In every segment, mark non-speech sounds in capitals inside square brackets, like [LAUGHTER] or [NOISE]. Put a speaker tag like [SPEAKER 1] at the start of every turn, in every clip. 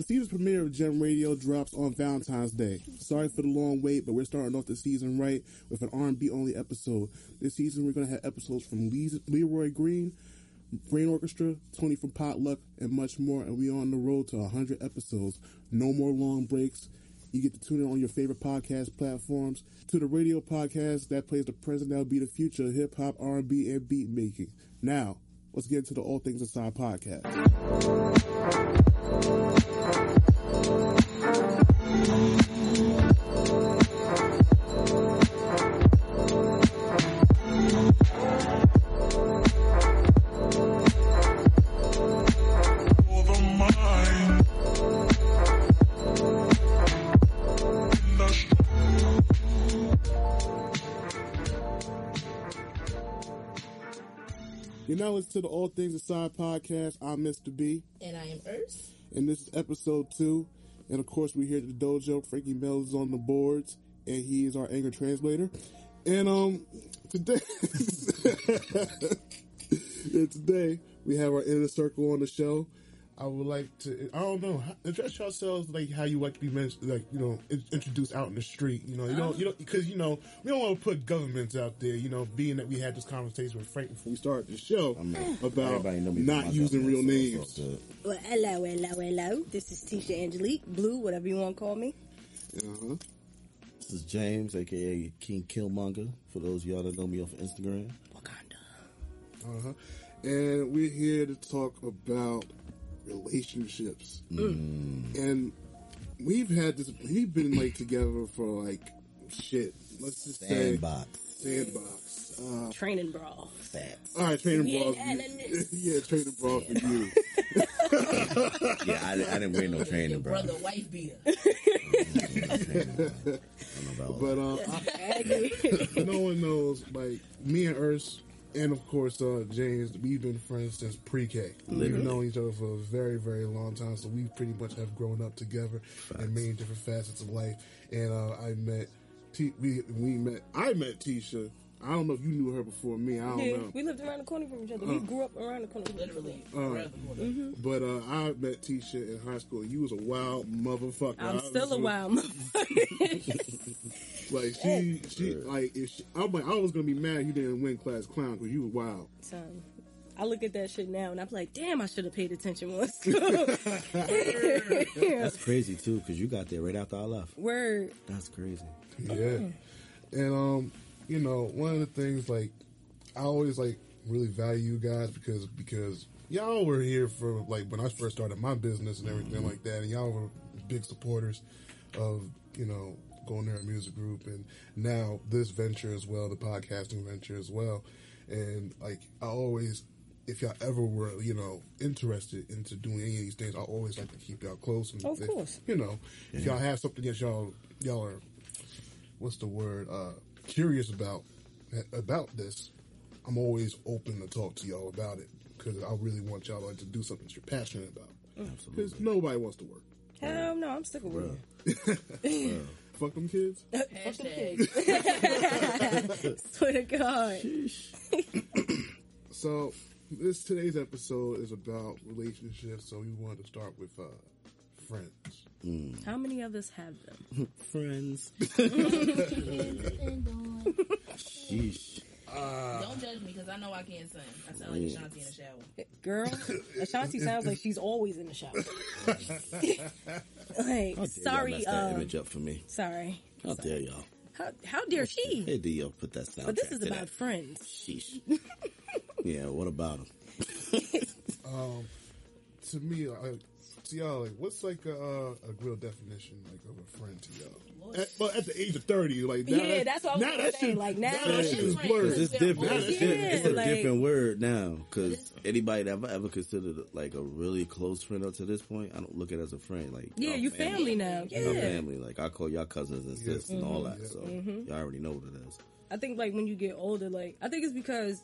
[SPEAKER 1] The season premiere of Gem Radio drops on Valentine's Day. Sorry for the long wait, but we're starting off the season right with an R&B only episode. This season we're going to have episodes from Leroy Green, Brain Orchestra, Tony from Potluck, and much more. And we are on the road to 100 episodes. No more long breaks. You get to tune in on your favorite podcast platforms to the radio podcast that plays the present, that'll be the future of hip hop, R&B, and beat making. Now, let's get into the All Things Aside podcast. You know, it's to the All Things Aside podcast. I'm Mr. B,
[SPEAKER 2] And I am Urs.
[SPEAKER 1] and this is episode two. And of course, we're here at the dojo. Frankie Mel is on the boards, and he is our anger translator. And um, today, [LAUGHS] yeah, today we have our inner circle on the show. I would like to, I don't know, address yourselves like how you like to be mentioned, like you know, in- introduced out in the street. You know, you don't, you don't, because you know, we don't want to put governments out there. You know, being that we had this conversation with Frank before we started the show about
[SPEAKER 3] Everybody know me from
[SPEAKER 1] not using real
[SPEAKER 3] government, so
[SPEAKER 1] names.
[SPEAKER 3] it's all good.
[SPEAKER 4] Well, hello, hello, hello. This is Tisha Angelique, Blue, whatever you want to call me.
[SPEAKER 1] Uh-huh.
[SPEAKER 3] This is James, aka King Killmonger. For those of y'all that know me off Instagram,
[SPEAKER 4] Wakanda.
[SPEAKER 1] Uh-huh. And we're here to talk about relationships. And we've had this, we've been like together for like shit. Let's just
[SPEAKER 3] sandbox,
[SPEAKER 1] say sandbox. Uh,
[SPEAKER 4] Training brawl.
[SPEAKER 3] facts.
[SPEAKER 1] all right, training
[SPEAKER 4] Yeah,
[SPEAKER 1] ball. for
[SPEAKER 4] and
[SPEAKER 1] you.
[SPEAKER 4] then- [LAUGHS]
[SPEAKER 1] yeah, training brawl for you. [LAUGHS]
[SPEAKER 3] Yeah, I, I didn't wear no training, bro.
[SPEAKER 2] brother, wife beater.
[SPEAKER 3] I don't know about [LAUGHS]
[SPEAKER 1] But uh, I, no one knows. Like me and Urs, and of course uh, James, we've been friends since pre-K. We've known each other for a very, very long time. So we pretty much have grown up together in many different facets of life. And uh, I met, T- we we met. I met Tisha. I don't know if you knew her before me. I don't
[SPEAKER 4] Yeah,
[SPEAKER 1] know.
[SPEAKER 4] we lived around the corner from each other. We grew up around the corner from each other.
[SPEAKER 2] Literally.
[SPEAKER 1] Uh,
[SPEAKER 2] around the corner.
[SPEAKER 1] But uh, I met Tisha in high school. You was a wild motherfucker.
[SPEAKER 4] I'm still a wild motherfucker. [LAUGHS] [LAUGHS]
[SPEAKER 1] Like she, she, like if she, I'm like I was gonna be mad you didn't win class clown because you were wild.
[SPEAKER 4] So I look at that shit now and I'm like, damn, I should have paid attention more. [LAUGHS]
[SPEAKER 3] That's crazy too, because you got there right after I left.
[SPEAKER 4] Word.
[SPEAKER 3] That's crazy.
[SPEAKER 1] Yeah. And um, you know, one of the things like I always like really value you guys because because y'all were here for like when I first started my business and everything like that, and y'all were big supporters of you know going there a music group and now this venture as well, the podcasting venture as well, and like I always. If y'all ever were, you know, interested into doing any of these things, I always like to keep y'all close. And
[SPEAKER 4] Of
[SPEAKER 1] if-
[SPEAKER 4] course.
[SPEAKER 1] you know, if y'all have something that y'all y'all are what's the word uh curious about about this i'm always open to talk to y'all about it because i really want y'all like, to do something that you're passionate about because nobody wants to work
[SPEAKER 4] Hell no, I'm sticking with you. [LAUGHS]
[SPEAKER 1] fuck them kids
[SPEAKER 2] Hashtag. [LAUGHS]
[SPEAKER 4] Swear to God. [COUGHS]
[SPEAKER 1] so this today's episode is about relationships so we wanted to start with uh friends
[SPEAKER 4] How many of us have them? [LAUGHS]
[SPEAKER 3] Friends. [LAUGHS] Sheesh.
[SPEAKER 2] Don't judge me because I know I can't sing. I sound like Ashanti in the shower.
[SPEAKER 4] Girl, [LAUGHS] Ashanti sounds like she's always in the shower. [LAUGHS] like,
[SPEAKER 3] How dare
[SPEAKER 4] sorry,
[SPEAKER 3] y'all mess that
[SPEAKER 4] uh,
[SPEAKER 3] image up for me.
[SPEAKER 4] sorry.
[SPEAKER 3] How dare y'all?
[SPEAKER 4] How, how dare she?
[SPEAKER 3] Hey, do y'all put that soundtrack
[SPEAKER 4] But this is about
[SPEAKER 3] that.
[SPEAKER 4] friends.
[SPEAKER 3] Sheesh. [LAUGHS] yeah, what about them?
[SPEAKER 1] to me like to y'all like what's like a, uh, a real definition like of a friend to y'all at, well at the age of 30 like now
[SPEAKER 4] Yeah,
[SPEAKER 1] that-
[SPEAKER 4] that's what I was
[SPEAKER 1] now
[SPEAKER 4] gonna
[SPEAKER 1] that
[SPEAKER 4] say,
[SPEAKER 1] shit-
[SPEAKER 4] like, now
[SPEAKER 1] that
[SPEAKER 4] it's
[SPEAKER 1] shit is blurred
[SPEAKER 3] It's different. It's,
[SPEAKER 2] Yeah,
[SPEAKER 3] different. it's a
[SPEAKER 4] like-
[SPEAKER 3] different word now. Because anybody that I've ever considered like a really close friend up to this point, I don't look at it as a friend. Like
[SPEAKER 4] Yeah,
[SPEAKER 3] y'all
[SPEAKER 4] family now. Yeah. Mm-hmm.
[SPEAKER 3] family. Like I call y'all cousins and sisters and all that. So y'all already know what it is.
[SPEAKER 4] I think like when you get older, like I think it's because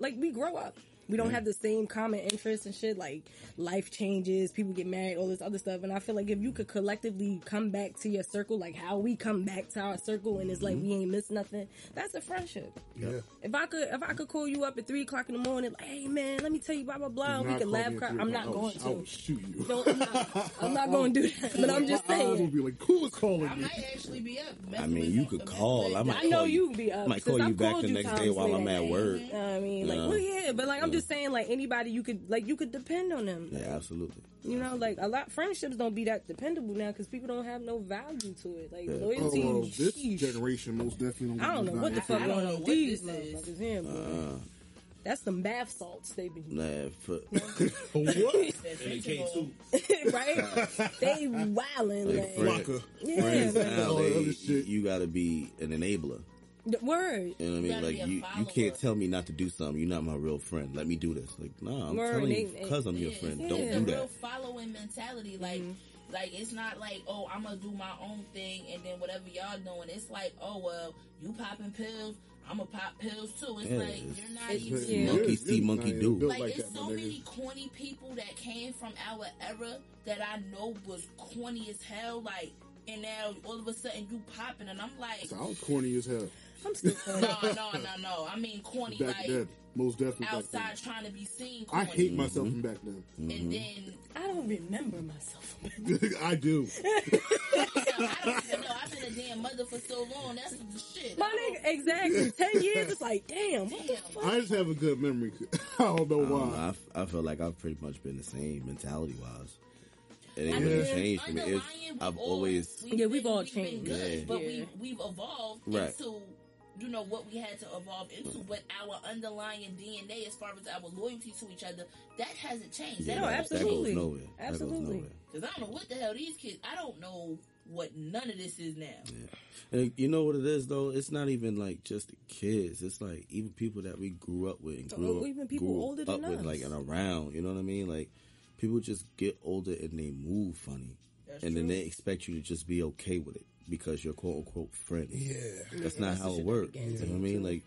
[SPEAKER 4] like we grow up. We don't have the same common interests and shit. Like life changes, people get married, all this other stuff. And I feel like if you could collectively come back to your circle, like how we come back to our circle, and it's like mm-hmm. we ain't missed nothing. That's a friendship.
[SPEAKER 5] Yeah.
[SPEAKER 4] If I could, if I could call you up at three o'clock in the morning, like, hey man, let me tell you blah blah blah, we
[SPEAKER 1] can
[SPEAKER 4] laugh. Cry. I'm not
[SPEAKER 1] o'clock.
[SPEAKER 4] going
[SPEAKER 1] I will
[SPEAKER 4] to.
[SPEAKER 1] shoot you.
[SPEAKER 4] Don't, I'm not, I'm not [LAUGHS] going to do that. [LAUGHS] But I'm just
[SPEAKER 1] My eyes will
[SPEAKER 4] saying.
[SPEAKER 1] be like, who is calling
[SPEAKER 2] I
[SPEAKER 1] me?
[SPEAKER 2] might actually be up.
[SPEAKER 3] I mean, you could call. I might
[SPEAKER 4] I know
[SPEAKER 3] call
[SPEAKER 4] you be up.
[SPEAKER 3] I might call you back the next day while I'm at work.
[SPEAKER 4] I mean, like,
[SPEAKER 3] Yeah.
[SPEAKER 4] well, yeah, but like, I'm
[SPEAKER 3] Yeah.
[SPEAKER 4] Just saying, like, anybody you could, like, you could depend on them.
[SPEAKER 3] Yeah, absolutely.
[SPEAKER 4] You know, like a lot friendships don't be that dependable now because people don't have no value to it. Like
[SPEAKER 3] Yeah.
[SPEAKER 1] Oh,
[SPEAKER 4] loyalty.
[SPEAKER 1] well, this
[SPEAKER 4] sheesh.
[SPEAKER 1] generation most definitely don't
[SPEAKER 4] I don't know what the fuck
[SPEAKER 2] I don't
[SPEAKER 4] going
[SPEAKER 2] know what
[SPEAKER 4] these
[SPEAKER 2] this
[SPEAKER 4] motherfuckers here, bro.
[SPEAKER 3] Uh,
[SPEAKER 4] That's some bath salts they be,
[SPEAKER 3] nah, for, [LAUGHS] [LAUGHS] [LAUGHS]
[SPEAKER 5] What?
[SPEAKER 4] right? they wildin'
[SPEAKER 3] like,
[SPEAKER 4] like,
[SPEAKER 3] friend,
[SPEAKER 4] yeah,
[SPEAKER 3] friends
[SPEAKER 4] man.
[SPEAKER 1] All that other
[SPEAKER 3] nowadays, you,
[SPEAKER 1] shit.
[SPEAKER 3] you got to be an enabler.
[SPEAKER 4] The word.
[SPEAKER 3] You know what I mean? Like you, you can't tell me not to do something. You're not my real friend. Let me do this. Like, nah, I'm
[SPEAKER 4] Word,
[SPEAKER 3] telling you because I'm your
[SPEAKER 2] Yeah,
[SPEAKER 3] friend.
[SPEAKER 4] yeah.
[SPEAKER 3] Don't
[SPEAKER 2] It's
[SPEAKER 3] do that.
[SPEAKER 2] real following mentality. Like, mm-hmm. like it's not like, oh, I'm gonna do my own thing, and then whatever y'all doing, it's like, oh well, you popping pills, I'm gonna pop pills too. It's
[SPEAKER 3] Yeah,
[SPEAKER 2] like
[SPEAKER 3] it's-
[SPEAKER 2] you're not
[SPEAKER 4] it's-
[SPEAKER 2] even.
[SPEAKER 4] yeah.
[SPEAKER 3] Monkey
[SPEAKER 1] It's-
[SPEAKER 3] see, monkey do.
[SPEAKER 2] Like,
[SPEAKER 1] like
[SPEAKER 2] it's
[SPEAKER 1] that, my
[SPEAKER 2] so
[SPEAKER 1] nigga.
[SPEAKER 2] many corny people that came from our era that I know was corny as hell. Like, and now all of a sudden you popping, and I'm like,
[SPEAKER 1] I was corny as hell
[SPEAKER 4] I'm still funny.
[SPEAKER 2] no, no, no, no. I mean corny
[SPEAKER 1] back
[SPEAKER 2] like
[SPEAKER 1] then. Most definitely back then.
[SPEAKER 2] outside trying to be seen.
[SPEAKER 1] I hate myself from mm-hmm. back then.
[SPEAKER 2] And mm-hmm. then
[SPEAKER 4] I don't remember myself. [LAUGHS]
[SPEAKER 1] I do. [LAUGHS] [LAUGHS]
[SPEAKER 2] I don't even know. I've been a damn mother for so long. That's the shit.
[SPEAKER 4] My nigga, exactly. Ten years, it's like, damn, what the
[SPEAKER 2] Damn.
[SPEAKER 4] fuck?
[SPEAKER 1] I just have a good memory. I don't know
[SPEAKER 3] I, don't
[SPEAKER 1] why.
[SPEAKER 3] I, I feel like I've pretty much been the same mentality wise. It ain't
[SPEAKER 2] I
[SPEAKER 3] really
[SPEAKER 2] mean,
[SPEAKER 3] changed for me. It's,
[SPEAKER 2] underlying,
[SPEAKER 3] I've
[SPEAKER 2] we've
[SPEAKER 3] always
[SPEAKER 2] we've
[SPEAKER 4] Yeah, we've
[SPEAKER 2] been-
[SPEAKER 4] all
[SPEAKER 2] we've been
[SPEAKER 4] changed.
[SPEAKER 2] good,
[SPEAKER 3] Yeah.
[SPEAKER 2] but
[SPEAKER 4] Yeah.
[SPEAKER 2] we we've evolved
[SPEAKER 3] Right.
[SPEAKER 2] into you know what we had to evolve into, but our underlying DNA as far as our loyalty to each other that hasn't changed.
[SPEAKER 3] yeah,
[SPEAKER 2] That
[SPEAKER 4] No,
[SPEAKER 3] that,
[SPEAKER 2] hasn't
[SPEAKER 3] that
[SPEAKER 4] absolutely.
[SPEAKER 3] goes nowhere.
[SPEAKER 4] Absolutely.
[SPEAKER 2] Because I don't know what the hell these kids. I don't know what none of this is now.
[SPEAKER 3] And you know what it is though? It's not even like just the kids. It's like even people that we grew up with and
[SPEAKER 4] Oh,
[SPEAKER 3] grew up,
[SPEAKER 4] even people
[SPEAKER 3] grew
[SPEAKER 4] older
[SPEAKER 3] up
[SPEAKER 4] than
[SPEAKER 3] with,
[SPEAKER 4] us.
[SPEAKER 3] like and around. You know what I mean? Like people just get older and they move funny,
[SPEAKER 2] That's
[SPEAKER 3] and then they expect you to just be okay with it because you're quote unquote friends.
[SPEAKER 5] Yeah.
[SPEAKER 3] That's not
[SPEAKER 4] that's
[SPEAKER 3] how it works.
[SPEAKER 4] begins
[SPEAKER 3] You know what I mean? Like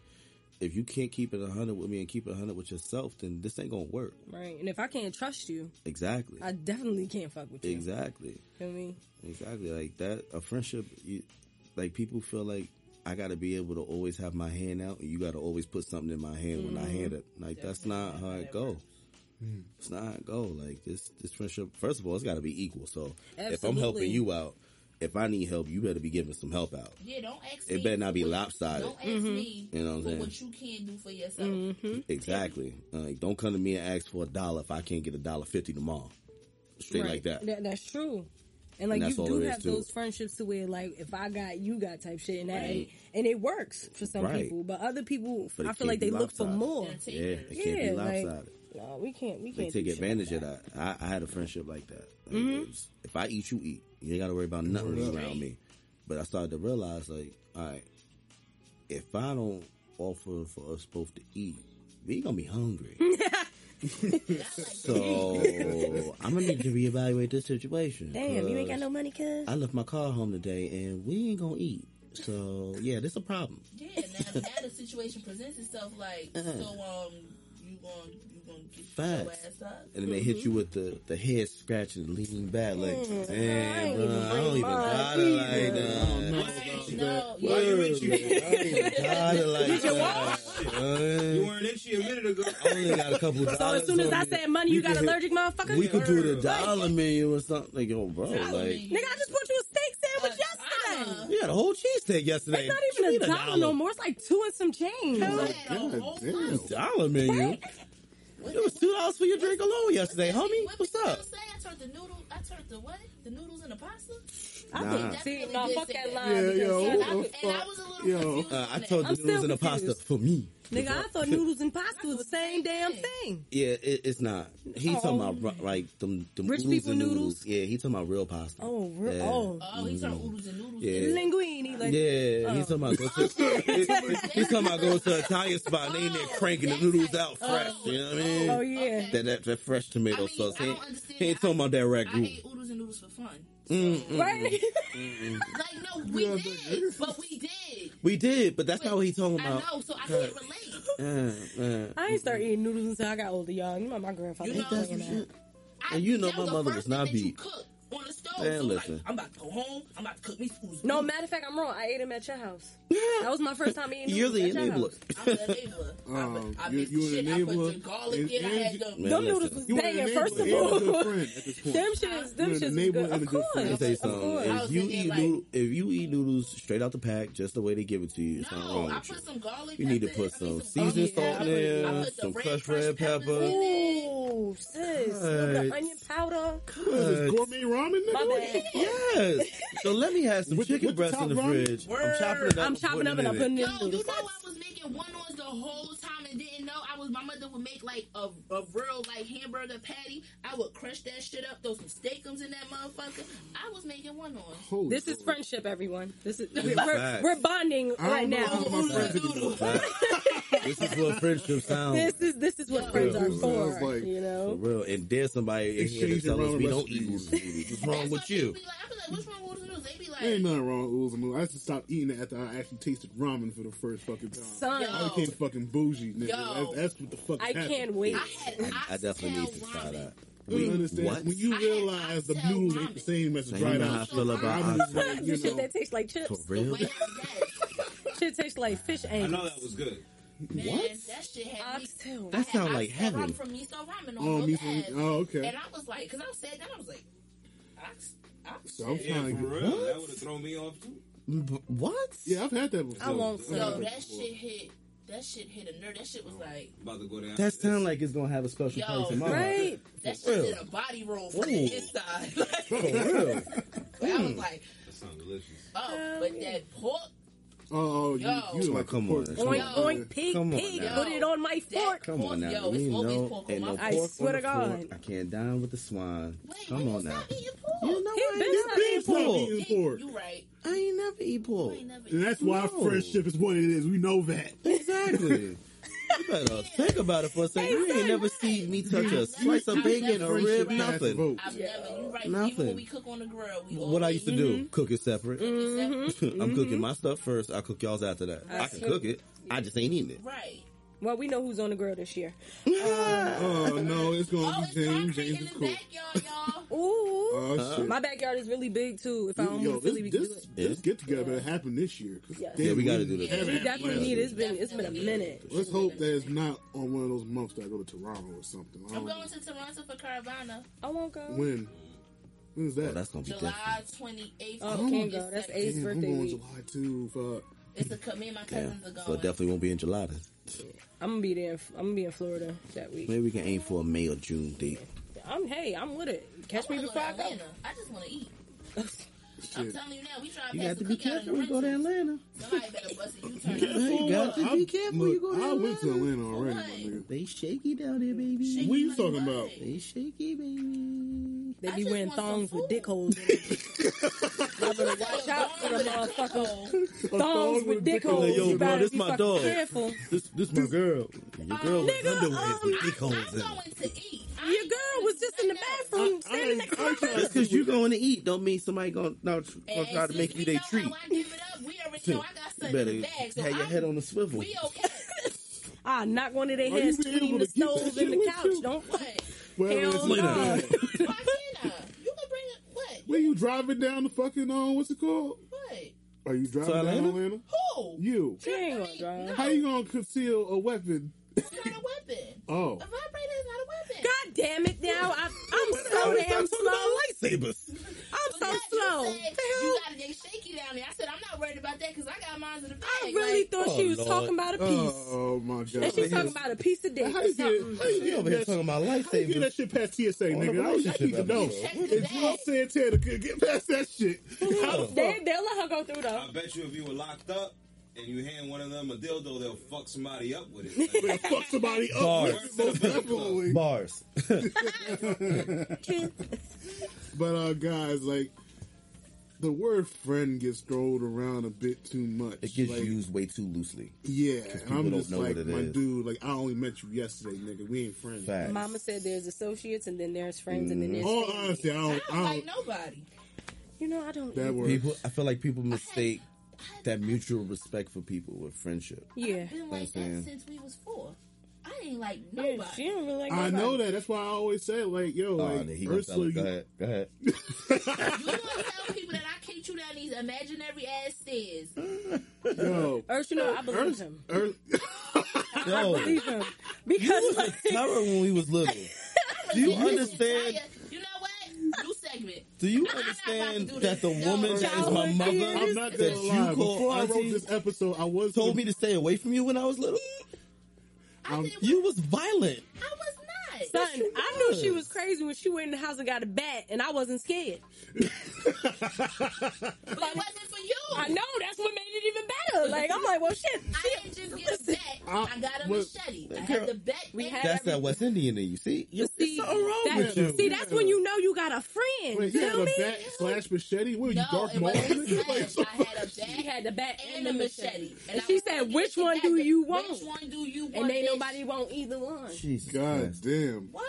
[SPEAKER 3] if you can't keep it hundred with me and keep it hundred with yourself, then this ain't gonna work.
[SPEAKER 4] Right. And if I can't trust you,
[SPEAKER 3] Exactly.
[SPEAKER 4] I definitely can't fuck with you.
[SPEAKER 3] Exactly.
[SPEAKER 4] Feel me?
[SPEAKER 3] Exactly. Like that, a friendship, you, like people feel like I got to be able to always have my hand out and you got to always put something in my hand when I
[SPEAKER 4] Mm-hmm.
[SPEAKER 3] hand it. Like that's not how it go. It's not go. Like this, this friendship, first of all, it's got to be equal. So if I'm helping you out, if I need help, you better be giving some help out.
[SPEAKER 2] Yeah, don't ask
[SPEAKER 3] It
[SPEAKER 2] me.
[SPEAKER 3] better not be
[SPEAKER 2] what-
[SPEAKER 3] lopsided.
[SPEAKER 2] Don't ask
[SPEAKER 4] Mm-hmm.
[SPEAKER 2] me
[SPEAKER 3] You know what I'm saying?
[SPEAKER 2] what you can do for yourself.
[SPEAKER 4] Mm-hmm.
[SPEAKER 3] Exactly. Like don't come to me and ask for a dollar if I can't get a dollar fifty tomorrow. Straight like that.
[SPEAKER 4] That's true. And like
[SPEAKER 3] And
[SPEAKER 4] you do have
[SPEAKER 3] too.
[SPEAKER 4] those friendships to where like if I got you got type shit and that
[SPEAKER 2] Right.
[SPEAKER 4] and it works for some
[SPEAKER 3] Right.
[SPEAKER 4] people, but other people
[SPEAKER 3] But
[SPEAKER 4] I feel like they
[SPEAKER 3] be
[SPEAKER 4] look for more.
[SPEAKER 2] Yeah, take
[SPEAKER 3] Yeah,
[SPEAKER 2] it.
[SPEAKER 3] it can't
[SPEAKER 4] Yeah,
[SPEAKER 3] be
[SPEAKER 4] like-
[SPEAKER 3] lopsided.
[SPEAKER 4] No, we can't. We
[SPEAKER 3] They
[SPEAKER 4] can't
[SPEAKER 3] take advantage
[SPEAKER 4] like
[SPEAKER 3] of that. I, I had a friendship like that. Like,
[SPEAKER 4] Mm-hmm.
[SPEAKER 3] was- if I eat, you eat. You ain't got to worry about nothing
[SPEAKER 1] Word up.
[SPEAKER 3] around me. But I started to realize, like, all right, if I don't offer for us both to eat, we gonna be hungry. [LAUGHS] so I'm gonna need to reevaluate this situation.
[SPEAKER 4] Damn, you ain't got
[SPEAKER 3] 'cause
[SPEAKER 4] no money, cuz.
[SPEAKER 3] I left my car home today, and we ain't gonna eat. So yeah, this a problem.
[SPEAKER 2] Yeah, now, now the situation presents itself like, so um, you going you gonna get your ass up?
[SPEAKER 3] And then they hit you with the, the head scratch and leaning back like,
[SPEAKER 4] Mm, I
[SPEAKER 3] damn,
[SPEAKER 4] ain't
[SPEAKER 3] bro, I don't even
[SPEAKER 4] mine
[SPEAKER 3] got it like
[SPEAKER 4] either.
[SPEAKER 3] that.
[SPEAKER 2] No,
[SPEAKER 5] Why
[SPEAKER 2] yeah.
[SPEAKER 5] you with you?
[SPEAKER 3] I ain't [LAUGHS] got it like
[SPEAKER 4] Did you
[SPEAKER 3] that.
[SPEAKER 5] You
[SPEAKER 3] Uh,
[SPEAKER 5] weren't itchy a minute ago.
[SPEAKER 3] I only got a couple dollars.
[SPEAKER 4] So as soon as I said money, you got allergic, motherfucker.
[SPEAKER 3] We could do the dollar menu or something. Like, yo, bro, like.
[SPEAKER 4] Nigga, I just bought you a steak sandwich Yesterday.
[SPEAKER 3] we had a whole cheesesteak yesterday.
[SPEAKER 4] It's not
[SPEAKER 3] You
[SPEAKER 4] even
[SPEAKER 3] need
[SPEAKER 4] a dollar, no more. It's like two and some change.
[SPEAKER 2] I
[SPEAKER 4] Like,
[SPEAKER 2] had a
[SPEAKER 1] God
[SPEAKER 2] whole
[SPEAKER 1] damn.
[SPEAKER 3] Dollar menu.
[SPEAKER 2] What
[SPEAKER 3] It was two dollars for your drink alone yesterday, homie.
[SPEAKER 2] What
[SPEAKER 3] What's up?
[SPEAKER 2] say? I turned the noodle. I turned the what? The noodles and the pasta.
[SPEAKER 4] I
[SPEAKER 3] Nah.
[SPEAKER 4] think, see,
[SPEAKER 2] Definitely
[SPEAKER 4] no,
[SPEAKER 2] did
[SPEAKER 4] fuck
[SPEAKER 2] say
[SPEAKER 4] that
[SPEAKER 2] that.
[SPEAKER 4] line.
[SPEAKER 1] Yeah,
[SPEAKER 4] because
[SPEAKER 1] yo,
[SPEAKER 2] And I,
[SPEAKER 1] the
[SPEAKER 2] and I was a little
[SPEAKER 1] Yo.
[SPEAKER 2] confused.
[SPEAKER 3] Uh, I told the noodles and the pasta for me.
[SPEAKER 4] Nigga, I thought noodles and pasta was the same damn thing.
[SPEAKER 3] Yeah, it, it's not. He
[SPEAKER 4] Oh.
[SPEAKER 3] talking about like them, them
[SPEAKER 4] Rich people
[SPEAKER 3] and
[SPEAKER 4] noodles?
[SPEAKER 3] Yeah, he talking about real pasta.
[SPEAKER 4] Oh, real,
[SPEAKER 3] Yeah.
[SPEAKER 4] oh.
[SPEAKER 2] Oh, he turned oodles and noodles.
[SPEAKER 3] Yeah.
[SPEAKER 4] Linguine, like,
[SPEAKER 3] Yeah, he's oh. talking about go to [LAUGHS] he's talking about going to an Italian spot and they in there oh, cranking the noodles out fresh. You know what I mean?
[SPEAKER 4] oh yeah.
[SPEAKER 3] That, that that fresh tomato
[SPEAKER 2] I mean,
[SPEAKER 3] sauce.
[SPEAKER 2] I
[SPEAKER 3] He,
[SPEAKER 2] don't understand.
[SPEAKER 3] he ain't talking about that
[SPEAKER 2] I
[SPEAKER 3] ragu.
[SPEAKER 2] ate oodles and noodles for fun.
[SPEAKER 4] Right? [LAUGHS]
[SPEAKER 2] Like no, we did, but we did.
[SPEAKER 3] We did, but that's not what he's talking
[SPEAKER 2] I
[SPEAKER 3] about.
[SPEAKER 2] know, so I can't relate.
[SPEAKER 3] Uh, uh.
[SPEAKER 4] I ain't start eating noodles until I got older, y'all. You know my grandfather
[SPEAKER 2] You know,
[SPEAKER 4] that.
[SPEAKER 3] And you know my mother was not
[SPEAKER 2] that you
[SPEAKER 3] beat.
[SPEAKER 2] Cook on the stove.
[SPEAKER 3] Man,
[SPEAKER 2] so
[SPEAKER 3] listen.
[SPEAKER 2] Like, I'm about to go home. I'm about to cook me food.
[SPEAKER 4] No, matter of fact, I'm wrong. I ate him at your house. That was my first time eating [LAUGHS]
[SPEAKER 3] You're the
[SPEAKER 4] at
[SPEAKER 3] enabler.
[SPEAKER 2] I'm the enabler.
[SPEAKER 1] Um, [LAUGHS]
[SPEAKER 2] I, I
[SPEAKER 1] you-
[SPEAKER 2] mixed
[SPEAKER 1] you
[SPEAKER 2] the
[SPEAKER 1] an
[SPEAKER 2] shit. I put
[SPEAKER 1] enabler,
[SPEAKER 2] the garlic
[SPEAKER 1] and-
[SPEAKER 2] in. I had
[SPEAKER 1] you-
[SPEAKER 2] the.
[SPEAKER 3] Man,
[SPEAKER 4] Them noodles was
[SPEAKER 1] You an
[SPEAKER 4] banging, first of all.
[SPEAKER 1] good friend at this point.
[SPEAKER 4] Them shits, them shits was good. Of course.
[SPEAKER 3] Let me tell you something. If you eat
[SPEAKER 2] like-
[SPEAKER 3] noodle, if you eat noodles straight out the pack, just the way they give it to you, something
[SPEAKER 2] No,
[SPEAKER 3] wrong
[SPEAKER 2] I
[SPEAKER 3] with you.
[SPEAKER 2] put some garlic.
[SPEAKER 3] You need to put some
[SPEAKER 2] garlic
[SPEAKER 3] seasoned salt in there, some
[SPEAKER 2] red
[SPEAKER 3] crushed
[SPEAKER 2] crushed
[SPEAKER 3] red pepper.
[SPEAKER 2] in it.
[SPEAKER 4] Ooh, sis. The onion powder.
[SPEAKER 1] What is this, gourmet ramen? Nigga?
[SPEAKER 4] My bad. [LAUGHS]
[SPEAKER 3] Yes. So let me have some
[SPEAKER 1] With
[SPEAKER 3] chicken
[SPEAKER 1] with
[SPEAKER 3] breast
[SPEAKER 1] top
[SPEAKER 3] in the
[SPEAKER 1] ramen?
[SPEAKER 3] fridge. I'm chopping it up.
[SPEAKER 4] I'm chopping up and I'm
[SPEAKER 3] it
[SPEAKER 4] putting
[SPEAKER 3] in
[SPEAKER 4] it
[SPEAKER 2] Yo,
[SPEAKER 4] in
[SPEAKER 2] you know I was making one ones the whole time and didn't know I was. My mother would make like a, a real like hamburger patty. I would crush that shit up, throw some steakums in that motherfucker. I was making one on.
[SPEAKER 1] Holy
[SPEAKER 4] This is friendship, everyone. This is we're, we're bonding
[SPEAKER 1] I don't
[SPEAKER 4] right
[SPEAKER 1] know
[SPEAKER 4] now. [LAUGHS]
[SPEAKER 1] how my friends anymore.
[SPEAKER 3] This is what friendship sounds
[SPEAKER 4] This is this is what friends are for.
[SPEAKER 1] like-
[SPEAKER 4] you
[SPEAKER 3] For real. And there's somebody in here that
[SPEAKER 1] Exchanging
[SPEAKER 3] tell us we don't eat
[SPEAKER 1] recipes.
[SPEAKER 3] noodles. [LAUGHS] What's wrong with you?
[SPEAKER 2] like, I be like, what's wrong with noodles? They be like,
[SPEAKER 1] There ain't nothing wrong with oodles and noodles. I just stopped eating it after I actually tasted ramen for the first fucking time.
[SPEAKER 4] Son,
[SPEAKER 1] I became fucking bougie, nigga.
[SPEAKER 2] Yo.
[SPEAKER 1] That's, that's what the fuck
[SPEAKER 4] I
[SPEAKER 1] happened.
[SPEAKER 4] can't wait.
[SPEAKER 2] I had
[SPEAKER 3] I definitely need to try
[SPEAKER 2] ramen.
[SPEAKER 3] that.
[SPEAKER 1] You
[SPEAKER 3] We,
[SPEAKER 1] understand?
[SPEAKER 3] what?
[SPEAKER 1] When you realize the noodles ain't the same as the
[SPEAKER 3] So you
[SPEAKER 1] dried
[SPEAKER 3] know how I feel about
[SPEAKER 1] I'm like,
[SPEAKER 4] the
[SPEAKER 1] you
[SPEAKER 4] shit
[SPEAKER 1] know,
[SPEAKER 4] that tastes like chips.
[SPEAKER 3] For real?
[SPEAKER 2] way that,
[SPEAKER 4] Shit tastes like fish
[SPEAKER 5] I know that was good.
[SPEAKER 2] Man,
[SPEAKER 3] What?
[SPEAKER 2] that shit had me.
[SPEAKER 3] That
[SPEAKER 2] I had
[SPEAKER 3] sound like
[SPEAKER 2] oxtail
[SPEAKER 3] heaven.
[SPEAKER 2] ramen From Miso Ramen on
[SPEAKER 1] Oh,
[SPEAKER 2] oh,
[SPEAKER 1] me some- oh, okay.
[SPEAKER 2] And I was like, because I said that, I was like, ox,
[SPEAKER 1] So I'm
[SPEAKER 2] oxtail.
[SPEAKER 5] Yeah,
[SPEAKER 1] trying
[SPEAKER 5] for
[SPEAKER 1] to
[SPEAKER 5] real.
[SPEAKER 1] get.
[SPEAKER 5] That would have thrown me off too.
[SPEAKER 3] B- What?
[SPEAKER 1] Yeah, I've had that before.
[SPEAKER 4] I won't
[SPEAKER 1] I've
[SPEAKER 4] say.
[SPEAKER 1] that
[SPEAKER 2] that shit hit. That shit hit a nerve. That shit was oh, like,
[SPEAKER 5] About to go down.
[SPEAKER 3] That sound like it's gonna have a special
[SPEAKER 2] Yo,
[SPEAKER 3] place in my heart.
[SPEAKER 4] Right?
[SPEAKER 2] that
[SPEAKER 3] For
[SPEAKER 2] shit
[SPEAKER 3] real.
[SPEAKER 2] did a body roll from
[SPEAKER 3] Ooh.
[SPEAKER 2] the inside. [LAUGHS]
[SPEAKER 3] For real.
[SPEAKER 2] I was mm. like,
[SPEAKER 5] That sounds delicious.
[SPEAKER 2] oh, but that pork,
[SPEAKER 1] Oh, oh, oh, you,
[SPEAKER 2] Yo.
[SPEAKER 1] you like
[SPEAKER 3] Come on.
[SPEAKER 1] pork.
[SPEAKER 3] Come
[SPEAKER 4] Oink,
[SPEAKER 2] Yo.
[SPEAKER 4] oink, pig,
[SPEAKER 3] Come on
[SPEAKER 4] pig.
[SPEAKER 3] now.
[SPEAKER 4] Put it on my
[SPEAKER 2] that
[SPEAKER 4] fork.
[SPEAKER 3] Come on now.
[SPEAKER 2] Yo, it's
[SPEAKER 3] you
[SPEAKER 2] always
[SPEAKER 3] know,
[SPEAKER 2] pork on
[SPEAKER 3] ain't
[SPEAKER 2] my
[SPEAKER 3] no
[SPEAKER 2] fork.
[SPEAKER 4] I swear to
[SPEAKER 3] the fork.
[SPEAKER 4] God.
[SPEAKER 3] I can't dine with the swine.
[SPEAKER 2] Wait,
[SPEAKER 3] Come on now.
[SPEAKER 2] not eating pork.
[SPEAKER 3] You know
[SPEAKER 4] He
[SPEAKER 3] I
[SPEAKER 4] been
[SPEAKER 3] ain't
[SPEAKER 4] not
[SPEAKER 3] never
[SPEAKER 4] eating
[SPEAKER 1] pork.
[SPEAKER 3] pork.
[SPEAKER 1] eating
[SPEAKER 2] You right.
[SPEAKER 3] I ain't never eat pork.
[SPEAKER 2] Ain't never
[SPEAKER 1] And that's why
[SPEAKER 3] No.
[SPEAKER 1] friendship is what it is. We know that.
[SPEAKER 3] Exactly. [LAUGHS] You better think about it for a second. You ain't never seen me touch a slice of bacon, a
[SPEAKER 1] Friendship
[SPEAKER 3] rib, nothing.
[SPEAKER 2] I've never. You right.
[SPEAKER 3] Nothing.
[SPEAKER 2] Even when we cook on the grill, we
[SPEAKER 3] What I used to do, mm-hmm. cook it separate. Mm-hmm.
[SPEAKER 2] separate.
[SPEAKER 3] I'm cooking mm-hmm. my stuff first. I cook y'all's after that. I can cook it. I just ain't eating it.
[SPEAKER 2] Right.
[SPEAKER 4] Well, we know who's on the grill this year. [LAUGHS]
[SPEAKER 1] Oh no, it's gonna
[SPEAKER 2] Oh,
[SPEAKER 1] be James. James
[SPEAKER 2] in
[SPEAKER 1] is
[SPEAKER 2] the
[SPEAKER 1] cool.
[SPEAKER 2] backyard, y'all.
[SPEAKER 4] Ooh.
[SPEAKER 1] Oh shit.
[SPEAKER 4] My backyard is really big too. If I don't
[SPEAKER 1] Yo,
[SPEAKER 4] move
[SPEAKER 1] this,
[SPEAKER 4] Philly, we do
[SPEAKER 1] this,
[SPEAKER 4] it.
[SPEAKER 1] this get together happened this year. 'cause
[SPEAKER 4] Yes.
[SPEAKER 3] Yeah, we gotta do this.
[SPEAKER 1] haven't
[SPEAKER 4] We definitely need it. It's been it's been a minute.
[SPEAKER 1] Let's hope that it's not on one of those months that I go to Toronto or something. I
[SPEAKER 2] I'm
[SPEAKER 1] don't know.
[SPEAKER 2] going to Toronto for Caribana,
[SPEAKER 4] I won't go.
[SPEAKER 1] When? When is that?
[SPEAKER 3] Oh, that's gonna be different.
[SPEAKER 2] July 28th.
[SPEAKER 4] Oh,
[SPEAKER 2] to
[SPEAKER 4] can't go. That's
[SPEAKER 2] 17th.
[SPEAKER 4] Ace
[SPEAKER 1] Damn, I'm going
[SPEAKER 4] week.
[SPEAKER 1] July too. Fuck.
[SPEAKER 2] It's a co- me and my
[SPEAKER 3] Yeah.
[SPEAKER 2] cousins are going.
[SPEAKER 3] So it definitely won't be in July then.
[SPEAKER 4] I'm gonna be there. in- I'm gonna be in Florida that week.
[SPEAKER 3] Maybe we can aim for a May or June date.
[SPEAKER 4] I'm hey, I'm with it. Catch
[SPEAKER 2] I
[SPEAKER 4] me before I go.
[SPEAKER 2] Atlanta. I just want to eat. I'm telling you now, we try to
[SPEAKER 3] You
[SPEAKER 2] pass
[SPEAKER 3] got
[SPEAKER 2] the
[SPEAKER 3] to be careful when you go to. Atlanta.
[SPEAKER 2] Somebody better bust a U-turn.
[SPEAKER 3] You got to be
[SPEAKER 1] I-
[SPEAKER 3] careful
[SPEAKER 1] look,
[SPEAKER 3] you go to
[SPEAKER 1] I went to
[SPEAKER 3] Atlanta.
[SPEAKER 1] Atlanta already, my nigga.
[SPEAKER 3] They shaky down there, baby.
[SPEAKER 2] Shaky
[SPEAKER 1] What you
[SPEAKER 2] like
[SPEAKER 1] talking
[SPEAKER 2] what?
[SPEAKER 1] about?
[SPEAKER 3] They shaky, baby.
[SPEAKER 4] They
[SPEAKER 2] I
[SPEAKER 4] be wearing thongs with
[SPEAKER 2] food.
[SPEAKER 4] dick holes. in it. [LAUGHS] Y'all better watch out for the motherfuckers. Thongs with dick holes.
[SPEAKER 3] Yo,
[SPEAKER 4] You
[SPEAKER 3] bro, this my dog.
[SPEAKER 4] Careful.
[SPEAKER 3] This this my girl. Your girl with underwear
[SPEAKER 4] um,
[SPEAKER 3] with dick holes
[SPEAKER 2] I'm
[SPEAKER 3] in it.
[SPEAKER 2] going to eat. I
[SPEAKER 4] Your girl was just in the
[SPEAKER 2] sit down.
[SPEAKER 4] bathroom standing next to my
[SPEAKER 1] I- I-
[SPEAKER 3] Just because you going to eat don't mean somebody gonna, no, gonna
[SPEAKER 2] And
[SPEAKER 3] try to
[SPEAKER 2] since
[SPEAKER 3] make you their treat.
[SPEAKER 2] How I give it up. We already know I got
[SPEAKER 3] You
[SPEAKER 2] something
[SPEAKER 3] better
[SPEAKER 2] in the bag. So
[SPEAKER 3] have your
[SPEAKER 2] I'm,
[SPEAKER 3] head on the swivel.
[SPEAKER 2] We okay.
[SPEAKER 4] I [LAUGHS] knock one of their heads
[SPEAKER 1] being
[SPEAKER 4] between the
[SPEAKER 1] to
[SPEAKER 4] stove
[SPEAKER 1] shit
[SPEAKER 4] and the couch. Don't.
[SPEAKER 2] What?
[SPEAKER 1] Wherever
[SPEAKER 4] Hell
[SPEAKER 1] it's
[SPEAKER 4] no.
[SPEAKER 1] like,
[SPEAKER 2] Why can't I? [LAUGHS] You can bring it. What?
[SPEAKER 1] When you driving down the fucking um, what's it called?
[SPEAKER 2] What?
[SPEAKER 1] Are you driving
[SPEAKER 3] To
[SPEAKER 1] down
[SPEAKER 3] Atlanta?
[SPEAKER 1] Atlanta?
[SPEAKER 2] Who?
[SPEAKER 1] You.
[SPEAKER 4] She ain't gonna drive.
[SPEAKER 1] How you gonna conceal a weapon?
[SPEAKER 2] It's not a weapon.
[SPEAKER 1] Oh,
[SPEAKER 2] A vibrator is not a weapon.
[SPEAKER 4] God damn it! Now I, I'm so damn slow.
[SPEAKER 3] lightsabers.
[SPEAKER 4] I'm so
[SPEAKER 2] But
[SPEAKER 4] slow.
[SPEAKER 2] You, said you got they shaky down there. I said I'm not worried about that because I got mine in the bag.
[SPEAKER 4] I really
[SPEAKER 2] like,
[SPEAKER 4] thought
[SPEAKER 3] Oh,
[SPEAKER 4] she was
[SPEAKER 3] Lord.
[SPEAKER 4] talking about a oh, piece.
[SPEAKER 1] oh my god.
[SPEAKER 4] and she's talking about a piece of dick
[SPEAKER 1] How
[SPEAKER 4] or
[SPEAKER 1] you get? How you get
[SPEAKER 3] over here talking about
[SPEAKER 1] How you get that shit past TSA,
[SPEAKER 3] On
[SPEAKER 1] nigga? I, I
[SPEAKER 3] relationship
[SPEAKER 1] need to know.
[SPEAKER 3] episode.
[SPEAKER 2] Check the
[SPEAKER 1] If Joe
[SPEAKER 2] bag.
[SPEAKER 1] Santana could get past that shit,
[SPEAKER 4] They, they'll let her go through though.
[SPEAKER 5] I bet you if you were locked up and you hand one of them a dildo, they'll fuck somebody up with it. [LAUGHS]
[SPEAKER 1] They'll fuck somebody up.
[SPEAKER 3] Bars.
[SPEAKER 1] with it, Most definitely.
[SPEAKER 3] Bars. [LAUGHS]
[SPEAKER 1] But uh, guys, like the word "friend" gets thrown around a bit too much.
[SPEAKER 3] It gets
[SPEAKER 1] like,
[SPEAKER 3] used way too loosely.
[SPEAKER 1] Yeah, and I'm just like, my
[SPEAKER 3] is.
[SPEAKER 1] dude. Like, I only met you yesterday, nigga. We ain't friends.
[SPEAKER 3] Facts.
[SPEAKER 4] Mama said there's associates and then there's friends and then there's
[SPEAKER 1] All
[SPEAKER 4] family.
[SPEAKER 1] honesty, I
[SPEAKER 2] I
[SPEAKER 1] don't.
[SPEAKER 2] don't
[SPEAKER 1] I
[SPEAKER 2] like
[SPEAKER 1] don't
[SPEAKER 2] nobody.
[SPEAKER 4] You know I don't.
[SPEAKER 1] that word.
[SPEAKER 3] People, I feel like people mistake that mutual respect for people with friendship.
[SPEAKER 4] Yeah.
[SPEAKER 2] I've been like that
[SPEAKER 3] Understand.
[SPEAKER 2] since we was four. I ain't like
[SPEAKER 4] Yeah,
[SPEAKER 2] nobody.
[SPEAKER 4] she don't really like
[SPEAKER 1] I know that. That's why I always say like, yo,
[SPEAKER 3] Oh,
[SPEAKER 1] like
[SPEAKER 3] he gonna
[SPEAKER 1] Ursula.
[SPEAKER 3] it. Go ahead. Go ahead. [LAUGHS]
[SPEAKER 2] You gonna tell people that I kicked you down these imaginary ass stairs?
[SPEAKER 1] Yo, [LAUGHS]
[SPEAKER 4] Urs, you know, I believe
[SPEAKER 1] Urs-
[SPEAKER 4] him.
[SPEAKER 1] Urs- [LAUGHS]
[SPEAKER 4] I
[SPEAKER 3] Yo,
[SPEAKER 4] believe him.
[SPEAKER 3] you
[SPEAKER 4] Because
[SPEAKER 3] was a terror when we was little. Do you understand?
[SPEAKER 2] entire- you know what? New segment.
[SPEAKER 3] Do you
[SPEAKER 2] I'm
[SPEAKER 3] understand
[SPEAKER 2] do
[SPEAKER 3] that the
[SPEAKER 2] this. No.
[SPEAKER 3] woman that is my mother.
[SPEAKER 1] I'm not
[SPEAKER 3] that
[SPEAKER 1] gonna
[SPEAKER 3] you
[SPEAKER 1] lie.
[SPEAKER 3] call
[SPEAKER 1] Before I wrote
[SPEAKER 3] auntie
[SPEAKER 1] this episode, I was
[SPEAKER 3] told me to stay away from you when I was little?
[SPEAKER 2] I,
[SPEAKER 1] Um,
[SPEAKER 2] did,
[SPEAKER 3] You was violent.
[SPEAKER 2] I was not.
[SPEAKER 4] son, I knew she was crazy when she went in the house and got a bat, and I wasn't scared.
[SPEAKER 2] But it wasn't for you.
[SPEAKER 4] I know that's what made it even better. Like I'm like, well, shit.
[SPEAKER 2] I didn't just get a bat.
[SPEAKER 1] I-
[SPEAKER 2] I got a
[SPEAKER 1] but-
[SPEAKER 2] machete. I had the bat.
[SPEAKER 4] We had
[SPEAKER 3] That's
[SPEAKER 4] every-
[SPEAKER 3] that West Indian in you. See, you
[SPEAKER 4] See,
[SPEAKER 3] something wrong
[SPEAKER 4] that-
[SPEAKER 3] with you.
[SPEAKER 4] see, that's when you know you got a friend.
[SPEAKER 1] Wait, you
[SPEAKER 4] feel
[SPEAKER 1] had a
[SPEAKER 4] me?
[SPEAKER 1] bat slash machete? What,
[SPEAKER 2] No,
[SPEAKER 1] you Darth
[SPEAKER 2] it
[SPEAKER 1] Maul?
[SPEAKER 2] wasn't
[SPEAKER 1] nigga? [LAUGHS] Like,
[SPEAKER 2] slash. I had a bat.
[SPEAKER 4] She had the bat
[SPEAKER 2] and a machete.
[SPEAKER 4] And
[SPEAKER 2] I
[SPEAKER 4] she said, "Which one do you want?"
[SPEAKER 2] Which one do you want?
[SPEAKER 4] And ain't nobody want either one.
[SPEAKER 3] Jesus
[SPEAKER 1] God
[SPEAKER 3] Christ.
[SPEAKER 1] damn.
[SPEAKER 2] What?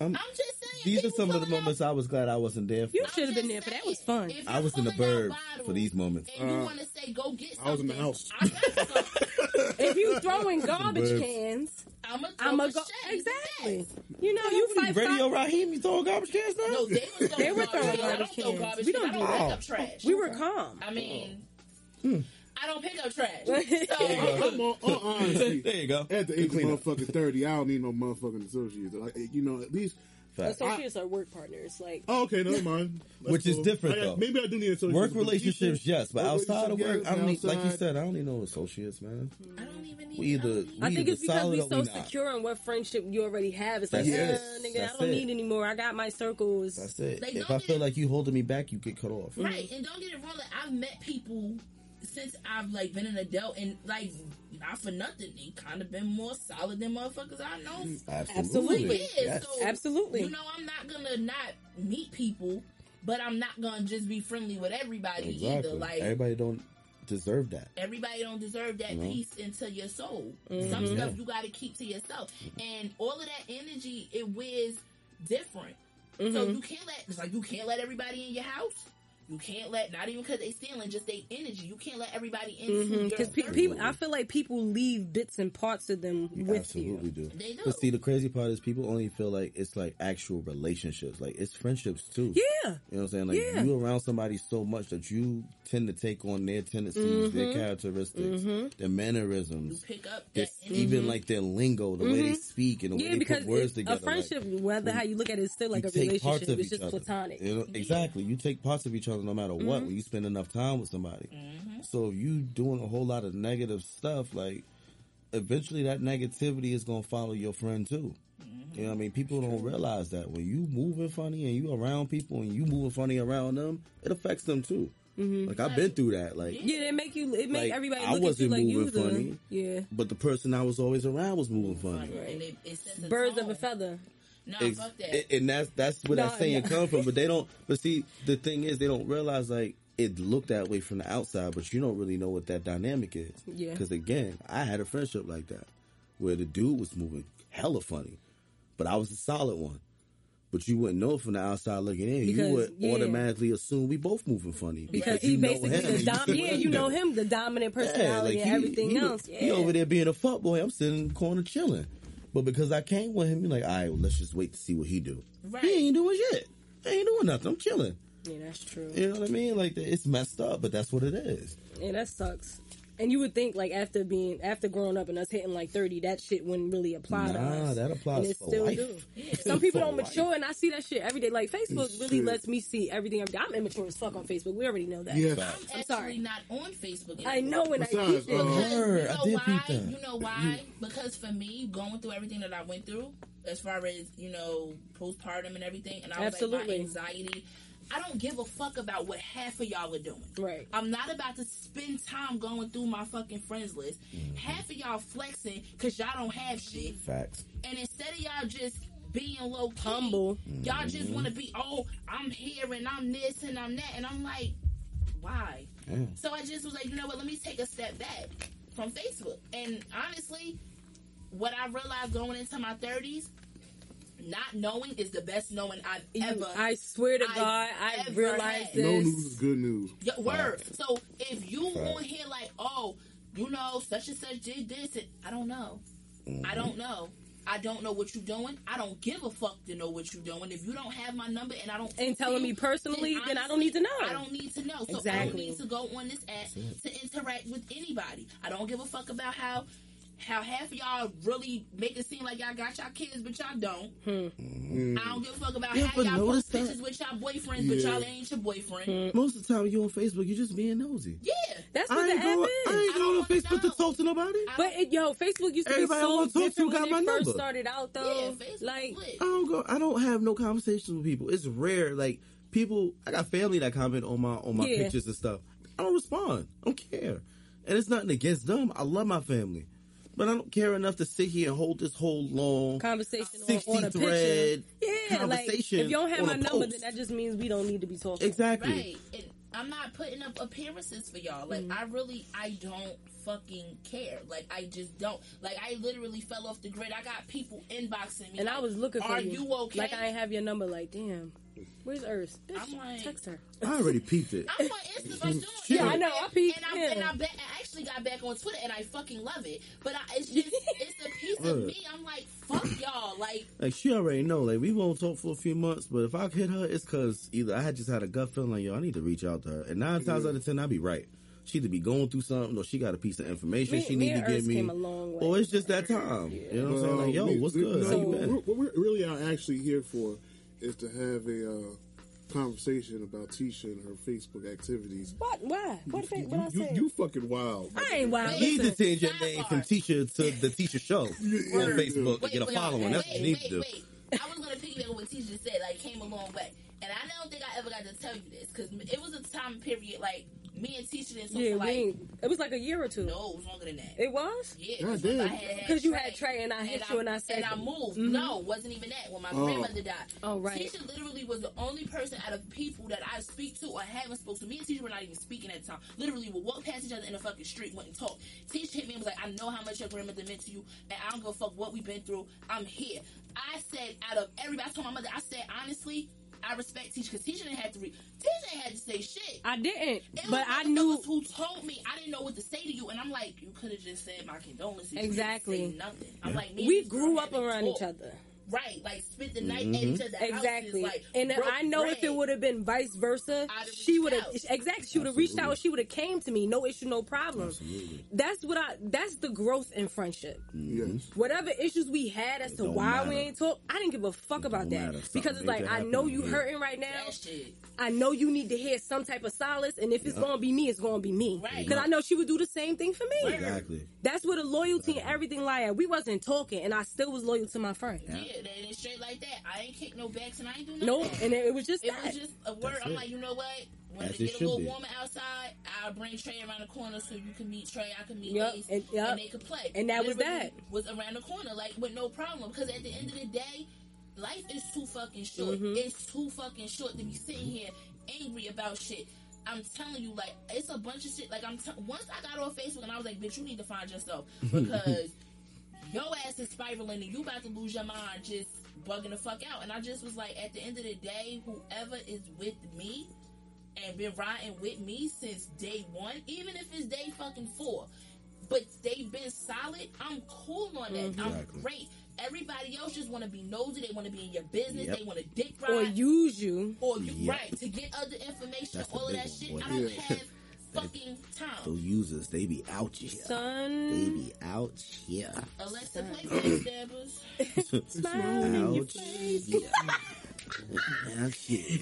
[SPEAKER 3] I'm-
[SPEAKER 2] I'm just saying.
[SPEAKER 3] these are some of the
[SPEAKER 2] pulling out-
[SPEAKER 3] moments I was glad I wasn't there for.
[SPEAKER 4] You should have been there for that. Was fun.
[SPEAKER 3] I was in the
[SPEAKER 2] pulling
[SPEAKER 3] burbs for these moments.
[SPEAKER 2] And you
[SPEAKER 1] Uh,
[SPEAKER 2] want to say, go get something.
[SPEAKER 1] I was in the house.
[SPEAKER 2] I got something.
[SPEAKER 4] If you throwing garbage
[SPEAKER 3] Birds.
[SPEAKER 4] cans,
[SPEAKER 2] I'm going to throw
[SPEAKER 4] I'ma
[SPEAKER 2] a
[SPEAKER 4] go exactly. You know, you fight.
[SPEAKER 3] Radio
[SPEAKER 4] fight.
[SPEAKER 3] Raheem, you throwing garbage cans now?
[SPEAKER 2] No, they was throwing
[SPEAKER 4] They were throwing
[SPEAKER 2] garbage. I
[SPEAKER 4] garbage
[SPEAKER 2] throw
[SPEAKER 4] cans.
[SPEAKER 2] garbage
[SPEAKER 4] We don't do that.
[SPEAKER 2] pick up trash.
[SPEAKER 4] We were calm.
[SPEAKER 2] I mean,
[SPEAKER 3] Hmm.
[SPEAKER 2] I don't pick up trash. [LAUGHS] [LAUGHS]
[SPEAKER 1] I'm on, on [LAUGHS] honesty.
[SPEAKER 3] there you go.
[SPEAKER 1] At the age of
[SPEAKER 3] Clean up.
[SPEAKER 1] motherfucking 30, I don't need no motherfucking associates. Like, you know, at least.
[SPEAKER 3] Fact.
[SPEAKER 4] Associates are work partners. Like
[SPEAKER 1] Oh, okay, never mind. [LAUGHS] That's
[SPEAKER 3] Which is different,
[SPEAKER 1] I got-
[SPEAKER 3] though.
[SPEAKER 1] Maybe I do need associates.
[SPEAKER 3] Work relationships,
[SPEAKER 1] people-
[SPEAKER 3] yes, but outside of work, I don't need. Like you said, I don't need no associates, man.
[SPEAKER 2] I don't even need
[SPEAKER 3] We either-
[SPEAKER 2] I don't
[SPEAKER 4] I
[SPEAKER 3] We
[SPEAKER 4] think
[SPEAKER 3] either
[SPEAKER 4] it's because
[SPEAKER 3] solid
[SPEAKER 4] we
[SPEAKER 3] or
[SPEAKER 4] so
[SPEAKER 3] we
[SPEAKER 4] secure in what friendship you already have. It's like,
[SPEAKER 3] That's
[SPEAKER 4] uh, nigga,
[SPEAKER 3] That's
[SPEAKER 4] I don't
[SPEAKER 3] it.
[SPEAKER 4] need anymore. I got my circles.
[SPEAKER 3] That's it.
[SPEAKER 2] Like,
[SPEAKER 3] if I feel
[SPEAKER 2] get-
[SPEAKER 3] like you holding me back, you get cut off.
[SPEAKER 2] Right, and don't get it wrong. I've met people since I've like been an adult, and like not for nothing, they kind of been more solid than motherfuckers I know.
[SPEAKER 4] Absolutely.
[SPEAKER 2] for years.
[SPEAKER 3] Yes.
[SPEAKER 2] So,
[SPEAKER 4] Absolutely.
[SPEAKER 2] You know, I'm not gonna not meet people, but I'm not gonna just be friendly with everybody
[SPEAKER 3] Exactly.
[SPEAKER 2] either. Like
[SPEAKER 3] Everybody don't deserve that.
[SPEAKER 2] everybody don't deserve that
[SPEAKER 3] No.
[SPEAKER 2] peace into your soul.
[SPEAKER 4] Mm-hmm.
[SPEAKER 2] Some stuff you got to keep to yourself, and all of that energy it wears different. So
[SPEAKER 4] Mm-hmm.
[SPEAKER 2] you can't let it's like you can't let everybody in your house. You can't let not even because they stealing just their energy. You can't let everybody into mm-hmm, your
[SPEAKER 4] Because pe-
[SPEAKER 2] circle.
[SPEAKER 4] people, I feel like people leave bits and parts of them with
[SPEAKER 3] Absolutely
[SPEAKER 4] you.
[SPEAKER 3] do.
[SPEAKER 2] They do.
[SPEAKER 3] But see, the crazy part is people only feel like it's like actual relationships. Like it's friendships too.
[SPEAKER 4] Yeah.
[SPEAKER 3] You know what I'm saying? Like
[SPEAKER 4] Yeah.
[SPEAKER 3] you around somebody so much that you tend to take on their tendencies, their mm-hmm. characteristics, mm-hmm. their mannerisms.
[SPEAKER 2] you
[SPEAKER 3] mannerisms.
[SPEAKER 2] pick up that
[SPEAKER 3] It's even like their lingo, the way they speak, and the way
[SPEAKER 4] Yeah,
[SPEAKER 3] they
[SPEAKER 4] because
[SPEAKER 3] put words together.
[SPEAKER 4] a friendship,
[SPEAKER 3] like,
[SPEAKER 4] whether how you look at it, is still like a relationship. It's just
[SPEAKER 3] other.
[SPEAKER 4] platonic.
[SPEAKER 3] You know, exactly. You take parts of each other no matter what when you spend enough time with somebody. Mm-hmm. So if you doing a whole lot of negative stuff, like eventually that negativity is gonna follow your friend too. Mm-hmm. You know what I mean? People don't realize that when you moving funny and you around people and you moving funny around them, it affects them too. Mm-hmm. Like I've been through that. Like
[SPEAKER 4] Yeah, it make you. It make
[SPEAKER 3] Like,
[SPEAKER 4] everybody
[SPEAKER 3] I
[SPEAKER 4] look at you
[SPEAKER 3] wasn't
[SPEAKER 4] like you
[SPEAKER 3] moving
[SPEAKER 4] the
[SPEAKER 3] funny.
[SPEAKER 4] yeah
[SPEAKER 3] but the person I was always around was moving funny.
[SPEAKER 2] And it, it sets
[SPEAKER 4] birds
[SPEAKER 2] tone.
[SPEAKER 4] of a feather.
[SPEAKER 2] No,
[SPEAKER 3] Ex-
[SPEAKER 2] fuck that.
[SPEAKER 3] and- and that's that's where that saying
[SPEAKER 4] no.
[SPEAKER 3] come from. But they don't. But see, the thing is, they don't realize like it looked that way from the outside, but you don't really know what that dynamic is.
[SPEAKER 4] Yeah.
[SPEAKER 3] Because again, I had a friendship like that where the dude was moving hella funny, but I was a solid one. But you wouldn't know from the outside looking in.
[SPEAKER 4] Because,
[SPEAKER 3] you would
[SPEAKER 4] yeah.
[SPEAKER 3] automatically assume we both moving funny
[SPEAKER 4] Because
[SPEAKER 3] you
[SPEAKER 4] he basically
[SPEAKER 3] him
[SPEAKER 4] the
[SPEAKER 3] and
[SPEAKER 4] dom- [LAUGHS]
[SPEAKER 3] you
[SPEAKER 4] yeah, you know
[SPEAKER 3] him.
[SPEAKER 4] him, the dominant
[SPEAKER 3] Yeah,
[SPEAKER 4] personality
[SPEAKER 3] like
[SPEAKER 4] and everything
[SPEAKER 3] he,
[SPEAKER 4] else. Yeah.
[SPEAKER 3] He over there being a fuck boy. I'm sitting in the corner chilling. But because I came with him, you're like, all right, well, let's just wait to see what he do.
[SPEAKER 2] Right.
[SPEAKER 3] He ain't doing shit. He ain't doing nothing. I'm chilling.
[SPEAKER 4] yeah, that's true.
[SPEAKER 3] You know what I mean? Like it's messed up, but that's what it is.
[SPEAKER 4] Yeah, that sucks. And you would think like after being after growing up and us hitting like thirty, that shit wouldn't really apply to
[SPEAKER 3] Nah,
[SPEAKER 4] us.
[SPEAKER 3] that applies
[SPEAKER 4] and it
[SPEAKER 3] for
[SPEAKER 4] still
[SPEAKER 3] life.
[SPEAKER 4] do. [LAUGHS] Some people don't
[SPEAKER 3] life.
[SPEAKER 4] mature, and I see that shit every day. Like Facebook really
[SPEAKER 1] Shit.
[SPEAKER 4] lets me see everything. Every day. I'm immature as fuck on Facebook. We already know that.
[SPEAKER 1] Yeah.
[SPEAKER 2] I'm
[SPEAKER 4] I'm
[SPEAKER 2] actually
[SPEAKER 4] sorry.
[SPEAKER 2] not on Facebook.
[SPEAKER 4] I know when I
[SPEAKER 1] Besides,
[SPEAKER 4] peep it.
[SPEAKER 1] uh,
[SPEAKER 2] Because
[SPEAKER 3] Word,
[SPEAKER 2] you
[SPEAKER 3] I
[SPEAKER 2] know
[SPEAKER 3] did
[SPEAKER 2] why?
[SPEAKER 3] peep that.
[SPEAKER 2] You know why? Because for me, going through everything that I went through, as far as you know, postpartum and everything, and I was like
[SPEAKER 4] Absolutely.
[SPEAKER 2] my anxiety. I don't give a fuck about what half of y'all are doing.
[SPEAKER 4] Right.
[SPEAKER 2] I'm not about to spend time going through my fucking friends list.
[SPEAKER 3] Mm-hmm.
[SPEAKER 2] Half of y'all flexing because y'all don't have shit,
[SPEAKER 3] Facts.
[SPEAKER 2] and instead of y'all just being low key,
[SPEAKER 4] Humble.
[SPEAKER 2] y'all just want to be oh I'm here and I'm this and I'm that, and I'm like, why?
[SPEAKER 3] Yeah.
[SPEAKER 2] So I just was like, you know what? Let me take a step back from Facebook. And honestly, what I realized going into my 30s, not knowing is the best knowing I've ever.
[SPEAKER 4] I swear to
[SPEAKER 2] I've
[SPEAKER 4] God, I
[SPEAKER 2] ever
[SPEAKER 4] realized this.
[SPEAKER 1] No news is good news.
[SPEAKER 2] Your word. So if you on here like, oh, you know, such and such did this, and I don't know. Mm-hmm. I don't know. I don't know what you're doing. I don't give a fuck to know what you're doing. If you don't have my number and I don't
[SPEAKER 4] And telling me personally, then I don't need to know.
[SPEAKER 2] I don't need to know. So I don't need to go on this app to interact with anybody. I don't give a fuck about how how half of y'all really make it seem like y'all got y'all kids, but y'all don't. Hmm. I don't give a fuck about
[SPEAKER 3] Yeah,
[SPEAKER 2] how
[SPEAKER 3] but
[SPEAKER 2] y'all
[SPEAKER 3] notice
[SPEAKER 2] post
[SPEAKER 3] that-
[SPEAKER 2] pictures with y'all boyfriends, but y'all ain't your boyfriend. Hmm.
[SPEAKER 3] Most of the time, you on Facebook, you just being nosy.
[SPEAKER 2] Yeah.
[SPEAKER 4] That's
[SPEAKER 3] I
[SPEAKER 4] what the
[SPEAKER 3] ain't
[SPEAKER 4] app
[SPEAKER 3] going.
[SPEAKER 4] is.
[SPEAKER 3] I ain't going
[SPEAKER 2] don't
[SPEAKER 3] on
[SPEAKER 2] wanna
[SPEAKER 3] Facebook to talk to nobody.
[SPEAKER 4] But it, yo, Facebook used to
[SPEAKER 3] Everybody
[SPEAKER 4] be so
[SPEAKER 3] wanna talk to
[SPEAKER 4] different
[SPEAKER 3] got
[SPEAKER 4] when
[SPEAKER 3] my
[SPEAKER 4] it first
[SPEAKER 3] number.
[SPEAKER 4] started out,
[SPEAKER 2] Yeah,
[SPEAKER 4] though.
[SPEAKER 2] Facebook
[SPEAKER 4] like,
[SPEAKER 2] lit.
[SPEAKER 3] I don't go. I don't have no conversations with people. It's rare. Like people, I got family that comment on my on my
[SPEAKER 4] Yeah.
[SPEAKER 3] pictures and stuff. I don't respond. I don't care. And it's nothing against them. I love my family, but I don't care enough to sit here and hold this whole long
[SPEAKER 4] conversation on,
[SPEAKER 3] sixty
[SPEAKER 4] on a
[SPEAKER 3] thread
[SPEAKER 4] picture. Yeah, like, if you don't have my number,
[SPEAKER 3] post.
[SPEAKER 4] then that just means we don't need to be talking.
[SPEAKER 3] exactly.
[SPEAKER 2] Right. And I'm not putting up appearances for y'all. Like
[SPEAKER 4] Mm-hmm.
[SPEAKER 2] I really I don't fucking care. Like I just don't. Like I literally fell off the grid. I got people inboxing me.
[SPEAKER 4] And
[SPEAKER 2] like,
[SPEAKER 4] I was looking for
[SPEAKER 2] Are
[SPEAKER 4] you.
[SPEAKER 2] you okay?
[SPEAKER 4] Like I have your number. Like, damn, where's Earth? Bitch,
[SPEAKER 2] I'm like-
[SPEAKER 4] text her.
[SPEAKER 3] I already peeped it.
[SPEAKER 2] I'm on Instagram
[SPEAKER 4] Yeah. I know, I peeped,
[SPEAKER 2] And, I,
[SPEAKER 4] yeah.
[SPEAKER 2] and I, ba- I actually got back on Twitter, and I fucking love it. But I, it's just [LAUGHS] it's a piece of me. I'm like, fuck y'all. Like
[SPEAKER 3] Like she already know. Like we won't talk for a few months, but if I hit her, it's because either I had just had a gut feeling like yo, I need to reach out to her, and nine times out of ten, I'd be right. She either be going through something, or she got a piece of information
[SPEAKER 4] Me-
[SPEAKER 3] she
[SPEAKER 4] me
[SPEAKER 3] need to give me,
[SPEAKER 4] came a
[SPEAKER 3] or it's just that time. You know what I'm saying? Like yo, what's good?
[SPEAKER 1] no,
[SPEAKER 3] How you
[SPEAKER 1] what
[SPEAKER 3] been?
[SPEAKER 1] we're- what we're really are actually here for is to have a uh, conversation about Tisha and her Facebook activities.
[SPEAKER 4] What? Why? What? If, what I
[SPEAKER 1] you,
[SPEAKER 4] say?
[SPEAKER 1] you fucking wild.
[SPEAKER 4] I ain't wild.
[SPEAKER 3] You need to change your name from Tisha to the Tisha Show on Facebook and
[SPEAKER 2] wait,
[SPEAKER 3] get a
[SPEAKER 2] wait,
[SPEAKER 3] following.
[SPEAKER 2] Wait,
[SPEAKER 3] That's what you need to do.
[SPEAKER 2] wait, wait. I was gonna piggyback on what Tisha said. Like came a long way, and I don't think I ever got to tell you this because it was a time period like me and Tisha didn't
[SPEAKER 4] Yeah,
[SPEAKER 2] for like
[SPEAKER 4] ain't. It was like a year or two.
[SPEAKER 2] no, it was longer than that.
[SPEAKER 4] It was.
[SPEAKER 2] Yeah, because
[SPEAKER 1] damn.
[SPEAKER 2] I had had
[SPEAKER 4] 'Cause you had Trey and I hit you and I said-
[SPEAKER 2] and I moved.
[SPEAKER 4] Mhm.
[SPEAKER 2] No, it wasn't even that. When my
[SPEAKER 1] Oh.
[SPEAKER 2] grandmother died,
[SPEAKER 4] Oh, right.
[SPEAKER 2] Tisha literally was the only person out of people that I speak to or haven't spoken to. Me and Tisha were not even speaking at the time. Literally, we would walk past each other in the fucking street, went and talked. Tisha hit me and was like, "I know how much your grandmother meant to you, and I don't give a fuck what we've been through. I'm here." I said, out of everybody, I told my mother, I said honestly. I respect Tisha because Tisha didn't have to. Re- Tisha ain't had to say shit.
[SPEAKER 4] I didn't, but I knew.
[SPEAKER 2] who told me I didn't know what to say to you, and I'm like, you could have just said my condolences.
[SPEAKER 4] Exactly.
[SPEAKER 2] say nothing. I'm like, me
[SPEAKER 4] We grew up around each other.
[SPEAKER 2] Right? Like spent the night at each other's
[SPEAKER 4] Exactly.
[SPEAKER 2] houses, like
[SPEAKER 4] and I know if it would have been vice versa, she would have exactly. She would have reached out. She would have came to me. No issue, no problem. That's what I. That's the growth in friendship.
[SPEAKER 1] Yes.
[SPEAKER 4] Whatever issues we had as to
[SPEAKER 3] don't
[SPEAKER 4] why we ain't talk, I didn't give a fuck about that because it's like I know you
[SPEAKER 3] here.
[SPEAKER 4] hurting right now. I know you need to hear some type of solace, and if it's gonna be me, it's gonna be me.
[SPEAKER 2] Right.
[SPEAKER 4] Because I know she would do the same thing for me.
[SPEAKER 3] Exactly.
[SPEAKER 4] That's where the loyalty and everything lie at. We wasn't talking, and I still was loyal to my friend.
[SPEAKER 2] Yeah, and it's straight like that. I ain't kick no backs and I ain't do nothing.
[SPEAKER 4] Nope, and it, it was just
[SPEAKER 2] It
[SPEAKER 4] that.
[SPEAKER 2] was just a word.
[SPEAKER 3] That's
[SPEAKER 2] I'm
[SPEAKER 3] it.
[SPEAKER 2] like, you know what? When
[SPEAKER 3] As
[SPEAKER 2] it
[SPEAKER 3] it
[SPEAKER 2] get a little
[SPEAKER 3] be.
[SPEAKER 2] warmer outside, I'll bring Trey around the corner so you can meet Trey. I can meet
[SPEAKER 4] Yup,
[SPEAKER 2] Ace,
[SPEAKER 4] and- yup.
[SPEAKER 2] and they could play.
[SPEAKER 4] And that was that.
[SPEAKER 2] Was around the corner, like with no problem. Because at the end of the day, life is too fucking short.
[SPEAKER 4] Mm-hmm.
[SPEAKER 2] It's too fucking short to be sitting here angry about shit. I'm telling you, like it's a bunch of shit. Like I'm t- once I got on Facebook and I was like, bitch, you need to find yourself [LAUGHS] because your ass is spiraling and you about to lose your mind just bugging the fuck out. And I just was like, at the end of the day, whoever is with me and been riding with me since day one, even if it's day fucking four, but they've been solid, I'm cool on that. Mm-hmm. I'm
[SPEAKER 3] Exactly.
[SPEAKER 2] great. Everybody else just want to be nosy. They want to be in your business.
[SPEAKER 3] Yep.
[SPEAKER 2] They want to dick ride.
[SPEAKER 4] or use you.
[SPEAKER 2] Or you,
[SPEAKER 3] Yep.
[SPEAKER 2] right to get other information,
[SPEAKER 3] That's
[SPEAKER 2] all of that
[SPEAKER 3] one,
[SPEAKER 2] shit.
[SPEAKER 3] boy.
[SPEAKER 2] I don't
[SPEAKER 1] Yeah.
[SPEAKER 2] have fucking time.
[SPEAKER 3] Those users, they be out here. They
[SPEAKER 4] Son,
[SPEAKER 3] be out here.
[SPEAKER 2] Alexa, play backstabbers. [LAUGHS]
[SPEAKER 4] smile in your face.
[SPEAKER 3] Out here.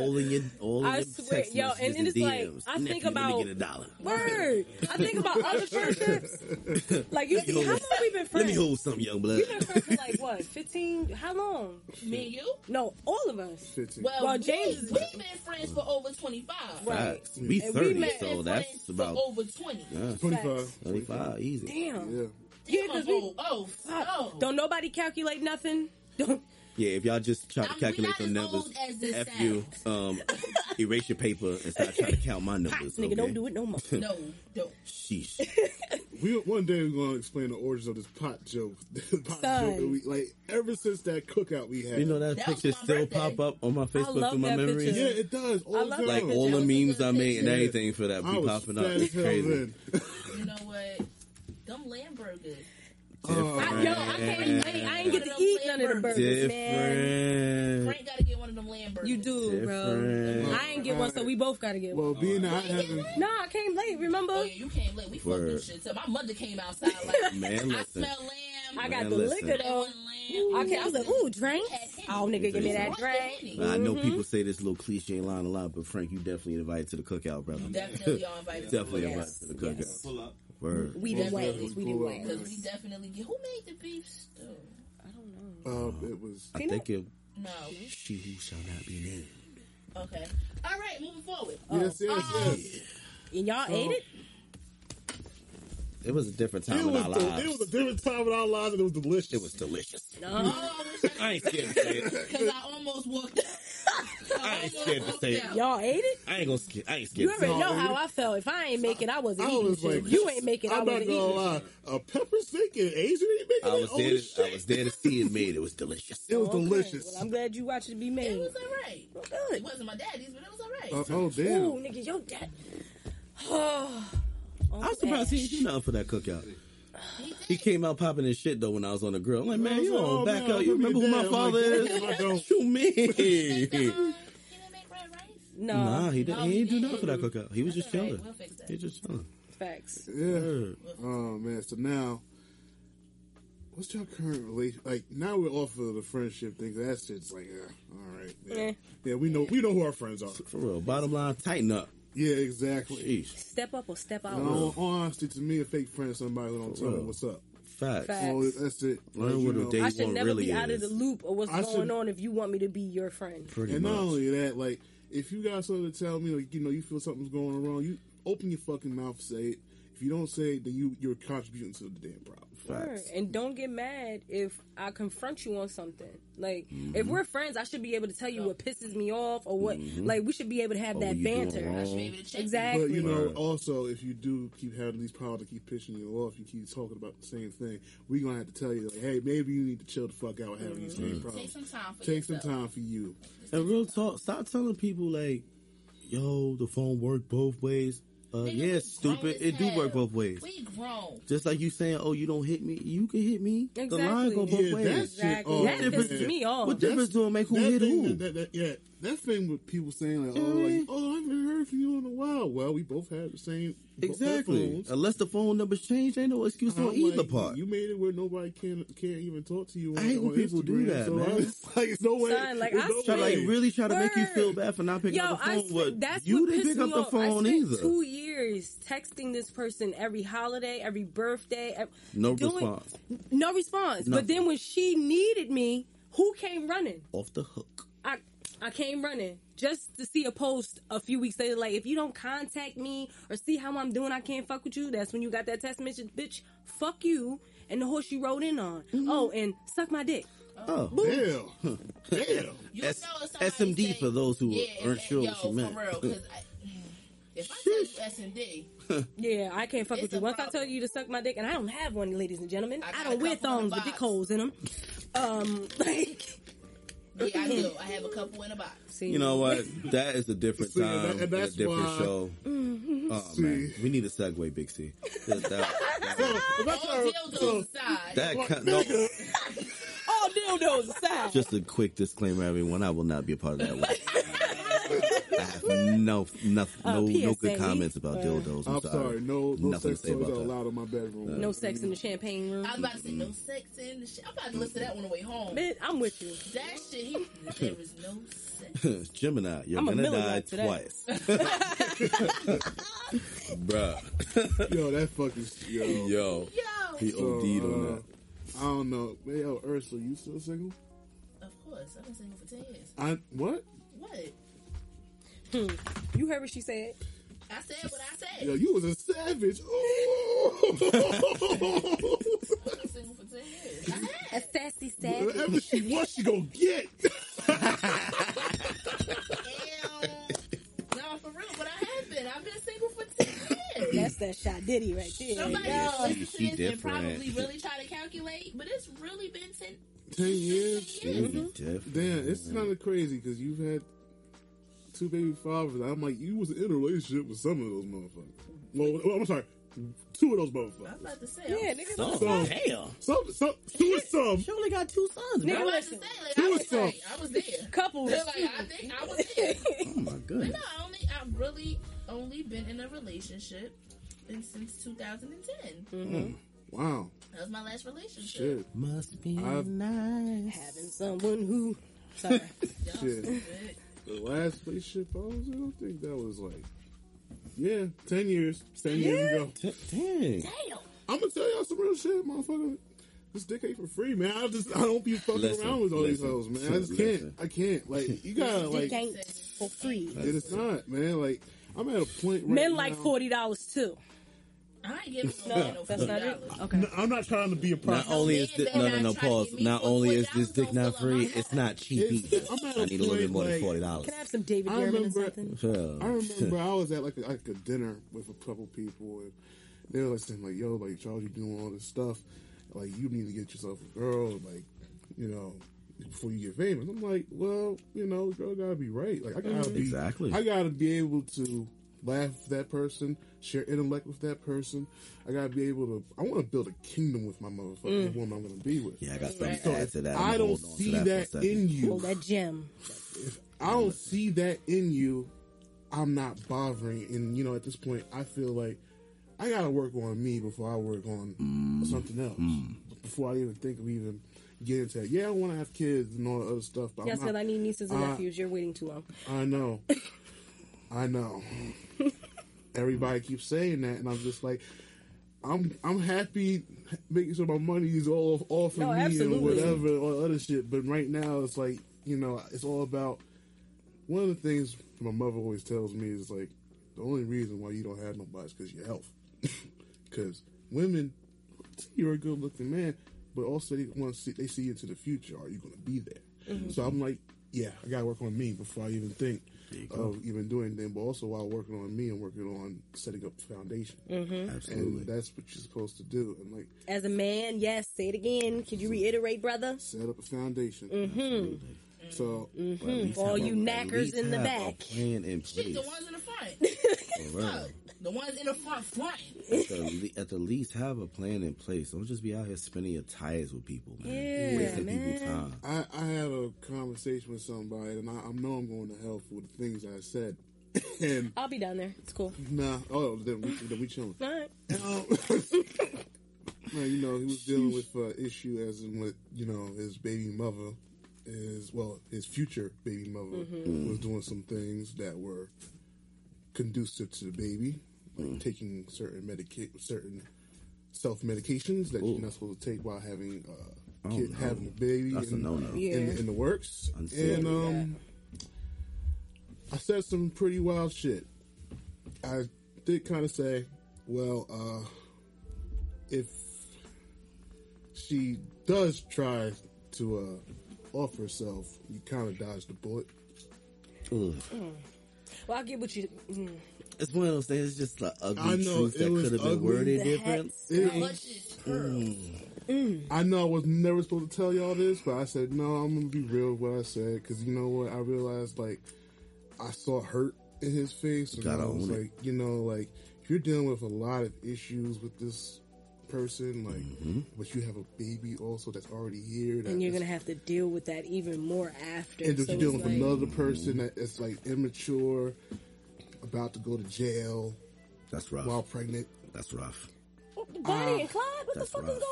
[SPEAKER 3] All in your, all in
[SPEAKER 4] I
[SPEAKER 3] your
[SPEAKER 4] swear,
[SPEAKER 3] text
[SPEAKER 4] yo,
[SPEAKER 3] messages
[SPEAKER 4] and it's like,
[SPEAKER 3] DMs.
[SPEAKER 4] I think
[SPEAKER 3] Nephew, let me
[SPEAKER 4] about-
[SPEAKER 3] get a dollar.
[SPEAKER 4] Word. I think about other friendships. [LAUGHS] Like you, how long we been friends?
[SPEAKER 3] Let me hold some, young blood.
[SPEAKER 4] We've been friends for like what, fifteen? How long?
[SPEAKER 2] Me and you?
[SPEAKER 4] No, all of us.
[SPEAKER 1] 15.
[SPEAKER 2] Well,
[SPEAKER 4] Well,
[SPEAKER 2] we,
[SPEAKER 4] James is-
[SPEAKER 2] we've been friends for over 25.
[SPEAKER 4] Right.
[SPEAKER 3] Facts. We
[SPEAKER 4] And we
[SPEAKER 3] 30,
[SPEAKER 4] met-
[SPEAKER 3] so
[SPEAKER 2] Been
[SPEAKER 3] that's
[SPEAKER 2] friends
[SPEAKER 3] about
[SPEAKER 2] for over 20.
[SPEAKER 3] yeah,
[SPEAKER 1] 25.
[SPEAKER 3] 35, easy.
[SPEAKER 4] Damn.
[SPEAKER 1] Yeah.
[SPEAKER 4] Yeah, 'cause we-
[SPEAKER 2] oh, oh, oh.
[SPEAKER 4] Don't nobody calculate nothing. Don't.
[SPEAKER 3] Yeah, if y'all just try to calculate
[SPEAKER 2] not
[SPEAKER 3] the numbers,
[SPEAKER 2] old as
[SPEAKER 3] F you, um, erase your paper and start trying to [LAUGHS] count my numbers.
[SPEAKER 4] Nigga,
[SPEAKER 3] okay?
[SPEAKER 4] don't do it no more. [LAUGHS]
[SPEAKER 2] No, don't.
[SPEAKER 3] Sheesh.
[SPEAKER 1] We one day we're gonna explain the origins of this pot joke. [LAUGHS] This pot
[SPEAKER 4] Son.
[SPEAKER 1] joke that we like ever since that cookout we had.
[SPEAKER 3] You know that,
[SPEAKER 2] That
[SPEAKER 3] picture still
[SPEAKER 2] birthday.
[SPEAKER 3] pop up on my Facebook
[SPEAKER 4] love
[SPEAKER 3] through my
[SPEAKER 4] that
[SPEAKER 3] memories.
[SPEAKER 4] picture.
[SPEAKER 1] yeah, it does. All
[SPEAKER 4] I
[SPEAKER 1] the
[SPEAKER 4] love
[SPEAKER 1] time.
[SPEAKER 3] Like
[SPEAKER 4] that
[SPEAKER 3] all the
[SPEAKER 2] That was a
[SPEAKER 3] memes
[SPEAKER 2] good
[SPEAKER 3] I made and
[SPEAKER 1] picture.
[SPEAKER 3] everything for that be popping up. It's crazy.
[SPEAKER 2] You know what? Them lamb burgers.
[SPEAKER 1] Oh,
[SPEAKER 4] I, yo, I can't. I, ain't- I ain't get to eat none of the burgers, man.
[SPEAKER 2] Frank got to get one of them lamb burgers.
[SPEAKER 4] You do, bro. I ain't get one, so we both gotta get
[SPEAKER 1] well,
[SPEAKER 4] one.
[SPEAKER 1] being that I haven't.
[SPEAKER 4] No, I came late. Remember?
[SPEAKER 2] Oh yeah, you came late. We fucked
[SPEAKER 3] Word.
[SPEAKER 2] this shit. So my mother came outside like, [LAUGHS]
[SPEAKER 3] Man,
[SPEAKER 2] I smell lamb.
[SPEAKER 4] I got
[SPEAKER 3] Man,
[SPEAKER 4] the
[SPEAKER 3] listen.
[SPEAKER 4] liquor though.
[SPEAKER 2] want lamb.
[SPEAKER 4] I, was like, ooh, drink. Oh, nigga, give me that drink.
[SPEAKER 2] Henny?
[SPEAKER 3] Now, I know
[SPEAKER 4] Mm-hmm.
[SPEAKER 3] people say this little cliche line a lot, but Frank, you definitely invited to the cookout, brother.
[SPEAKER 2] Definitely y'all invited. to [LAUGHS]
[SPEAKER 3] Definitely
[SPEAKER 2] the
[SPEAKER 3] invited
[SPEAKER 2] cookout.
[SPEAKER 3] to the cookout.
[SPEAKER 4] Yes.
[SPEAKER 5] Pull up.
[SPEAKER 3] Word.
[SPEAKER 4] We
[SPEAKER 2] didn't
[SPEAKER 4] wait. We
[SPEAKER 1] didn't
[SPEAKER 4] wait.
[SPEAKER 2] Because we definitely get. Who made the beef stew?
[SPEAKER 4] I don't know.
[SPEAKER 1] Uh, it was.
[SPEAKER 3] I
[SPEAKER 4] Peanut?
[SPEAKER 3] think it.
[SPEAKER 2] No.
[SPEAKER 3] She who shall not be named.
[SPEAKER 2] Okay. All right, moving forward.
[SPEAKER 1] Yes, yes,
[SPEAKER 2] Um,
[SPEAKER 1] yes.
[SPEAKER 4] And y'all ate it?
[SPEAKER 3] It was a different time
[SPEAKER 1] It
[SPEAKER 3] in
[SPEAKER 1] was,
[SPEAKER 3] our
[SPEAKER 1] the-
[SPEAKER 3] lives.
[SPEAKER 1] it was a different time in our lives, and it was delicious.
[SPEAKER 3] It was delicious.
[SPEAKER 4] No.
[SPEAKER 2] Oh,
[SPEAKER 3] I ain't scared to say it.
[SPEAKER 2] because [LAUGHS] I almost walked out.
[SPEAKER 3] I ain't scared to say it.
[SPEAKER 4] Y'all ate it?
[SPEAKER 3] I ain't gonna scare. I ain't
[SPEAKER 4] You
[SPEAKER 3] scared. To say
[SPEAKER 4] already know how I felt. If I ain't make it, I wasn't
[SPEAKER 1] I
[SPEAKER 4] eating
[SPEAKER 1] was
[SPEAKER 4] shit.
[SPEAKER 1] like,
[SPEAKER 4] If you ain't make it, I
[SPEAKER 1] I'm not
[SPEAKER 4] wasn't
[SPEAKER 1] gonna
[SPEAKER 4] eating
[SPEAKER 1] lie. A pepper steak and Asian ain't making
[SPEAKER 3] I
[SPEAKER 1] it.
[SPEAKER 3] was
[SPEAKER 1] Holy
[SPEAKER 3] there. To,
[SPEAKER 1] shit.
[SPEAKER 3] I was there to see it made. It was delicious.
[SPEAKER 1] It was
[SPEAKER 4] Okay.
[SPEAKER 1] delicious.
[SPEAKER 4] Well, I'm glad you watched it be made.
[SPEAKER 2] It
[SPEAKER 4] made.
[SPEAKER 2] was alright.
[SPEAKER 4] Good.
[SPEAKER 2] It wasn't my daddy's, but it was alright.
[SPEAKER 1] Uh, oh damn!
[SPEAKER 4] Ooh, nigga, your dad. [SIGHS] Oh.
[SPEAKER 3] I'm surprised he didn't do nothing for that cookout.
[SPEAKER 2] He
[SPEAKER 3] came out popping his shit though when I was on the grill. I'm like, man, you
[SPEAKER 1] like,
[SPEAKER 3] don't
[SPEAKER 1] oh,
[SPEAKER 3] back
[SPEAKER 1] man,
[SPEAKER 3] up. You remember who my father
[SPEAKER 1] like,
[SPEAKER 3] is?
[SPEAKER 1] damn, I don't.
[SPEAKER 3] You mean?
[SPEAKER 2] he didn't make red rice.
[SPEAKER 4] No.
[SPEAKER 3] Nah, he didn't.
[SPEAKER 2] No,
[SPEAKER 3] he
[SPEAKER 2] he
[SPEAKER 3] didn't do nothing for that cookout. He was
[SPEAKER 2] That's
[SPEAKER 3] just
[SPEAKER 2] alright.
[SPEAKER 3] chilling.
[SPEAKER 2] We'll fix that.
[SPEAKER 3] He was just chilling.
[SPEAKER 4] Facts.
[SPEAKER 1] Yeah.
[SPEAKER 3] Word.
[SPEAKER 1] Oh man. So now, what's your current relation? Like now we're off of the friendship thing. That shit's like, yeah, all right. Yeah.
[SPEAKER 4] Eh.
[SPEAKER 1] yeah, we know we know who our friends are.
[SPEAKER 3] For real. Bottom line, tighten up.
[SPEAKER 1] Yeah, exactly.
[SPEAKER 3] Sheesh.
[SPEAKER 4] Step up or step out.
[SPEAKER 1] In all honesty, to me, a fake friend is somebody who don't tell me what's up.
[SPEAKER 3] Facts.
[SPEAKER 4] Facts.
[SPEAKER 1] Oh, that's it.
[SPEAKER 3] Learn what a
[SPEAKER 1] know.
[SPEAKER 3] day
[SPEAKER 4] I should
[SPEAKER 3] one
[SPEAKER 4] never
[SPEAKER 3] really
[SPEAKER 4] be out of the loop of what's
[SPEAKER 1] I
[SPEAKER 4] going
[SPEAKER 1] should-
[SPEAKER 4] on if you want me to be your friend.
[SPEAKER 3] Pretty
[SPEAKER 1] And
[SPEAKER 3] much.
[SPEAKER 1] not only that, like if you got something to tell me, like you know, you feel something's going wrong, you open your fucking mouth, say it. If you don't say it, then you you're contributing to the damn problem.
[SPEAKER 4] Word.
[SPEAKER 3] Facts.
[SPEAKER 4] And don't get mad if I confront you on something. Like,
[SPEAKER 3] Mm-hmm.
[SPEAKER 4] if we're friends, I should be able to tell you what pisses me off or what. Like, we should be able to have
[SPEAKER 3] Oh,
[SPEAKER 4] that banter.
[SPEAKER 2] I should be able to check.
[SPEAKER 4] Exactly.
[SPEAKER 1] But you know,
[SPEAKER 3] Right.
[SPEAKER 1] also if you do keep having these problems, to keep pissing you off, you keep talking about the same thing. We're gonna have to tell you, like, hey, maybe you need to chill the fuck out having these same
[SPEAKER 2] Take
[SPEAKER 1] problems.
[SPEAKER 2] some time for
[SPEAKER 1] Take some time for you.
[SPEAKER 3] And real talk, stop telling people like, yo, the phone work both ways. Uh,
[SPEAKER 2] Nigga,
[SPEAKER 3] yeah, stupid.
[SPEAKER 2] grown as
[SPEAKER 3] It do work both ways.
[SPEAKER 2] We grown.
[SPEAKER 3] Just like you saying, oh, you don't hit me, you can hit me. The line
[SPEAKER 4] Exactly.
[SPEAKER 3] go both
[SPEAKER 1] Yeah,
[SPEAKER 3] ways.
[SPEAKER 1] that's-
[SPEAKER 4] Exactly.
[SPEAKER 1] Oh,
[SPEAKER 4] that pisses me off.
[SPEAKER 3] What difference do it make who hit
[SPEAKER 1] thing,
[SPEAKER 3] who?
[SPEAKER 1] That, that, that- yeah, that thing with people saying like, oh, like, mm. oh, I haven't heard from you in a while. Well, we both had the same both had
[SPEAKER 3] Exactly.
[SPEAKER 1] phones.
[SPEAKER 3] Unless the phone numbers change, ain't no excuse
[SPEAKER 1] I'm
[SPEAKER 3] on either
[SPEAKER 1] like,
[SPEAKER 3] part.
[SPEAKER 1] You made it where nobody can can't even talk to you. On,
[SPEAKER 3] I hate when
[SPEAKER 1] on
[SPEAKER 3] people do
[SPEAKER 1] Instagram,
[SPEAKER 3] that,
[SPEAKER 1] so
[SPEAKER 3] man.
[SPEAKER 1] It's [LAUGHS] like it's no way.
[SPEAKER 4] Son, like, I
[SPEAKER 1] no
[SPEAKER 3] Try like really try to make you feel bad for not picking
[SPEAKER 4] Yo,
[SPEAKER 3] up the phone.
[SPEAKER 4] spent,
[SPEAKER 3] but
[SPEAKER 4] that's
[SPEAKER 3] you didn't pick up the phone
[SPEAKER 4] I spent
[SPEAKER 3] either.
[SPEAKER 4] two years texting this person every holiday, every birthday. ev-
[SPEAKER 3] No
[SPEAKER 4] doing-
[SPEAKER 3] response.
[SPEAKER 4] No response. But then when she needed me, who came running?
[SPEAKER 3] Off the hook.
[SPEAKER 4] I I came running just to see a post a few weeks later. Like, if you don't contact me or see how I'm doing, I can't fuck with you. That's when you got that text message, bitch. Fuck you and the horse you rode in on. Oh, and suck my dick.
[SPEAKER 3] Oh,
[SPEAKER 1] Damn, [LAUGHS] damn.
[SPEAKER 2] You
[SPEAKER 3] S-
[SPEAKER 2] know
[SPEAKER 3] SMD
[SPEAKER 2] say-
[SPEAKER 3] for those who
[SPEAKER 2] yeah,
[SPEAKER 3] aren't sure
[SPEAKER 2] yo,
[SPEAKER 3] what she meant.
[SPEAKER 2] For real, 'cause I, [LAUGHS] if I tell you S and D, [LAUGHS]
[SPEAKER 4] Yeah, I can't fuck
[SPEAKER 2] It's
[SPEAKER 4] with you.
[SPEAKER 2] a
[SPEAKER 4] Once I tell you to suck my dick, and I don't have one, ladies and gentlemen.
[SPEAKER 2] I
[SPEAKER 4] I, don't wear thongs with dick holes in them. Um, like,
[SPEAKER 2] yeah, I do. [LAUGHS] I have a couple in a box.
[SPEAKER 4] see,
[SPEAKER 3] You know what? That is a different
[SPEAKER 1] See,
[SPEAKER 3] time,
[SPEAKER 1] and that- and
[SPEAKER 3] and a different
[SPEAKER 1] why-
[SPEAKER 3] show.
[SPEAKER 4] Mm-hmm.
[SPEAKER 3] Oh
[SPEAKER 1] See.
[SPEAKER 3] man, we need a segue, Big C. [LAUGHS] That, that,
[SPEAKER 2] All dildos aside,
[SPEAKER 3] that kind- no,
[SPEAKER 4] all dildos aside.
[SPEAKER 3] just a quick disclaimer, everyone. I will not be a part of that. One. [LAUGHS] I have no, no,
[SPEAKER 4] Uh,
[SPEAKER 3] no, no good comments about
[SPEAKER 4] Uh,
[SPEAKER 3] dildos. I'm,
[SPEAKER 1] I'm sorry. No, no
[SPEAKER 3] Nothing to
[SPEAKER 1] sex
[SPEAKER 3] say
[SPEAKER 1] toys
[SPEAKER 3] about
[SPEAKER 1] are
[SPEAKER 3] that.
[SPEAKER 1] allowed in my bedroom.
[SPEAKER 4] no sex in the champagne room.
[SPEAKER 2] I was about to say no sex in the shit. I'm about to listen to that on the way home.
[SPEAKER 4] Man, I'm with you.
[SPEAKER 2] That shit, he, there was no sex. [LAUGHS]
[SPEAKER 3] Gemini, you're
[SPEAKER 4] I'm
[SPEAKER 3] gonna die
[SPEAKER 4] Lite
[SPEAKER 3] twice, [LAUGHS] [LAUGHS] bruh.
[SPEAKER 1] Yo, that fucking yo.
[SPEAKER 3] Yo,
[SPEAKER 2] Yo,
[SPEAKER 3] he
[SPEAKER 1] So,
[SPEAKER 3] OD'd on
[SPEAKER 1] uh,
[SPEAKER 3] that.
[SPEAKER 1] I don't know. Hey, Yo, Ursula, you still single?
[SPEAKER 2] of course, I've been single for ten years.
[SPEAKER 1] I what?
[SPEAKER 2] What?
[SPEAKER 4] Hmm. You heard what she said.
[SPEAKER 2] I said what I said.
[SPEAKER 1] Yo, you was a savage. Ooh.
[SPEAKER 2] I've been single for ten years. I
[SPEAKER 4] A
[SPEAKER 2] have.
[SPEAKER 4] sassy sassy.
[SPEAKER 1] Whatever she wants, she gonna get.
[SPEAKER 2] Ew. No, for real, but I have been. I've been single for ten years.
[SPEAKER 4] That's that shot Diddy right there.
[SPEAKER 2] Somebody
[SPEAKER 4] Yo.
[SPEAKER 2] else listen to
[SPEAKER 3] She
[SPEAKER 2] this and
[SPEAKER 3] different.
[SPEAKER 2] probably really try to calculate, but it's really been 10,
[SPEAKER 1] Ten years.
[SPEAKER 3] She different.
[SPEAKER 1] Damn, it's kind of crazy because you've had two baby fathers. I'm like, you was in a relationship with some of those motherfuckers. Well, well, I'm sorry, two of those motherfuckers.
[SPEAKER 2] I
[SPEAKER 1] motherfuckers.
[SPEAKER 2] was about to say.
[SPEAKER 4] Yeah, nigga.
[SPEAKER 3] Oh,
[SPEAKER 1] So-
[SPEAKER 3] damn.
[SPEAKER 1] Some, some, two is some.
[SPEAKER 3] She only got two sons,
[SPEAKER 4] Nigga,
[SPEAKER 2] I was about to say, like,
[SPEAKER 1] Two
[SPEAKER 2] I was
[SPEAKER 1] some.
[SPEAKER 2] like, I was there.
[SPEAKER 4] Couples.
[SPEAKER 2] like, I think I was there. [LAUGHS]
[SPEAKER 3] Oh my
[SPEAKER 2] But
[SPEAKER 3] goodness.
[SPEAKER 2] no, I only, I've really only been in a relationship and since 2010. Mm-hmm. Hmm.
[SPEAKER 1] Wow,
[SPEAKER 2] That was my last relationship.
[SPEAKER 1] shit,
[SPEAKER 3] Must be
[SPEAKER 1] I've-
[SPEAKER 3] nice.
[SPEAKER 4] Having someone who. Sorry. [LAUGHS]
[SPEAKER 2] Y'all
[SPEAKER 1] Shit.
[SPEAKER 2] Stupid.
[SPEAKER 1] the last relationship I was in, I don't think that was like, yeah, ten years, ten years ago.
[SPEAKER 3] T- Dang.
[SPEAKER 2] Damn.
[SPEAKER 1] I'm gonna tell y'all some real shit, motherfucker. This dick ain't for free, man. I just I don't be fucking
[SPEAKER 3] Listen,
[SPEAKER 1] around with all these
[SPEAKER 3] listen,
[SPEAKER 1] hoes, man. I just
[SPEAKER 3] listen.
[SPEAKER 1] can't. I can't. Like [LAUGHS] you gotta
[SPEAKER 4] Dick
[SPEAKER 1] like.
[SPEAKER 4] ain't for free.
[SPEAKER 1] It is not, man. Like I'm at a point. Right
[SPEAKER 4] Men
[SPEAKER 1] now,
[SPEAKER 4] like forty dollars too.
[SPEAKER 2] I ain't giving [LAUGHS] no,
[SPEAKER 4] No,
[SPEAKER 2] man no
[SPEAKER 4] that's not it. Okay.
[SPEAKER 1] No, I'm not trying to be a
[SPEAKER 3] Not only is this, no, no, no,
[SPEAKER 2] trying
[SPEAKER 3] pause. Not only is this dick
[SPEAKER 2] don't
[SPEAKER 3] not
[SPEAKER 2] fill up
[SPEAKER 3] free, it's not cheap
[SPEAKER 1] It's-
[SPEAKER 3] either.
[SPEAKER 1] I'm at
[SPEAKER 3] I
[SPEAKER 1] a
[SPEAKER 3] need a little bit
[SPEAKER 1] point,
[SPEAKER 3] more than forty dollars.
[SPEAKER 4] Can I have some David
[SPEAKER 1] I
[SPEAKER 4] Yerman or something?
[SPEAKER 1] I remember I was at like a, like a dinner with a couple people, and they were like saying like, "Yo, like Charles, you doing all this stuff. Like you need to get yourself a girl, like you know." Before you get famous, I'm like, well, you know, girl gotta be right. Like I gotta be,
[SPEAKER 3] Exactly.
[SPEAKER 1] I gotta be able to laugh with that person, share intellect with that person. I gotta be able to. I want to build a kingdom with my motherfucking woman I'm gonna be with.
[SPEAKER 3] Yeah, I got something
[SPEAKER 2] Right.
[SPEAKER 3] to add to that. I'm
[SPEAKER 1] I
[SPEAKER 3] gonna
[SPEAKER 1] don't
[SPEAKER 3] hold on to
[SPEAKER 1] see
[SPEAKER 3] that,
[SPEAKER 1] that,
[SPEAKER 3] for a second.
[SPEAKER 1] in you.
[SPEAKER 4] Oh, that gem.
[SPEAKER 1] I don't see that in you, I'm not bothering. And you know, at this point, I feel like I gotta work on me before I work on
[SPEAKER 3] Mm.
[SPEAKER 1] something else. Before I even think of even getting into that. Yeah, I want to have kids and all that other stuff. But
[SPEAKER 4] Yes,
[SPEAKER 1] I'm
[SPEAKER 4] because I need nieces and
[SPEAKER 1] uh,
[SPEAKER 4] nephews. You're waiting too long.
[SPEAKER 1] I know, [LAUGHS] I know. Everybody keeps saying that, and I'm just like. I'm I'm happy making sure my money is all off of
[SPEAKER 4] No,
[SPEAKER 1] me
[SPEAKER 4] absolutely.
[SPEAKER 1] and whatever or other shit. But right now it's like you know it's all about one of the things my mother always tells me is like the only reason why you don't have nobody is because your health. [LAUGHS] Because women, you're a good looking man, but also they want to see they see into the future. Are you going to be there?
[SPEAKER 4] Mm-hmm.
[SPEAKER 1] So I'm like, yeah, I got to work on me before I even think of even doing them, But also while working on me, I'm working on setting up the foundation,
[SPEAKER 4] Mm-hmm.
[SPEAKER 3] Absolutely.
[SPEAKER 1] and that's what you're supposed to do. And like
[SPEAKER 4] As a man, yes, say it again. Could you reiterate, brother?
[SPEAKER 1] set up a foundation.
[SPEAKER 4] Mm-hmm.
[SPEAKER 1] So
[SPEAKER 3] Well, at least
[SPEAKER 4] All you knackers in the back.
[SPEAKER 3] plan in
[SPEAKER 2] Shit,
[SPEAKER 3] place.
[SPEAKER 2] the ones in the front. [LAUGHS]
[SPEAKER 3] For real.
[SPEAKER 2] Fuck. The ones in the front fronting.
[SPEAKER 3] at, the, le- at the least have a plan in place. Don't just be out here spinning your tires with people, man.
[SPEAKER 4] Yeah,
[SPEAKER 3] Wasting
[SPEAKER 4] man.
[SPEAKER 3] people's time.
[SPEAKER 1] I, I had a conversation with somebody, and I, I know I'm going to hell for the things I said. [COUGHS] and
[SPEAKER 4] I'll be down there. It's cool.
[SPEAKER 1] nah, oh, then we, then we chilling.
[SPEAKER 4] All right.
[SPEAKER 1] Um, [LAUGHS] well, you know, he was dealing with uh, issue as in with you know his baby mother, is well, his future baby mother was doing some things that were conducive to the baby, like taking certain medica- certain self medications that
[SPEAKER 3] Ooh.
[SPEAKER 1] you're not supposed to take while having uh,
[SPEAKER 3] Oh,
[SPEAKER 1] kid,
[SPEAKER 3] no.
[SPEAKER 1] having a baby.
[SPEAKER 3] That's a no-no.
[SPEAKER 4] Yeah.
[SPEAKER 1] in, in the works.
[SPEAKER 3] Unsafe.
[SPEAKER 1] And um, I said some pretty wild shit. I did kind of say, well, uh, if she does try to uh, offer herself, you kind of dodged the bullet.
[SPEAKER 3] Ugh.
[SPEAKER 4] Well, I'll get what you. Mm.
[SPEAKER 3] It's one of those things. It's just the
[SPEAKER 1] I
[SPEAKER 3] ugly
[SPEAKER 1] know,
[SPEAKER 3] truth that could have been worded different.
[SPEAKER 4] hats.
[SPEAKER 1] It-
[SPEAKER 2] is curls.
[SPEAKER 1] I know I was never supposed to tell y'all this, but I said no. I'm gonna be real with what I said because you know what? I realized like I saw hurt in his face, and
[SPEAKER 3] Gotta
[SPEAKER 1] I was
[SPEAKER 3] own it.
[SPEAKER 1] like, you know, like if you're dealing with a lot of issues with this person, like,
[SPEAKER 3] Mm-hmm.
[SPEAKER 1] but you have a baby also that's already here, that
[SPEAKER 4] And you're
[SPEAKER 1] is-
[SPEAKER 4] gonna have to deal with that even more after.
[SPEAKER 1] and
[SPEAKER 4] so
[SPEAKER 1] you're dealing with
[SPEAKER 4] like-
[SPEAKER 1] another person that is like immature, about to go to jail
[SPEAKER 3] That's rough.
[SPEAKER 1] while pregnant.
[SPEAKER 3] That's rough.
[SPEAKER 4] Bonnie and Clyde, what the
[SPEAKER 3] that's
[SPEAKER 4] fuck is going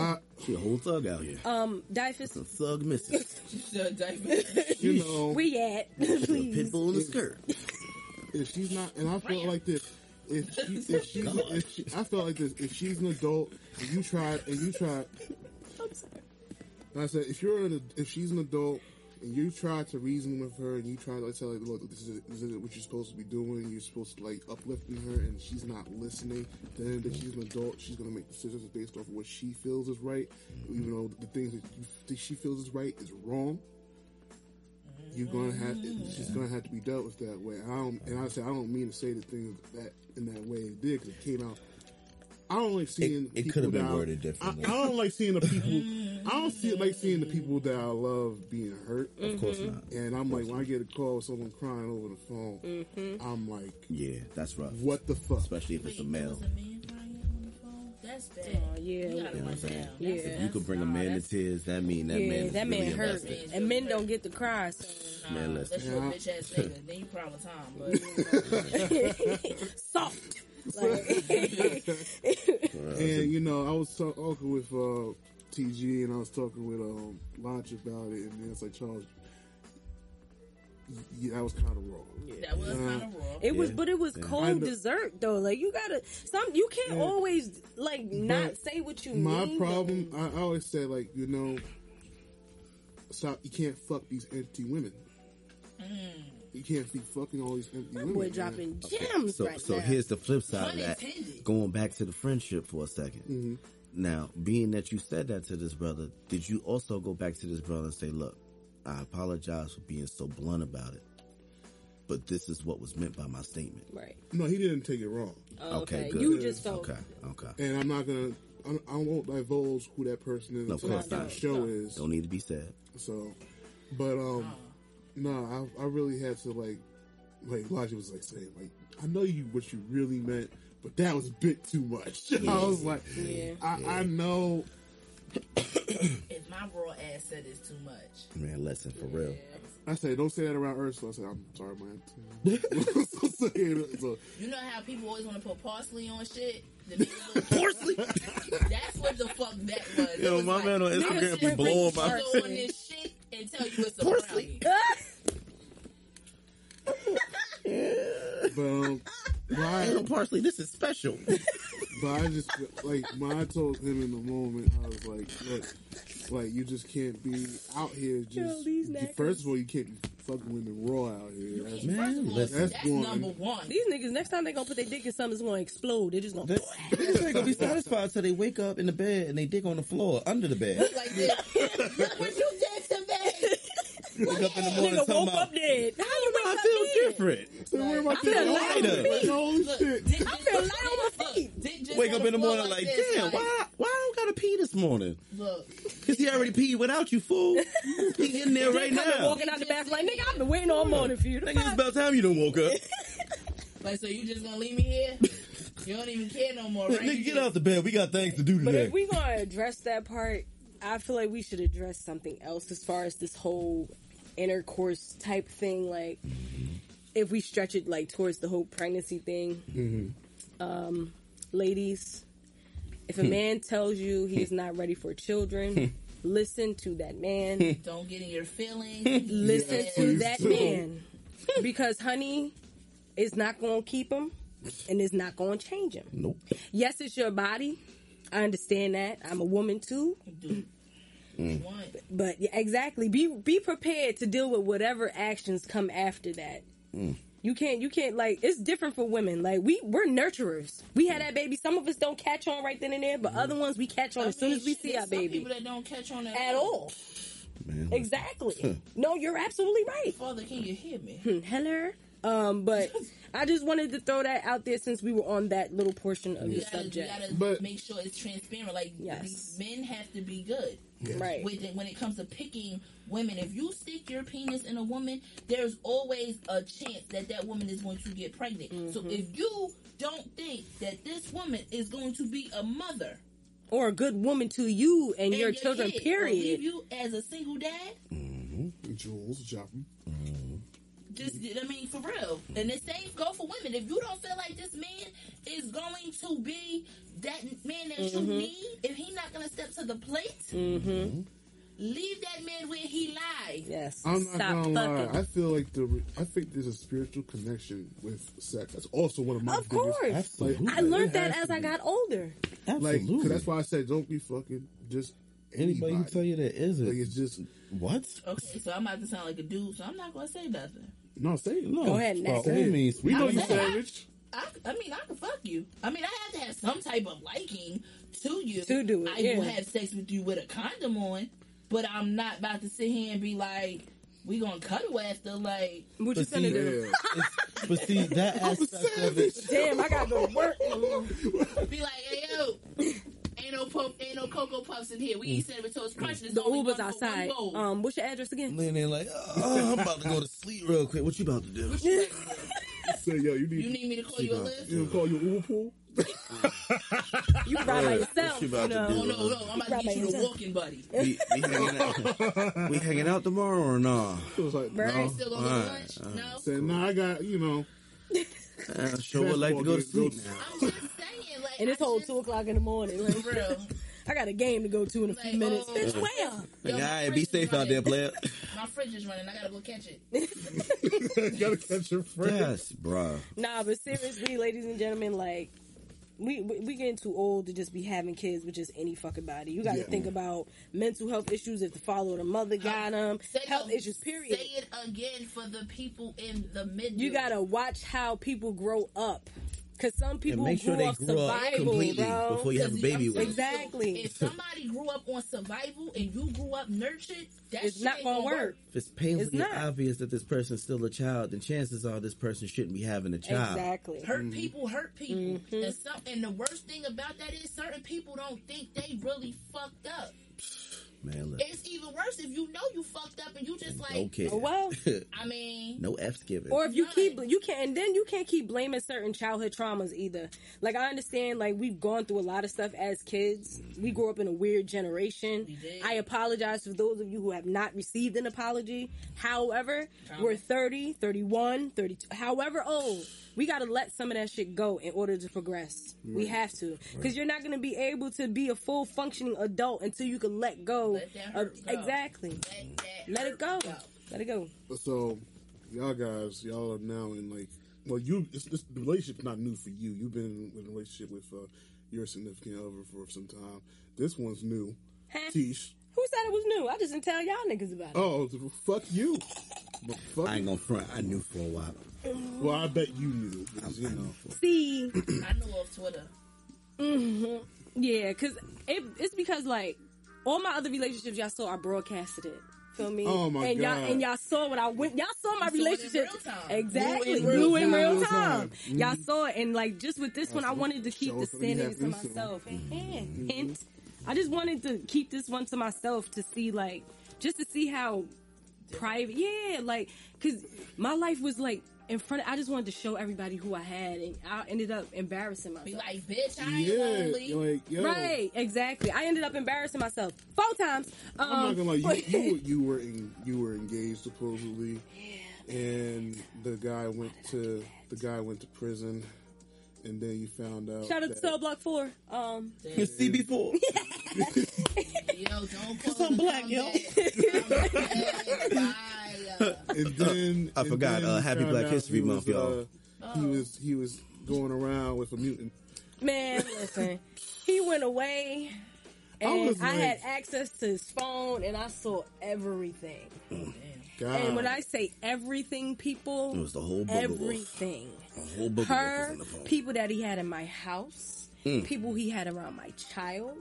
[SPEAKER 4] on?
[SPEAKER 1] Uh,
[SPEAKER 3] She a whole thug out here.
[SPEAKER 4] um, Dyfus,
[SPEAKER 3] Some thug misses. [LAUGHS]
[SPEAKER 1] you know,
[SPEAKER 4] where you at?
[SPEAKER 3] She a
[SPEAKER 4] Please.
[SPEAKER 3] pit [LAUGHS] bull in the skirt.
[SPEAKER 1] if she's not, and I felt like this. If she, if [LAUGHS] she, if she, I felt like this. If she's an adult, and you try, and you try, and I said, if you're an, if she's an adult, and you try to reason with her, and you try to tell her, look, this is, this is what you're supposed to be doing. You're supposed to like uplifting her, and she's not listening. Then that she's an adult, she's gonna make decisions based off of what she feels is right, even though the things that, you, that she feels is right is wrong. you're gonna have it's just mm-hmm. gonna have to be dealt with that way. I don't, and I say I don't mean to say the things that in that way it did because it came out. I don't like seeing.
[SPEAKER 3] it
[SPEAKER 1] people
[SPEAKER 3] could have been worded differently.
[SPEAKER 1] I, I don't like seeing the people. I don't see like seeing the people that I love being hurt.
[SPEAKER 3] Of course not.
[SPEAKER 1] And I'm like, when I get a call with someone crying over the phone,
[SPEAKER 4] Mm-hmm.
[SPEAKER 1] I'm like,
[SPEAKER 3] Yeah, that's rough.
[SPEAKER 1] what the fuck?
[SPEAKER 3] Especially if it's a male.
[SPEAKER 2] a man crying on the phone? That's bad.
[SPEAKER 4] Oh, yeah.
[SPEAKER 2] You
[SPEAKER 4] You know
[SPEAKER 3] what I'm saying?
[SPEAKER 4] Yeah. If
[SPEAKER 3] You could bring a
[SPEAKER 2] nah,
[SPEAKER 3] man to tears. That mean that
[SPEAKER 4] yeah,
[SPEAKER 3] man. Is
[SPEAKER 4] that
[SPEAKER 3] really
[SPEAKER 4] man hurt, and men don't get to cry. So.
[SPEAKER 2] nah,
[SPEAKER 3] Man, listen.
[SPEAKER 2] That's your
[SPEAKER 1] Yeah.
[SPEAKER 2] bitch ass nigga. Then you cry all the time. But [LAUGHS] [LAUGHS]
[SPEAKER 4] soft. Like, [LAUGHS]
[SPEAKER 1] And you know, I was talk- talking with uh, TG, and I was talking with um, Lodge about it, and then it's like Charles. Yeah, that was kind of wrong.
[SPEAKER 2] that was kind of raw.
[SPEAKER 4] it was,
[SPEAKER 3] Yeah.
[SPEAKER 4] but it was
[SPEAKER 3] Yeah.
[SPEAKER 4] Cold dessert though. Like you gotta some. You can't
[SPEAKER 1] Yeah.
[SPEAKER 4] always like not
[SPEAKER 1] But
[SPEAKER 4] say what you
[SPEAKER 1] My
[SPEAKER 4] mean.
[SPEAKER 1] problem, I, I always say, like you know, stop. You can't fuck these empty women. You can't be fucking all these empty
[SPEAKER 4] That
[SPEAKER 1] women.
[SPEAKER 4] boy
[SPEAKER 1] man.
[SPEAKER 4] dropping gems
[SPEAKER 3] So,
[SPEAKER 4] right
[SPEAKER 3] so
[SPEAKER 4] now.
[SPEAKER 3] here's the flip side of that. Going back to the friendship for a 2nd
[SPEAKER 1] Mm-hmm.
[SPEAKER 3] Now, being that you said that to this brother, did you also go back to this brother and say, "Look, I apologize for being so blunt about it, but this is what was meant by my statement."
[SPEAKER 4] right.
[SPEAKER 1] No, he didn't take it wrong,
[SPEAKER 4] Oh,
[SPEAKER 3] Okay,
[SPEAKER 4] okay.
[SPEAKER 3] good.
[SPEAKER 4] You just felt
[SPEAKER 3] Okay, okay.
[SPEAKER 1] and I'm not gonna. I, I won't divulge who that person is
[SPEAKER 3] No, of course
[SPEAKER 1] after the
[SPEAKER 3] not.
[SPEAKER 1] show is.
[SPEAKER 3] Don't need to be said.
[SPEAKER 1] So, but um, no, I, I really had to like, like Elijah was like saying, like, I know you what you really meant, but that was a bit too much. [LAUGHS] I was like,
[SPEAKER 4] Yeah.
[SPEAKER 1] I, I know.
[SPEAKER 2] If my raw ass said it's too much.
[SPEAKER 3] Man, listen for real.
[SPEAKER 1] I said, don't say that around Ursula. I said, I'm sorry, man. so, [LAUGHS] so,
[SPEAKER 2] You know how people always want to put parsley on shit? The [LAUGHS] nigga look-
[SPEAKER 3] Parsley.
[SPEAKER 2] That's what the fuck that was. It
[SPEAKER 3] Yo,
[SPEAKER 2] was
[SPEAKER 3] my
[SPEAKER 2] like,
[SPEAKER 3] man on Instagram be blowing my-
[SPEAKER 2] sugar on this shit and tell you it's a
[SPEAKER 3] Parsley.
[SPEAKER 2] brownie.
[SPEAKER 1] but um, but I,
[SPEAKER 3] Ain't no parsley. This is special. [LAUGHS]
[SPEAKER 1] but I just like when I told him in the moment, I was like, look, like you just can't be out here just.
[SPEAKER 4] these
[SPEAKER 1] you- first of all, you can't be fucking women raw out here. That's,
[SPEAKER 2] First of all,
[SPEAKER 3] listen.
[SPEAKER 2] that's,
[SPEAKER 1] That's one.
[SPEAKER 2] number one.
[SPEAKER 4] These niggas next time they gonna put their dick in something, it's gonna explode. They're just gonna.
[SPEAKER 3] They they ain't gonna be satisfied until they wake up in the bed and they dig on the floor under the bed.
[SPEAKER 2] Like this. [LAUGHS] Look what you did to me.
[SPEAKER 3] Wake up in the morning
[SPEAKER 4] Nigga woke up dead. How you wake
[SPEAKER 3] I feel
[SPEAKER 4] dead?
[SPEAKER 3] different.
[SPEAKER 1] So where am I
[SPEAKER 4] I feel
[SPEAKER 1] thinking?
[SPEAKER 4] lighter.
[SPEAKER 1] Like, holy
[SPEAKER 2] Look,
[SPEAKER 1] shit.
[SPEAKER 2] dick
[SPEAKER 4] I feel light on my
[SPEAKER 2] look,
[SPEAKER 4] feet.
[SPEAKER 2] just
[SPEAKER 3] Wake up in the morning like,
[SPEAKER 2] this,
[SPEAKER 3] damn,
[SPEAKER 2] like,
[SPEAKER 3] why, why I don't gotta pee this morning?
[SPEAKER 2] Look,
[SPEAKER 3] Cause he already peed without you, fool. He in there right
[SPEAKER 4] They coming
[SPEAKER 3] now.
[SPEAKER 4] walking out the bathroom like, nigga, I've been waiting all morning for you. The
[SPEAKER 3] Nigga, it's about time you done woke up. [LAUGHS]
[SPEAKER 2] like so you just gonna leave me here? You don't even care no more, right?
[SPEAKER 3] Nigga, get out the bed. We got things to do today.
[SPEAKER 4] But if we gonna address that part, I feel like we should address something else as far as this whole intercourse type thing. Like, if we stretch it like towards the whole pregnancy thing, mm-hmm. um, ladies, if a hmm. man tells you he is hmm. not ready for children, hmm. listen to that man.
[SPEAKER 2] Don't get in your feelings. [LAUGHS]
[SPEAKER 4] listen
[SPEAKER 1] Yes,
[SPEAKER 4] to that
[SPEAKER 1] do.
[SPEAKER 4] man because honey is not going to keep him and it's not going to change him.
[SPEAKER 3] nope.
[SPEAKER 4] Yes, it's your body. I understand that. I'm a woman too. Mm.
[SPEAKER 2] Dude. One.
[SPEAKER 4] But yeah, exactly, be be prepared to deal with whatever actions come after that. Mm. You can't you can't like it's different for women. Like we we're nurturers. We had that baby. Some of us don't catch on right then and there, but mm-hmm. other ones we catch on as soon as we see
[SPEAKER 2] There's
[SPEAKER 4] our
[SPEAKER 2] some
[SPEAKER 4] baby.
[SPEAKER 2] people that don't catch on
[SPEAKER 4] At all.
[SPEAKER 3] Man.
[SPEAKER 4] Exactly. [LAUGHS] no, you're absolutely right.
[SPEAKER 2] Father, can you hear me?
[SPEAKER 4] Hmm, hello. Um, but [LAUGHS] I just wanted to throw that out there since we were on that little portion of the
[SPEAKER 2] gotta, you
[SPEAKER 4] subject.
[SPEAKER 2] gotta
[SPEAKER 1] But-
[SPEAKER 2] make sure it's transparent. Like
[SPEAKER 4] Yes.
[SPEAKER 2] these men have to be good.
[SPEAKER 4] Right.
[SPEAKER 2] With it, when it comes to picking women, if you stick your penis in a woman, there's always a chance that that woman is going to get pregnant. So
[SPEAKER 4] Mm-hmm.
[SPEAKER 2] if you don't think that this woman is going to be a mother
[SPEAKER 4] Or a good woman to you and,
[SPEAKER 2] and
[SPEAKER 4] your children,
[SPEAKER 2] kid,
[SPEAKER 4] period.
[SPEAKER 2] leave you as a single dad,
[SPEAKER 1] Jules Joplin.
[SPEAKER 2] Just I mean for real. And the same go for women. If you don't feel like this man is going to be that man that
[SPEAKER 4] Mm-hmm.
[SPEAKER 2] you need, if he's not gonna step to the plate, leave that man where he lies.
[SPEAKER 4] Yes.
[SPEAKER 1] I'm not
[SPEAKER 4] Stop
[SPEAKER 1] gonna
[SPEAKER 4] fucking.
[SPEAKER 1] lie. I feel like the I think there's a spiritual connection with sex. That's also one of my
[SPEAKER 4] Of
[SPEAKER 1] biggest-
[SPEAKER 4] course.
[SPEAKER 3] Absolutely.
[SPEAKER 4] I learned that as I got older.
[SPEAKER 1] Like,
[SPEAKER 3] Absolutely.
[SPEAKER 1] 'cause that's why I said don't be fucking just
[SPEAKER 3] Anybody who tell you that isn't.
[SPEAKER 1] Like it's just
[SPEAKER 3] what?
[SPEAKER 2] Okay, so I'm about to sound like a dude, so I'm not gonna say nothing.
[SPEAKER 1] No say it.
[SPEAKER 3] No.
[SPEAKER 4] Go ahead,
[SPEAKER 3] by
[SPEAKER 4] next.
[SPEAKER 3] all means.
[SPEAKER 1] We know
[SPEAKER 2] I'm
[SPEAKER 1] you
[SPEAKER 2] saying-
[SPEAKER 1] savage.
[SPEAKER 2] I, I mean, I can fuck you. I mean, I have to have some type of liking to you
[SPEAKER 4] To do it,
[SPEAKER 2] I
[SPEAKER 4] yeah.
[SPEAKER 2] will have sex with you with a condom on, but I'm not about to sit here and be like, we gonna cuddle after. Like,
[SPEAKER 4] What you
[SPEAKER 3] But see,
[SPEAKER 4] finna do? [LAUGHS]
[SPEAKER 3] But see that aspect of it.
[SPEAKER 4] Damn, I gotta go to work.
[SPEAKER 2] be like, hey yo, ain't no puff, ain't no cocoa puffs in here. We eat cinnamon toast crunch.
[SPEAKER 4] The
[SPEAKER 2] only
[SPEAKER 4] Uber's
[SPEAKER 2] one for one
[SPEAKER 4] outside.
[SPEAKER 2] bowl.
[SPEAKER 4] Um, what's your address again?
[SPEAKER 3] Then they're like, oh, I'm about to go to sleep real quick. What you about to do?
[SPEAKER 2] What you, like to do? [LAUGHS]
[SPEAKER 1] Say, yo, you need,
[SPEAKER 2] you need me to call you a lift?
[SPEAKER 1] you know, call your Uber pool? [LAUGHS]
[SPEAKER 4] You can ride by yourself.
[SPEAKER 3] you about
[SPEAKER 4] you
[SPEAKER 3] to
[SPEAKER 4] know.
[SPEAKER 3] do?
[SPEAKER 2] Oh no, no, I'm about to get you the walking buddy.
[SPEAKER 3] We, we, hanging out, [LAUGHS] we hanging out tomorrow or nah?
[SPEAKER 1] It was like,
[SPEAKER 4] Right.
[SPEAKER 2] You still gonna go to
[SPEAKER 3] Alright,
[SPEAKER 2] lunch? No.
[SPEAKER 1] Said, nah, I got, you know,
[SPEAKER 3] Uh, sure would like to go to sleep now.
[SPEAKER 2] I'm just saying, like,
[SPEAKER 4] And it's
[SPEAKER 2] I
[SPEAKER 4] whole
[SPEAKER 2] just-
[SPEAKER 4] two o'clock in the morning. Like,
[SPEAKER 2] For real. [LAUGHS]
[SPEAKER 4] I got a game to go to in a few
[SPEAKER 2] Like,
[SPEAKER 4] minutes.
[SPEAKER 2] oh.
[SPEAKER 4] Bitch, where?
[SPEAKER 2] Yo,
[SPEAKER 3] Like,
[SPEAKER 2] my
[SPEAKER 3] all right,
[SPEAKER 2] fridge
[SPEAKER 3] be
[SPEAKER 2] is
[SPEAKER 3] safe out there,
[SPEAKER 2] running.
[SPEAKER 3] player.
[SPEAKER 2] My fridge is running. I gotta go catch it. [LAUGHS] [LAUGHS]
[SPEAKER 1] gotta catch your friend.
[SPEAKER 3] Yes, bruh.
[SPEAKER 4] Nah, but seriously, ladies and gentlemen, like we we, we getting too old to just be having kids with just any fucking body. You got to
[SPEAKER 1] Yeah.
[SPEAKER 4] think about mental health issues if the father or the mother got them,
[SPEAKER 2] Say
[SPEAKER 4] health
[SPEAKER 2] it-
[SPEAKER 4] issues. Period.
[SPEAKER 2] Say it again for the people in the mid.
[SPEAKER 4] You gotta watch how people grow up, cause some
[SPEAKER 3] And
[SPEAKER 4] people
[SPEAKER 3] make sure
[SPEAKER 4] grew
[SPEAKER 3] they
[SPEAKER 4] off
[SPEAKER 3] grew up
[SPEAKER 4] survival,
[SPEAKER 3] completely
[SPEAKER 4] bro.
[SPEAKER 3] before you have a baby with them.
[SPEAKER 4] Exactly.
[SPEAKER 2] If somebody grew up on survival and you grew up nurtured, that's
[SPEAKER 4] not
[SPEAKER 2] ain't
[SPEAKER 4] gonna work.
[SPEAKER 3] If it's painfully
[SPEAKER 4] It's not.
[SPEAKER 3] obvious that this person's still a child, then chances are this person shouldn't be having a child.
[SPEAKER 4] Exactly.
[SPEAKER 2] Hurt people hurt people,
[SPEAKER 4] Mm-hmm.
[SPEAKER 2] and some. And the worst thing about that is certain people don't think they really fucked up.
[SPEAKER 3] Man, look.
[SPEAKER 2] It's even worse if you know you fucked up and you just like.
[SPEAKER 3] Okay.
[SPEAKER 4] Well,
[SPEAKER 2] I mean, [LAUGHS]
[SPEAKER 3] no F's given.
[SPEAKER 4] Or if you
[SPEAKER 2] None.
[SPEAKER 4] keep you can't and then you can't keep blaming certain childhood traumas either. Like I understand like we've gone through a lot of stuff as kids. Mm-hmm. We grew up in a weird generation.
[SPEAKER 2] We.
[SPEAKER 4] I apologize for those of you who have not received an apology. However,
[SPEAKER 2] Trauma.
[SPEAKER 4] we're 30, 31, 32, however old. We got to let some of that shit go in order to progress. We have to. Cuz you're not going to be able to be a full functioning adult until you can let go
[SPEAKER 2] Let that
[SPEAKER 4] of
[SPEAKER 2] go.
[SPEAKER 4] exactly.
[SPEAKER 2] let that
[SPEAKER 4] Let it
[SPEAKER 2] hurt
[SPEAKER 4] go. Let it go.
[SPEAKER 1] So, y'all guys, y'all are now in like, well, you, it's, this, the relationship's not new for you. You've been in a relationship with uh, your significant other for some time. This one's new.
[SPEAKER 4] Huh?
[SPEAKER 1] Tish.
[SPEAKER 4] Who said it was new? I just didn't tell y'all niggas about it.
[SPEAKER 1] Oh, fuck you. But fuck
[SPEAKER 3] I ain't gonna front. I knew for a while.
[SPEAKER 1] Well, I bet you knew. Because, you know.
[SPEAKER 4] See, [CLEARS THROAT]
[SPEAKER 2] I know off Twitter. Mm-hmm.
[SPEAKER 4] yeah, because it, it's because like all my other relationships y'all saw, I broadcasted it. Feel me?
[SPEAKER 1] Oh, my
[SPEAKER 4] and
[SPEAKER 1] God.
[SPEAKER 4] y'all and y'all saw what I went. Y'all saw my
[SPEAKER 2] You saw it in
[SPEAKER 4] relationship
[SPEAKER 2] real time.
[SPEAKER 4] exactly,
[SPEAKER 1] Blue in real
[SPEAKER 4] blue in
[SPEAKER 1] time.
[SPEAKER 4] real
[SPEAKER 1] Real
[SPEAKER 4] time.
[SPEAKER 1] time.
[SPEAKER 4] Y'all mm-hmm. saw it, and like just with this one, I wanted to keep the
[SPEAKER 1] us what you
[SPEAKER 4] standings
[SPEAKER 1] have
[SPEAKER 4] to
[SPEAKER 1] been
[SPEAKER 4] myself. Mm-hmm. Hint, hint. I just wanted to keep this one to myself to see like just to see how private. Yeah, like because my life was like. In front, of, I just wanted to show everybody who I had, and I ended up embarrassing myself.
[SPEAKER 2] Be like, bitch, I ain't
[SPEAKER 1] Yeah.
[SPEAKER 2] lonely.
[SPEAKER 1] Like, yo.
[SPEAKER 4] Right, exactly. I ended up embarrassing myself four times. Um,
[SPEAKER 1] I'm not gonna lie.
[SPEAKER 4] but-
[SPEAKER 1] You, you, were- [LAUGHS] you were in, you were engaged supposedly, and the guy went to the guy went to prison, and then you found out.
[SPEAKER 4] Shout out to Cell Block Four. Um,
[SPEAKER 3] CB4. [LAUGHS] [LAUGHS]
[SPEAKER 2] Yo, don't call
[SPEAKER 3] I'm black, yo.
[SPEAKER 2] I'm bad. Bye.
[SPEAKER 1] and then
[SPEAKER 3] I
[SPEAKER 1] and
[SPEAKER 3] forgot,
[SPEAKER 1] then
[SPEAKER 3] uh,
[SPEAKER 1] you
[SPEAKER 3] Happy
[SPEAKER 1] found
[SPEAKER 3] Black
[SPEAKER 1] out
[SPEAKER 3] History
[SPEAKER 1] he was,
[SPEAKER 3] Month, y'all.
[SPEAKER 1] uh, He was he was going around with a mutant.
[SPEAKER 4] man, listen, he went away, and
[SPEAKER 1] was
[SPEAKER 4] I, had
[SPEAKER 1] like-
[SPEAKER 4] access to his phone, and I saw everything.
[SPEAKER 1] God.
[SPEAKER 4] And when I say everything, people,
[SPEAKER 3] It was the whole book of wolf.
[SPEAKER 4] everything.
[SPEAKER 3] A whole book of wolf
[SPEAKER 4] her,
[SPEAKER 3] in the phone.
[SPEAKER 4] people that he had in my house, Mm. people he had around my child,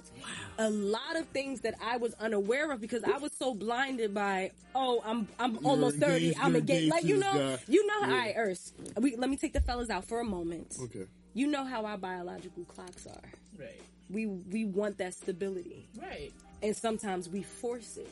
[SPEAKER 4] a lot of things that I was unaware of because I was so blinded by, oh, I'm I'm
[SPEAKER 1] You're
[SPEAKER 4] almost thirty,
[SPEAKER 1] engaged-
[SPEAKER 4] I'm
[SPEAKER 1] you're
[SPEAKER 4] engaged.
[SPEAKER 1] engaged
[SPEAKER 4] Like you know,
[SPEAKER 1] guy.
[SPEAKER 4] you know.
[SPEAKER 1] Yeah.
[SPEAKER 4] All right, Urs, we let me take the fellas out for a moment.
[SPEAKER 1] okay.
[SPEAKER 4] You know how our biological clocks are.
[SPEAKER 2] Right.
[SPEAKER 4] We we want that stability,
[SPEAKER 2] Right.
[SPEAKER 4] and sometimes we force it,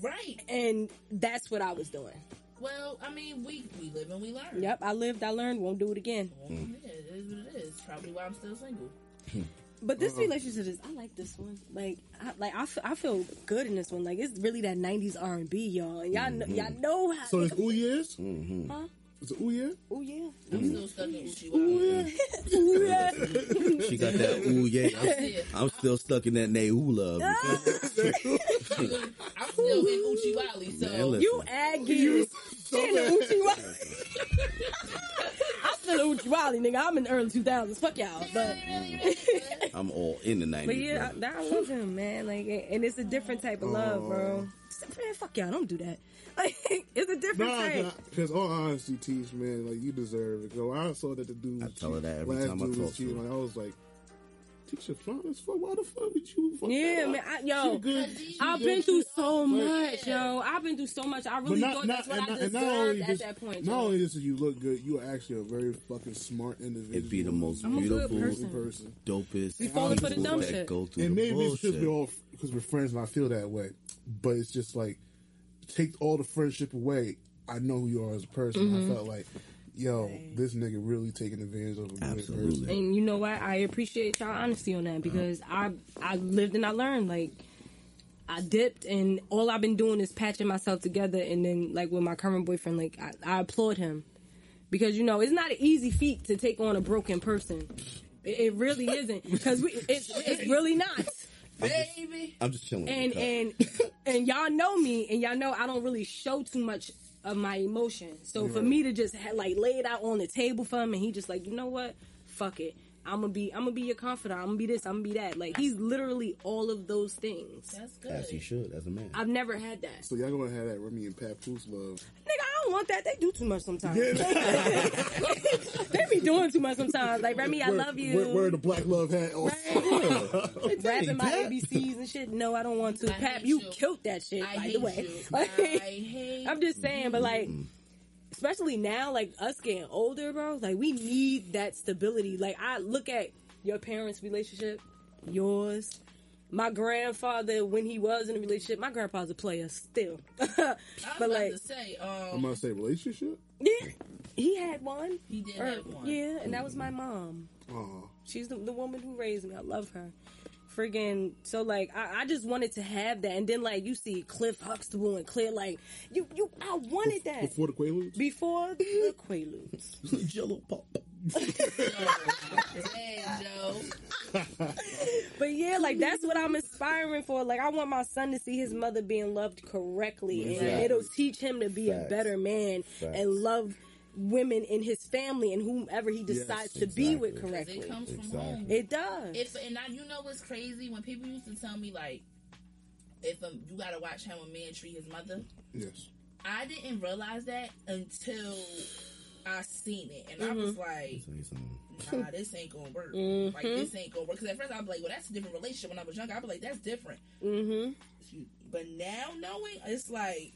[SPEAKER 2] Right.
[SPEAKER 4] and that's what I was doing.
[SPEAKER 2] Well, I mean, we we live and we learn.
[SPEAKER 4] Yep, I lived, I learned, won't do it again.
[SPEAKER 2] Well, yeah, it is what it is. Probably why I'm still single. [LAUGHS]
[SPEAKER 4] But this relationship is, I like this one. Like, I, like I, f- I feel good in this one. Like, it's really that '90s R&B, y'all. And y'all, know, mm-hmm. y'all know how.
[SPEAKER 1] So it's ooh years.
[SPEAKER 4] Huh?
[SPEAKER 1] Is it ooh yeah?
[SPEAKER 4] Oh yeah.
[SPEAKER 2] I'm still stuck in Uchi
[SPEAKER 4] Ooh yeah.
[SPEAKER 3] She got that ooh yeah. [LAUGHS]
[SPEAKER 2] Yeah.
[SPEAKER 3] I'm, I'm still stuck in that nay ooh love. Ah.
[SPEAKER 2] I'm still in Oochie Wally, so
[SPEAKER 3] Man, listen.
[SPEAKER 4] you Aggie. She in the Oochie Wally. [LAUGHS] I'm still in Oochie Wally, nigga. I'm in the early 2000s. Fuck y'all. But, [LAUGHS]
[SPEAKER 3] I'm all in the 90s.
[SPEAKER 4] but yeah,
[SPEAKER 3] bro.
[SPEAKER 4] I, I love him, man. Like, and it's a different type of love, bro. Oh. Man, fuck y'all. Don't do that. [LAUGHS] Like, it's a different
[SPEAKER 1] Nah,
[SPEAKER 4] type.
[SPEAKER 1] because all honesty, Teach, man, like you deserve it. Go, I saw that the dude.
[SPEAKER 3] I tell her that every time I
[SPEAKER 1] dude
[SPEAKER 3] talk to her.
[SPEAKER 1] cheating. Like, I was like, Tisha fine as fuck. Why the fuck would you? Fuck
[SPEAKER 4] Yeah,
[SPEAKER 1] that
[SPEAKER 4] man. I, yo,
[SPEAKER 1] She good.
[SPEAKER 2] She
[SPEAKER 4] I've been through
[SPEAKER 1] She-
[SPEAKER 4] so
[SPEAKER 1] Like-
[SPEAKER 4] much, yo. I've been through so much. I really thought that's what I
[SPEAKER 1] and
[SPEAKER 4] deserved
[SPEAKER 1] only
[SPEAKER 4] at
[SPEAKER 1] just-
[SPEAKER 4] that point.
[SPEAKER 1] Not
[SPEAKER 4] yo.
[SPEAKER 1] only just that you look good, you are actually a very fucking smart individual.
[SPEAKER 3] It'd be the most
[SPEAKER 4] I'm
[SPEAKER 3] beautiful,
[SPEAKER 4] person.
[SPEAKER 1] person.
[SPEAKER 3] dopest
[SPEAKER 4] We falling for the dumb shit.
[SPEAKER 3] go through
[SPEAKER 1] And
[SPEAKER 3] the
[SPEAKER 1] maybe it's
[SPEAKER 3] bullshit.
[SPEAKER 1] just we all because we're friends and I feel that way. But it's just like take all the friendship away. I know who you are as a person.
[SPEAKER 4] Mm-hmm.
[SPEAKER 1] I felt like, yo, this nigga really taking advantage of a good
[SPEAKER 3] Absolutely.
[SPEAKER 1] person.
[SPEAKER 4] And you know what? I appreciate y'all honesty on that because uh-huh. I I lived and I learned. Like I dipped and all I've been doing is patching myself together. And then like with my current boyfriend, like I, I applaud him because you know it's not an easy feat to take on a broken person. It, it really isn't because we it's, it's really not.
[SPEAKER 2] Baby.
[SPEAKER 3] I'm just chilling.
[SPEAKER 4] and and [LAUGHS] and y'all know me, and y'all know I don't really show too much of my emotion. So for me to just ha- like lay it out on the table for him, and he just like, you know what, fuck it. I'm gonna be, I'm gonna be your confidant. I'm gonna be this. I'm gonna be that. Like he's literally all of those things.
[SPEAKER 2] That's good.
[SPEAKER 3] as he should, as a man.
[SPEAKER 4] I've never had that.
[SPEAKER 1] So y'all gonna have that Remy and Papoose love.
[SPEAKER 4] Nigga, I don't want that. They do too much sometimes. [LAUGHS] they be doing too much sometimes. Like Remy, I
[SPEAKER 1] Wear-
[SPEAKER 4] love you.
[SPEAKER 1] Wear, wear the black love hat. Oh, [LAUGHS]
[SPEAKER 4] Rapping my
[SPEAKER 3] Pat.
[SPEAKER 4] ABCs and shit. No, I don't want to.
[SPEAKER 2] I
[SPEAKER 4] Pap, you
[SPEAKER 2] you.
[SPEAKER 4] killed that shit.
[SPEAKER 2] I
[SPEAKER 4] by
[SPEAKER 2] hate
[SPEAKER 4] the way,
[SPEAKER 2] you.
[SPEAKER 4] Like, [LAUGHS]
[SPEAKER 2] I hate
[SPEAKER 4] I'm just saying, but like, mm-hmm. especially now, like us getting older, bro, like we need that stability. Like I look at your parents' relationship, yours, my grandfather when he was in a relationship. My grandpa's a player still, [LAUGHS]
[SPEAKER 2] I was
[SPEAKER 4] but
[SPEAKER 2] about
[SPEAKER 4] like,
[SPEAKER 2] to say,
[SPEAKER 1] I'm
[SPEAKER 2] um,
[SPEAKER 1] gonna say relationship.
[SPEAKER 4] yeah, he had one.
[SPEAKER 2] he did
[SPEAKER 4] Or-
[SPEAKER 2] have one.
[SPEAKER 4] Yeah, and that was my mom.
[SPEAKER 1] Oh,
[SPEAKER 4] She's the, the woman who raised me. I love her. Friggin' so like I, I just wanted to have that, and then like you see Cliff Huxtable and Clair like you you I wanted that
[SPEAKER 1] before the Quaaludes.
[SPEAKER 4] before the Quaaludes. [LAUGHS]
[SPEAKER 3] Jello pop.
[SPEAKER 2] Hey, Joe.
[SPEAKER 4] But yeah, like that's what I'm aspiring for. Like I want my son to see his mother being loved correctly, and it'll teach him to be
[SPEAKER 3] Facts.
[SPEAKER 4] a better man
[SPEAKER 3] Facts.
[SPEAKER 4] and love women in his family and whomever he decides to be with correctly.
[SPEAKER 2] It comes from
[SPEAKER 3] Exactly.
[SPEAKER 2] home.
[SPEAKER 4] It does.
[SPEAKER 2] If and now you know what's crazy when people used to tell me like, if um, you gotta watch how a man treat his mother.
[SPEAKER 1] Yes.
[SPEAKER 2] I didn't realize that until I seen it, and I
[SPEAKER 4] Mm-hmm.
[SPEAKER 2] was like, Nah, this ain't gonna work. Like this ain't gonna work. Because at first I was like, well, that's a different relationship. When I was younger, I was like, that's different.
[SPEAKER 4] mm-hmm.
[SPEAKER 2] But now knowing, it's like.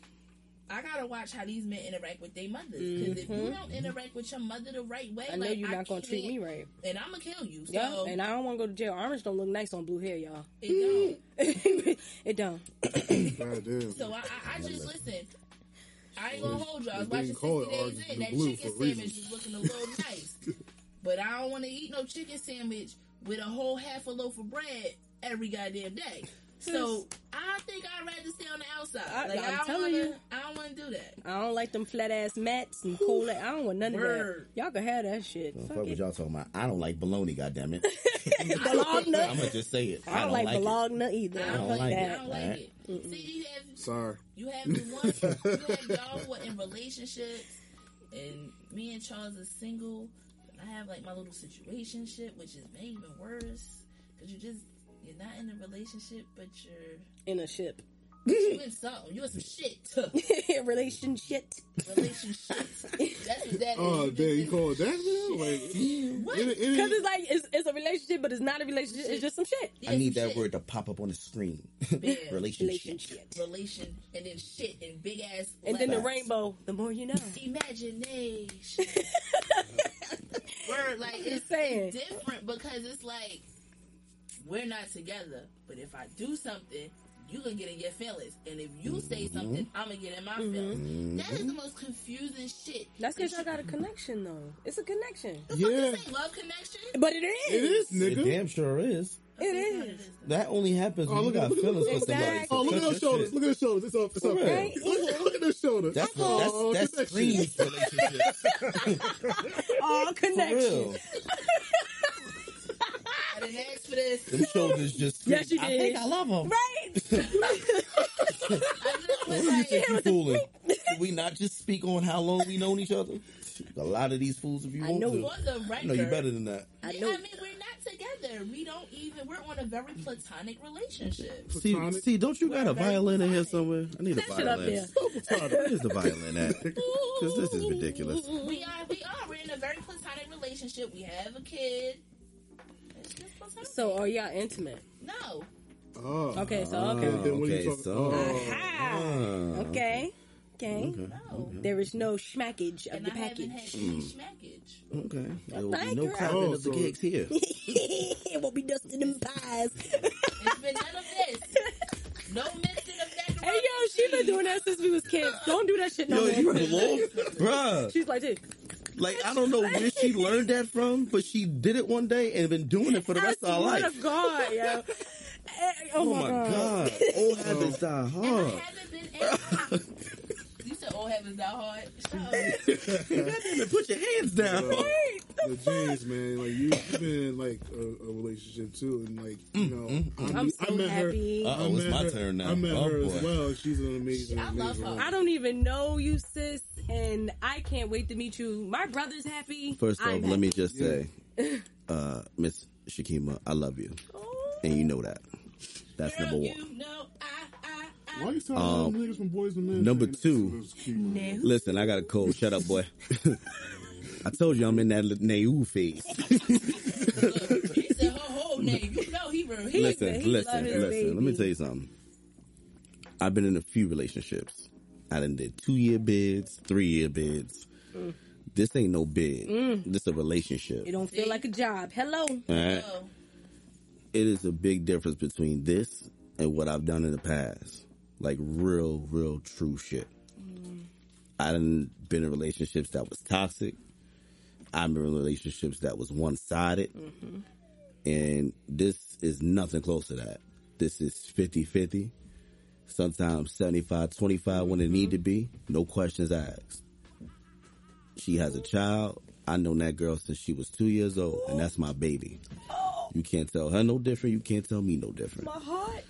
[SPEAKER 2] I gotta watch how these men interact with their mothers. Because if you don't interact with your mother the right way,
[SPEAKER 4] Mm-hmm. I know
[SPEAKER 2] like,
[SPEAKER 4] you're not gonna treat me right.
[SPEAKER 2] and I'm gonna kill you. So
[SPEAKER 4] Yeah, and I don't want to go to jail. Orange don't look nice on blue hair, y'all.
[SPEAKER 2] it don't. [LAUGHS]
[SPEAKER 4] it don't. [COUGHS]
[SPEAKER 1] God damn.
[SPEAKER 2] So I, I, I just listen. I ain't gonna hold you. I was watching
[SPEAKER 1] didn't
[SPEAKER 2] 60 Days in.
[SPEAKER 1] and
[SPEAKER 2] That chicken
[SPEAKER 1] for a reason.
[SPEAKER 2] sandwich is looking a little [LAUGHS] nice. But I don't want to eat no chicken sandwich with a whole half a loaf of bread every goddamn day. So I think I'd rather stay on the outside.
[SPEAKER 4] I-
[SPEAKER 2] like,
[SPEAKER 4] I'm
[SPEAKER 2] I don't
[SPEAKER 4] telling
[SPEAKER 2] wanna,
[SPEAKER 4] you.
[SPEAKER 2] I don't want to do that.
[SPEAKER 4] I don't like them flat ass mats and cold. I don't want none of that. Y'all can have that shit.
[SPEAKER 3] Fuck
[SPEAKER 4] Fuck
[SPEAKER 3] what y'all talking about. I don't like bologna, goddammit. [LAUGHS] [LAUGHS]
[SPEAKER 4] Bologna.
[SPEAKER 3] I'm gonna just say it.
[SPEAKER 4] I don't like
[SPEAKER 3] it.
[SPEAKER 4] bologna either.
[SPEAKER 2] I
[SPEAKER 4] I
[SPEAKER 2] don't
[SPEAKER 4] don't
[SPEAKER 2] like
[SPEAKER 4] like
[SPEAKER 2] it. I don't like
[SPEAKER 3] Alright.
[SPEAKER 2] it. See, you have
[SPEAKER 1] Sorry.
[SPEAKER 2] You have the one, [LAUGHS] you have y'all who are in relationships, and me and Charles is single. And I have like my little situation situationship, which is maybe even worse because you just you're not in a relationship, but you're
[SPEAKER 4] In a ship.
[SPEAKER 2] You mm-hmm. in something. You in some shit. [LAUGHS] [LAUGHS]
[SPEAKER 4] Relationship.
[SPEAKER 2] Relationship. That's what that is.
[SPEAKER 1] Oh
[SPEAKER 2] You
[SPEAKER 1] damn, you
[SPEAKER 2] just-
[SPEAKER 1] call it that now? Like,
[SPEAKER 2] What?
[SPEAKER 1] it- it-
[SPEAKER 4] Because it's like it's, it's a relationship, but it's not a relationship. It's just some shit.
[SPEAKER 2] Yeah,
[SPEAKER 3] I need that
[SPEAKER 2] shit.
[SPEAKER 3] word to pop up on the screen. [LAUGHS]
[SPEAKER 2] Yeah.
[SPEAKER 3] Relationship.
[SPEAKER 4] Relationship.
[SPEAKER 2] Relation and then shit and big ass.
[SPEAKER 4] And then the
[SPEAKER 2] letters.
[SPEAKER 4] rainbow. The more you know.
[SPEAKER 2] imagination. Word, like it's,
[SPEAKER 4] saying.
[SPEAKER 2] different because it's like we're not together. But if I do something, you gonna get in your feelings, and if you say mm-hmm. something, I'm gonna get in my mm-hmm. feelings. That is the mm-hmm. most confusing shit.
[SPEAKER 4] That's because y'all got a connection, though. It's a connection.
[SPEAKER 1] yeah,
[SPEAKER 2] This ain't love connection.
[SPEAKER 4] But it
[SPEAKER 1] it
[SPEAKER 4] is.
[SPEAKER 1] is,
[SPEAKER 3] It damn sure is.
[SPEAKER 4] It is.
[SPEAKER 3] That only happens oh, when
[SPEAKER 1] Oh,
[SPEAKER 3] you
[SPEAKER 1] look at-
[SPEAKER 3] got
[SPEAKER 1] look at-
[SPEAKER 3] feelings for
[SPEAKER 4] Exactly.
[SPEAKER 3] somebody.
[SPEAKER 1] Oh, look at
[SPEAKER 3] cut
[SPEAKER 1] those shoulders.
[SPEAKER 3] shit.
[SPEAKER 1] Look at those shoulders. It's up. It's up.
[SPEAKER 3] For
[SPEAKER 1] there.
[SPEAKER 4] real.
[SPEAKER 1] Look, look at those shoulders.
[SPEAKER 3] That's
[SPEAKER 1] oh,
[SPEAKER 3] that's that's
[SPEAKER 1] connection.
[SPEAKER 3] Scream's relationship.
[SPEAKER 4] All
[SPEAKER 3] For
[SPEAKER 4] connection. [LAUGHS]
[SPEAKER 3] real.
[SPEAKER 2] I didn't ask for this.
[SPEAKER 3] Them shoulders just.
[SPEAKER 4] Yes, you did.
[SPEAKER 3] I think [LAUGHS] I love him.
[SPEAKER 4] Right?
[SPEAKER 2] I just was
[SPEAKER 3] you
[SPEAKER 2] like,
[SPEAKER 3] think you fooling? Did we not just speak on how long we known each other? A lot of these fools, if you
[SPEAKER 4] I
[SPEAKER 3] want
[SPEAKER 4] know.
[SPEAKER 3] to.
[SPEAKER 2] for the record,
[SPEAKER 3] I know you better than that.
[SPEAKER 4] I
[SPEAKER 2] Yeah,
[SPEAKER 4] know.
[SPEAKER 2] I mean, we're not together. We don't even. We're on a very platonic relationship.
[SPEAKER 3] See,
[SPEAKER 1] Platonic.
[SPEAKER 3] see, don't you got a
[SPEAKER 2] We're very
[SPEAKER 3] violin in here somewhere? I need a
[SPEAKER 4] That
[SPEAKER 3] violin. Where's the violin at? [LAUGHS] Because this is ridiculous.
[SPEAKER 2] We are. We are. We're in a very platonic relationship. We have a kid. This was her
[SPEAKER 4] So are y'all intimate?
[SPEAKER 2] no.
[SPEAKER 1] Oh.
[SPEAKER 4] Okay, so okay.
[SPEAKER 1] Then what are you
[SPEAKER 3] Okay,
[SPEAKER 1] talking-
[SPEAKER 3] so-
[SPEAKER 1] oh.
[SPEAKER 4] Aha. Ah. Okay. Okay.
[SPEAKER 2] No.
[SPEAKER 4] There is no schmackage of
[SPEAKER 2] And
[SPEAKER 4] the
[SPEAKER 2] I haven't
[SPEAKER 4] package.
[SPEAKER 2] had any hmm. schmackage.
[SPEAKER 3] Okay. There will be no
[SPEAKER 4] girl.
[SPEAKER 3] clapping
[SPEAKER 1] Oh,
[SPEAKER 3] of the
[SPEAKER 1] so-
[SPEAKER 3] gigs here. [LAUGHS]
[SPEAKER 4] it won't be dusting them pies.
[SPEAKER 2] It's been none of this. No mention of macaroni.
[SPEAKER 4] hey yo, she been doing that since we was kids. Don't do that shit no
[SPEAKER 3] Yo, you
[SPEAKER 4] more.
[SPEAKER 3] belong, [LAUGHS] bruh.
[SPEAKER 4] She's like this.
[SPEAKER 3] Like I don't know where she learned that from, but she did it one day and been doing it for the rest of her life.
[SPEAKER 4] to God, yo. [LAUGHS] Eh, Oh,
[SPEAKER 3] Oh my god, old habits die hard. [LAUGHS]
[SPEAKER 2] haven't been able. You said all heavens die hard. Shut up. [LAUGHS]
[SPEAKER 3] Goddamn it, put your hands down.
[SPEAKER 1] the James, man, like you've been in like a, a relationship too, and like you mm, know, mm, mm. I,
[SPEAKER 4] I'm so
[SPEAKER 1] I met
[SPEAKER 4] happy.
[SPEAKER 1] her.
[SPEAKER 3] Uh-oh,
[SPEAKER 1] I
[SPEAKER 3] it's
[SPEAKER 1] met
[SPEAKER 3] my
[SPEAKER 1] her,
[SPEAKER 3] turn now.
[SPEAKER 1] I met
[SPEAKER 3] Oh,
[SPEAKER 1] her as well. She's an amazing,
[SPEAKER 2] I love
[SPEAKER 1] amazing
[SPEAKER 2] her.
[SPEAKER 1] woman.
[SPEAKER 4] I don't even know you, sis, and I can't wait to meet you. My brother's happy.
[SPEAKER 3] First off,
[SPEAKER 4] I'm
[SPEAKER 3] let me
[SPEAKER 4] happy.
[SPEAKER 3] just say, uh, Miss Shakima, I love you, [LAUGHS]
[SPEAKER 4] Oh.
[SPEAKER 3] and you know that. That's
[SPEAKER 2] Girl,
[SPEAKER 3] number one.
[SPEAKER 2] You know, I, I, I.
[SPEAKER 1] Why you telling all them niggas from Boys and Men?
[SPEAKER 3] Um, number two.
[SPEAKER 1] this is cute?
[SPEAKER 3] Listen, I got a cold. Shut up, boy. [LAUGHS] I told you I'm in that naive phase. [LAUGHS]
[SPEAKER 2] He said her whole name. You know he real. He
[SPEAKER 3] listen,
[SPEAKER 4] he
[SPEAKER 3] listen,
[SPEAKER 4] love his
[SPEAKER 3] listen. Let me tell you something. I've been in a few relationships. I done did two year bids, three year bids. This ain't no bid. This is a relationship.
[SPEAKER 4] It don't feel like a job. Hello.
[SPEAKER 3] All right?
[SPEAKER 2] Oh,
[SPEAKER 3] It is a big difference between this and what I've done in the past. Like real, real true shit. Mm-hmm. I done been in relationships that was toxic. I've been in relationships that was one sided. Mm-hmm. And this is nothing close to that. This is 50 50. Sometimes 75 25 when it need mm-hmm. to be. No questions asked. She has a child. I known that girl since she was two years old, and that's my baby. [GASPS] Oh. You can't tell her no different. You can't tell me no different.
[SPEAKER 4] My heart.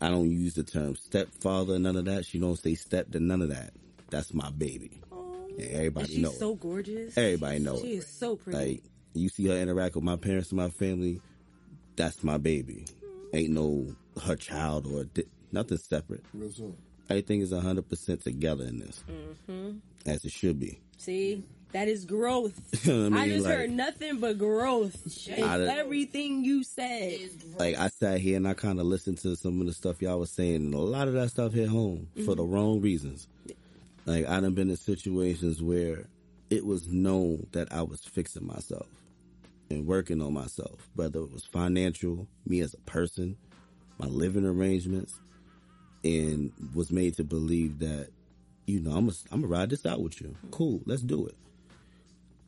[SPEAKER 3] I don't use the term stepfather, none of that. She don't say step to none of that. That's my baby. And everybody
[SPEAKER 4] She's
[SPEAKER 3] knows.
[SPEAKER 4] so gorgeous.
[SPEAKER 3] everybody knows.
[SPEAKER 4] She is so pretty.
[SPEAKER 3] Like you see her interact with my parents and my family. That's my baby. Ain't no her child or di- nothing separate.
[SPEAKER 1] Real talk.
[SPEAKER 3] Everything is hundred percent together in this,
[SPEAKER 4] Mm-hmm.
[SPEAKER 3] as it should be.
[SPEAKER 4] See, that is growth.
[SPEAKER 3] You know what I
[SPEAKER 4] I just
[SPEAKER 3] Like-
[SPEAKER 4] heard nothing but growth. in everything you said.
[SPEAKER 3] like I sat here and I kind of listened to some of the stuff y'all was saying, and a lot of that stuff hit home for the mm-hmm. wrong reasons. Like I done been in situations where it was known that I was fixing myself and working on myself, whether it was financial, me as a person, my living arrangements, and was made to believe that, you know, I'm gonna I'm gonna ride this out with you. Mm-hmm. Cool, let's do it.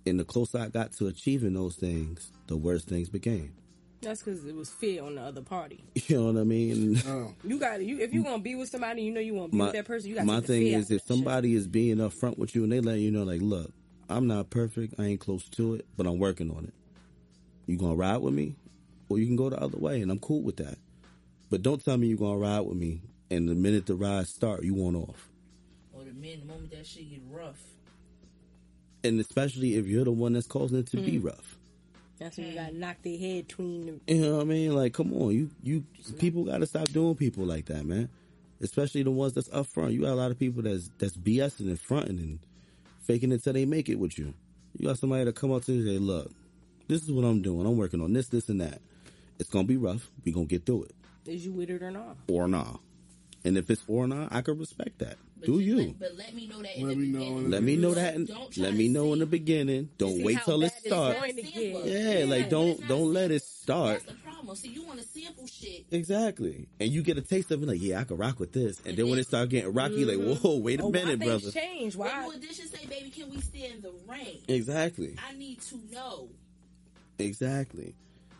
[SPEAKER 3] And the closer I got to achieving those things, the worse things became.
[SPEAKER 4] That's because it was fear on the other party. [LAUGHS]
[SPEAKER 3] You know what I mean? [LAUGHS]
[SPEAKER 1] Oh,
[SPEAKER 4] You got to You if you gonna be with somebody, you know you want to be
[SPEAKER 3] my,
[SPEAKER 4] with that person. You got
[SPEAKER 3] my
[SPEAKER 4] take the
[SPEAKER 3] thing
[SPEAKER 4] fear
[SPEAKER 3] is
[SPEAKER 4] out
[SPEAKER 3] if
[SPEAKER 4] that shit.
[SPEAKER 3] somebody is being upfront with you and they let you know like look i'm not perfect i ain't close to it but i'm working on it you gonna ride with me or you can go the other way and i'm cool with that but don't tell me you're gonna ride with me and the minute the ride start you want off
[SPEAKER 2] Or the man, the moment that shit get rough.
[SPEAKER 3] And especially if you're the one that's causing it to be
[SPEAKER 4] Hmm.
[SPEAKER 3] rough.
[SPEAKER 4] That's when you got to knock their head between. The,
[SPEAKER 3] you know what i mean? Like come on. You you people gotta stop doing people like that man. Especially the ones that's up front. You got a lot of people that's that's bsing and fronting and faking it till they make it with you. You got somebody to come up to you and say look this is what i'm doing. I'm working on this this and that. It's gonna be rough. We gonna get through it.
[SPEAKER 4] Is you with it or not?
[SPEAKER 3] or nah. And if it's or not i can respect that
[SPEAKER 2] But
[SPEAKER 3] do you
[SPEAKER 2] Let, but let me know that
[SPEAKER 1] Let me know
[SPEAKER 2] beginning.
[SPEAKER 1] in the
[SPEAKER 3] let me know that
[SPEAKER 2] don't
[SPEAKER 3] let me know in the beginning don't wait till it starts
[SPEAKER 4] going to get.
[SPEAKER 3] yeah like don't don't let it start
[SPEAKER 2] That's the problem. See, you want to sample shit.
[SPEAKER 3] Exactly. And you get a taste of it like, yeah, I can rock with this. And then when it start getting rocky, you're like, mm-hmm. whoa, wait a
[SPEAKER 4] Oh,
[SPEAKER 3] minute,
[SPEAKER 4] why
[SPEAKER 3] brother.
[SPEAKER 4] things change?
[SPEAKER 2] When
[SPEAKER 4] Why?
[SPEAKER 2] you audition, say, baby, can we stay in the rain?
[SPEAKER 3] Exactly.
[SPEAKER 2] I need to know.
[SPEAKER 3] Exactly.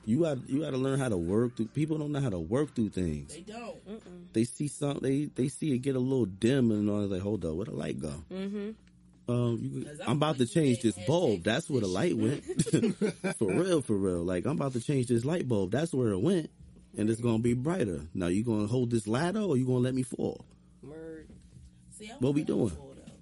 [SPEAKER 3] You got you got to learn how to work through. People don't know how to work through things.
[SPEAKER 2] They don't.
[SPEAKER 3] They see some. They they see it get a little dim, and they're like, hold up, where the light go? Mm-hmm. Um, you, I'm,
[SPEAKER 2] I'm
[SPEAKER 3] about to change this bulb. That's where the light went. [LAUGHS] for real, for real. Like I'm about to change this light bulb. That's where it went, and it's gonna be brighter. Now you gonna hold this ladder, or you gonna let me fall?
[SPEAKER 4] Word.
[SPEAKER 2] See,
[SPEAKER 3] What we doing?
[SPEAKER 2] before, though.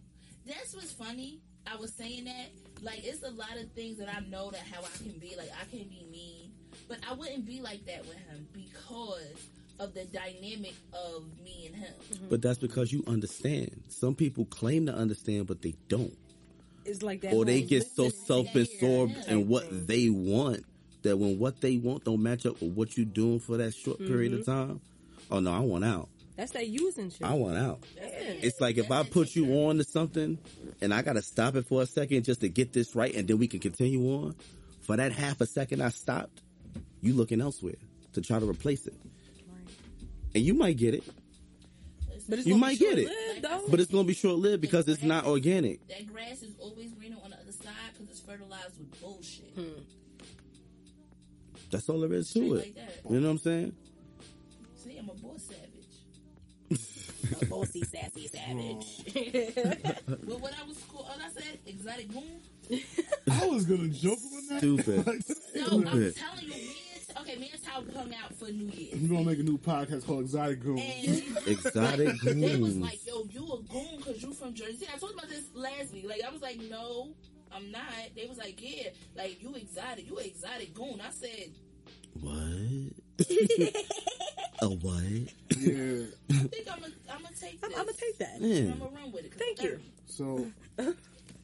[SPEAKER 2] That's what's funny. I was saying that. Like, it's a lot of things that I know that how I can be. Like, I can be mean. But I wouldn't be like that with him because of the dynamic of me and him.
[SPEAKER 3] But that's because you understand. Some people claim to understand, but they don't.
[SPEAKER 4] It's like that.
[SPEAKER 3] or they get so self-absorbed
[SPEAKER 2] Yeah.
[SPEAKER 3] in what they want that when what they want don't match up with what you're doing for that short period of mm-hmm. time, oh no, I want out.
[SPEAKER 4] That's that using shit.
[SPEAKER 3] I want out.
[SPEAKER 4] Yeah.
[SPEAKER 3] It's like if I put you on to something and I gotta stop it for a second just to get this right and then we can continue on. For that half a second I stopped, you looking elsewhere to try to replace it. And you might get it,
[SPEAKER 4] But it's
[SPEAKER 3] You might get it.
[SPEAKER 4] though.
[SPEAKER 3] but it's gonna be short lived because it's not organic.
[SPEAKER 2] That grass is always greener on the other side because it's fertilized with bullshit. Hmm.
[SPEAKER 3] That's all there is
[SPEAKER 2] Straight
[SPEAKER 3] to
[SPEAKER 2] like
[SPEAKER 3] it.
[SPEAKER 2] that.
[SPEAKER 3] You know what I'm saying?
[SPEAKER 2] See, I'm a boss savage. [LAUGHS]
[SPEAKER 4] A bossy, sassy savage. [LAUGHS]
[SPEAKER 2] But what I was called, oh, I said exotic goon. [LAUGHS]
[SPEAKER 1] I was gonna joke on that.
[SPEAKER 3] Stupid.
[SPEAKER 1] Like,
[SPEAKER 2] No, I'm telling you, me and okay, me and Tal hung out for New Year's.
[SPEAKER 1] We're gonna make a new podcast called Exotic Goon. [LAUGHS]
[SPEAKER 3] Exotic Goon. [LAUGHS]
[SPEAKER 2] they was like, yo, you a goon because you from Jersey. I talked about this last week. Like, I was like, no, I'm not. They was like, yeah, like, you exotic. You an exotic goon. I said,
[SPEAKER 3] What? [LAUGHS] A what?
[SPEAKER 1] Yeah.
[SPEAKER 2] I think I'm going to take
[SPEAKER 4] I'm. I'm gonna take that.
[SPEAKER 3] Yeah.
[SPEAKER 2] I'm going to run with it.
[SPEAKER 4] Thank you.
[SPEAKER 1] So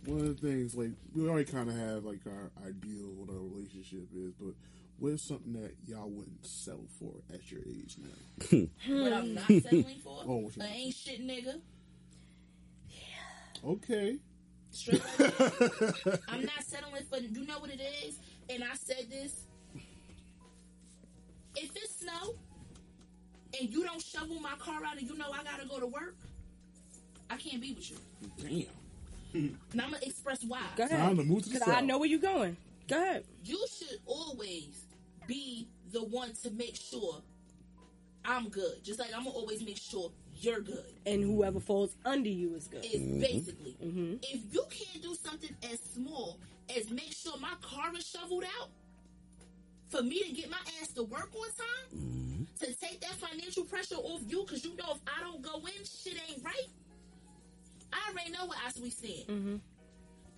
[SPEAKER 1] one of the things, like we already kind of have like our ideal what our relationship is, but what is something that y'all wouldn't settle for at your age now? Hmm.
[SPEAKER 2] What I'm not [LAUGHS] settling for,
[SPEAKER 1] Oh, what
[SPEAKER 2] I ain't shit nigga.
[SPEAKER 1] Okay. [LAUGHS]
[SPEAKER 2] I'm not settling for. You know what it is, and I said this. If it snow and you don't shovel my car out, and you know I gotta go to work, I can't be with you.
[SPEAKER 1] Damn.
[SPEAKER 2] And I'm gonna express why.
[SPEAKER 4] Go ahead.
[SPEAKER 1] to move to the
[SPEAKER 4] Because I know where you're going. Go ahead.
[SPEAKER 2] You should always be the one to make sure I'm good. Just like I'm gonna always make sure you're good.
[SPEAKER 4] And whoever falls under you is good.
[SPEAKER 2] is mm-hmm. basically mm-hmm. if you can't do something as small as make sure my car is shoveled out for me to get my ass to work on time mm-hmm. to take that financial pressure off you because you know if I don't go in, shit ain't right. I already know what I we seeing.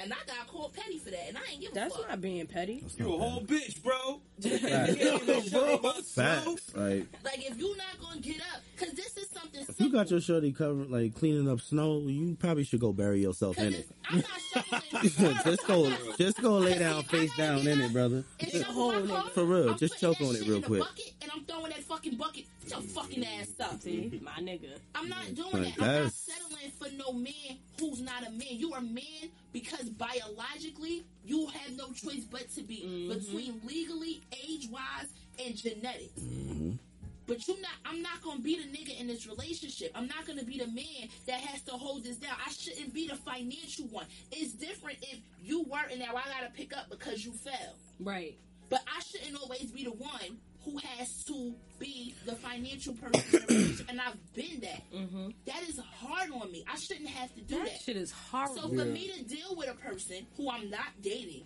[SPEAKER 2] And I got called petty for that, and I ain't give a
[SPEAKER 4] That's
[SPEAKER 2] fuck.
[SPEAKER 4] not being petty.
[SPEAKER 5] You a whole bitch, bro. [LAUGHS]
[SPEAKER 3] Facts. Facts. Like
[SPEAKER 2] Like if you not gonna get up, because this is something.
[SPEAKER 3] if you got your shorty covered, like cleaning up snow, you probably should go bury yourself in it.
[SPEAKER 2] I'm not [LAUGHS]
[SPEAKER 3] just go, just go lay down face down in it, brother.
[SPEAKER 2] and shovel my car.
[SPEAKER 3] For real,
[SPEAKER 2] I'm
[SPEAKER 3] just choke on it real quick.
[SPEAKER 2] Bucket, and I'm throwing that fucking bucket. Get your fucking ass up.
[SPEAKER 4] See, my nigga.
[SPEAKER 2] I'm not doing
[SPEAKER 3] Like,
[SPEAKER 2] that. I'm not settling for no man who's not a man. You are a man because biologically you have no choice but to be mm-hmm. between legally, age wise, and genetics. Mm-hmm. But you not I'm not gonna be the nigga in this relationship. I'm not gonna be the man that has to hold this down. I shouldn't be the financial one. It's different if you were and now I gotta pick up because you fell.
[SPEAKER 4] Right.
[SPEAKER 2] But I shouldn't always be the one who has to be the financial person in the relationship. And I've been that. Mm-hmm. That is hard on me. I shouldn't have to do
[SPEAKER 4] That
[SPEAKER 2] that.
[SPEAKER 4] shit is horrible.
[SPEAKER 2] So for
[SPEAKER 1] Yeah.
[SPEAKER 2] me to deal with a person who I'm not dating,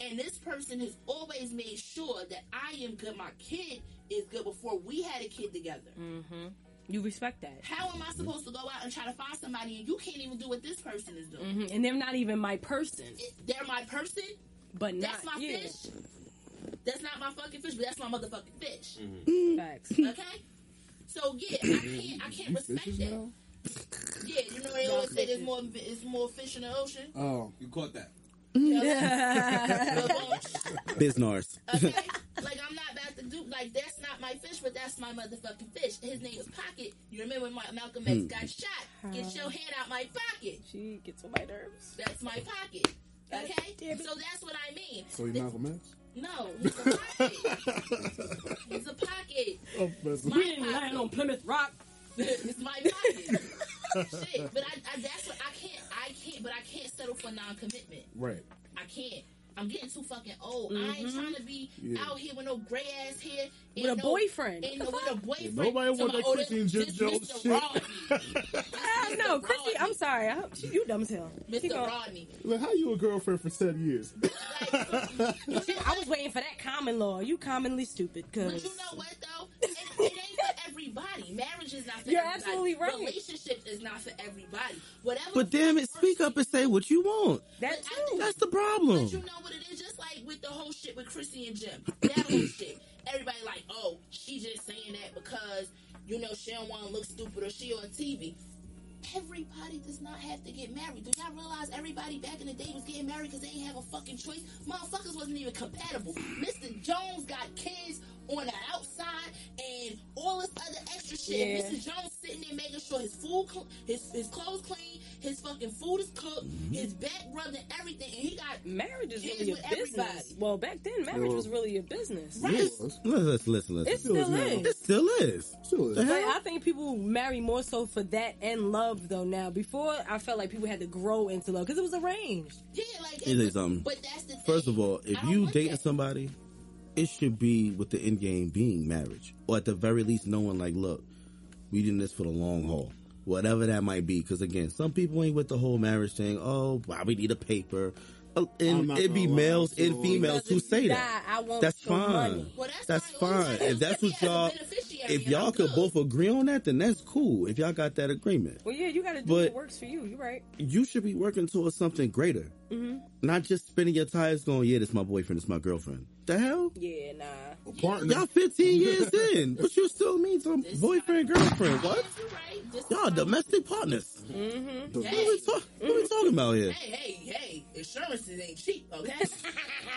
[SPEAKER 2] and this person has always made sure that I am good, my kid is good before we had a kid together.
[SPEAKER 4] you respect that.
[SPEAKER 2] How am I supposed to go out and try to find somebody and you can't even do what this person is doing?
[SPEAKER 4] hmm And they're not even my person,
[SPEAKER 2] It- They're my person.
[SPEAKER 4] but not
[SPEAKER 2] That's my
[SPEAKER 4] yeah.
[SPEAKER 2] fish. That's not my fucking fish, but that's my motherfucking fish.
[SPEAKER 4] Facts.
[SPEAKER 2] Okay? So yeah, I can't I can't respect
[SPEAKER 1] fishes
[SPEAKER 2] that. Yeah, you know they always say there's more it's more fish in the ocean.
[SPEAKER 1] Oh,
[SPEAKER 5] You caught that. [LAUGHS]
[SPEAKER 3] Biznars.
[SPEAKER 2] Okay? like I'm not about to do like that's not my fish, but that's my motherfucking fish. His name is Pocket. You remember when Ma- Malcolm X hmm. got shot? Get your hand out my pocket.
[SPEAKER 4] she gets on my nerves.
[SPEAKER 2] That's my pocket. Okay? So that's what I mean.
[SPEAKER 1] so you Malcolm X?
[SPEAKER 2] No, he's a pocket. [LAUGHS] he's a pocket.
[SPEAKER 1] Oh,
[SPEAKER 2] My
[SPEAKER 4] We didn't land on Plymouth Rock. [LAUGHS]
[SPEAKER 2] it's my pocket. Shit, but I, I that's what I can't I can't but I can't settle for non-commitment.
[SPEAKER 1] right.
[SPEAKER 2] I can't. I'm getting too fucking old. I ain't trying to be
[SPEAKER 1] Yeah.
[SPEAKER 2] out here with no gray ass hair.
[SPEAKER 4] With a
[SPEAKER 2] no-
[SPEAKER 4] boyfriend.
[SPEAKER 2] And
[SPEAKER 4] What the
[SPEAKER 2] with a boyfriend.
[SPEAKER 1] nobody want that
[SPEAKER 2] about, oh,
[SPEAKER 1] Chrissy and Jim Jones shit.
[SPEAKER 2] Rodney.
[SPEAKER 4] Ah, no, Chrissy, I'm sorry. I, you dumb as hell. Keep
[SPEAKER 2] Mr.
[SPEAKER 4] going.
[SPEAKER 2] Rodney.
[SPEAKER 1] Like, how you a girlfriend for seven years? [LAUGHS]
[SPEAKER 4] I was waiting for that common law. You commonly stupid,
[SPEAKER 2] But
[SPEAKER 4] cause
[SPEAKER 2] you know what though? It, it ain't for everybody. Marriage is not for everybody.
[SPEAKER 4] You're
[SPEAKER 2] everybody.
[SPEAKER 4] absolutely right.
[SPEAKER 2] Relationship is not for everybody. Whatever.
[SPEAKER 3] But damn it, speak up and say what you want.
[SPEAKER 4] that too.
[SPEAKER 3] That's the problem.
[SPEAKER 2] But you know what it is? Just like with the whole shit with Chrissy and Jim. That whole [CLEARS THROAT] shit. Everybody like, oh, she just saying that because, you know, she don't want to look stupid or she on TV. Everybody does not have to get married. Do y'all realize everybody back in the day was getting married because they didn't have a fucking choice? Motherfuckers wasn't even compatible. Mr. Jones got kids on the outside and all this other extra shit.
[SPEAKER 4] Yeah.
[SPEAKER 2] And Mr. Jones sitting there making sure his food, cl- his his clothes clean, his fucking food is cooked, his back rubbed and everything, and he got
[SPEAKER 4] Marriage is
[SPEAKER 2] kids
[SPEAKER 4] really a business.
[SPEAKER 2] everybody.
[SPEAKER 4] Well, back then, marriage
[SPEAKER 1] Well-
[SPEAKER 4] was really a business.
[SPEAKER 2] Right.
[SPEAKER 3] Listen, listen, listen.
[SPEAKER 4] It
[SPEAKER 3] listen.
[SPEAKER 4] still
[SPEAKER 1] is now.
[SPEAKER 4] is.
[SPEAKER 3] It still is.
[SPEAKER 1] Still is.
[SPEAKER 3] The
[SPEAKER 4] But? I think people marry more so for that and love though now. Before I felt like people had to grow into love because it was arranged.
[SPEAKER 2] Yeah, like
[SPEAKER 3] Let me something.
[SPEAKER 2] But that's the thing.
[SPEAKER 3] First of all, if you
[SPEAKER 2] want
[SPEAKER 3] dating somebody, it should be with the end game being marriage, or at the very least knowing like, look, we doing this for the long haul, whatever that might be. Because again, some people ain't with the whole marriage thing. Oh, why we need a paper, Uh,
[SPEAKER 1] I'm
[SPEAKER 3] and
[SPEAKER 1] not
[SPEAKER 3] it be males and females who say
[SPEAKER 4] you
[SPEAKER 3] that.
[SPEAKER 4] I want
[SPEAKER 3] That's fine.
[SPEAKER 4] money.
[SPEAKER 2] Well, that's
[SPEAKER 3] That's
[SPEAKER 2] fine. Only
[SPEAKER 3] fine.
[SPEAKER 2] time
[SPEAKER 3] If that's what
[SPEAKER 2] as a
[SPEAKER 3] y'all,
[SPEAKER 2] beneficiary,
[SPEAKER 3] if y'all could
[SPEAKER 2] good.
[SPEAKER 3] both agree on that, then that's cool. If y'all got that agreement.
[SPEAKER 4] Well, yeah, you got to do
[SPEAKER 3] But-
[SPEAKER 4] what works for you. You're right.
[SPEAKER 3] you should be working towards something greater.
[SPEAKER 4] Mm-hmm.
[SPEAKER 3] Not just spinning your tires going, yeah, this my boyfriend, this my girlfriend. The hell?
[SPEAKER 4] Yeah, nah.
[SPEAKER 1] A partner.
[SPEAKER 3] Y'all 15 [LAUGHS] years in, but you still mean some
[SPEAKER 2] This
[SPEAKER 3] boyfriend, girlfriend. What?
[SPEAKER 2] You're right.
[SPEAKER 3] Y'all
[SPEAKER 2] is-
[SPEAKER 3] domestic partners.
[SPEAKER 4] Mm-hmm.
[SPEAKER 3] What we, talk, what we talking about here?
[SPEAKER 2] Hey, hey, hey! Insurances ain't cheap, okay?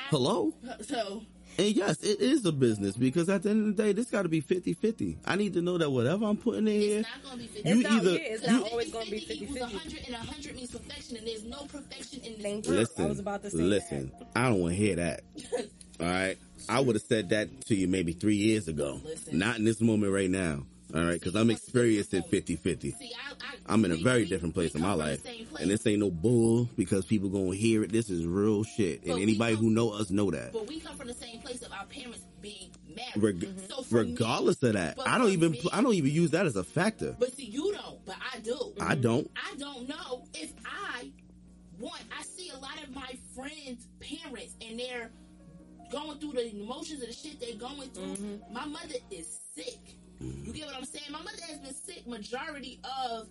[SPEAKER 3] Hello? [LAUGHS]
[SPEAKER 2] so
[SPEAKER 3] And yes, it is a business because at the end of the day, this got to be 50 50. I need to know that whatever I'm putting in here,
[SPEAKER 2] not gonna be
[SPEAKER 3] you
[SPEAKER 4] It's not-
[SPEAKER 3] either.
[SPEAKER 4] yeah, it's
[SPEAKER 3] you-
[SPEAKER 4] not always gonna be
[SPEAKER 2] 50 equals
[SPEAKER 4] 50-50.
[SPEAKER 2] 100 and 100 means perfection, and there's no perfection in this
[SPEAKER 4] Thank you.
[SPEAKER 2] world.
[SPEAKER 3] listen,
[SPEAKER 4] I was about to say
[SPEAKER 3] listen, I don't want to hear that. [LAUGHS] All right? I would have said that to you maybe three years ago.
[SPEAKER 2] Listen.
[SPEAKER 3] Not in this moment right now. All right? Because I'm experiencing 50 50.
[SPEAKER 2] I, I,
[SPEAKER 3] I'm in a very different place in my
[SPEAKER 2] come from the
[SPEAKER 3] life. And this ain't no bull because people gonna hear it. This is real shit. And anybody who know us know that.
[SPEAKER 2] But we come from the same place of our parents being married.
[SPEAKER 3] Reg-
[SPEAKER 2] So for me-
[SPEAKER 3] regardless of that, I don't even
[SPEAKER 2] me-
[SPEAKER 3] I don't even use that as a factor.
[SPEAKER 2] But see, you don't, but I do.
[SPEAKER 3] I don't.
[SPEAKER 2] I don't know if I want. I see a lot of my friends' parents, and they're going through the emotions of the shit they're going through. Mm-hmm. My mother is sick. You get what I'm saying? My mother has been sick majority of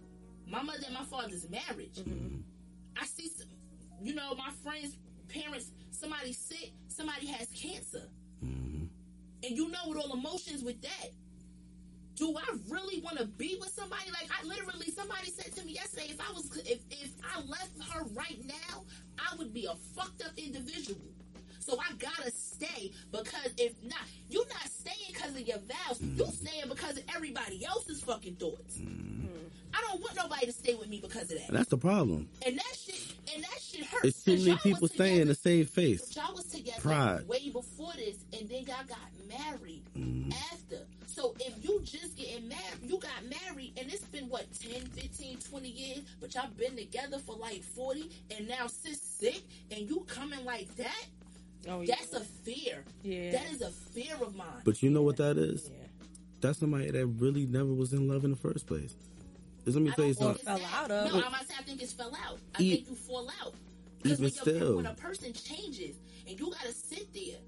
[SPEAKER 2] my mother and my father's marriage. Mm-hmm. I see, some, you know, my friends' parents. Somebody's sick. Somebody has cancer, mm-hmm. and you know, with all emotions with that do I really want to be with somebody? Like I literally, somebody said to me yesterday, if I was, if if I left her right now, I would be a fucked up individual. So I gotta stay because if not, you're not staying because of your vows. You're staying because of everybody else's fucking thoughts. I don't want nobody to stay with me because of that.
[SPEAKER 3] That's the problem.
[SPEAKER 2] And that shit, and that shit hurts.
[SPEAKER 3] It's too many people staying in the same face.
[SPEAKER 2] y'all was together
[SPEAKER 3] Pride.
[SPEAKER 2] way before this, and then y'all got married
[SPEAKER 3] Mm-hmm.
[SPEAKER 2] after. So if you just getting married, you got married, and it's been what 10, 15, 20 years, but y'all been together for like 40, and now sis sick, and you coming like that,
[SPEAKER 4] Oh, yeah.
[SPEAKER 2] that's a fear.
[SPEAKER 4] Yeah.
[SPEAKER 2] That is a fear of mine.
[SPEAKER 3] But you know what that is?
[SPEAKER 4] Yeah.
[SPEAKER 3] That's somebody that really never was in love in the first place. Let me
[SPEAKER 2] I
[SPEAKER 3] tell you
[SPEAKER 2] don't
[SPEAKER 3] something.
[SPEAKER 4] Fell out of.
[SPEAKER 2] No, I'm not saying I think it's fell out. I
[SPEAKER 3] E-
[SPEAKER 2] think you fall out.
[SPEAKER 3] Even
[SPEAKER 2] when,
[SPEAKER 3] still.
[SPEAKER 2] when a person changes, and you gotta sit there.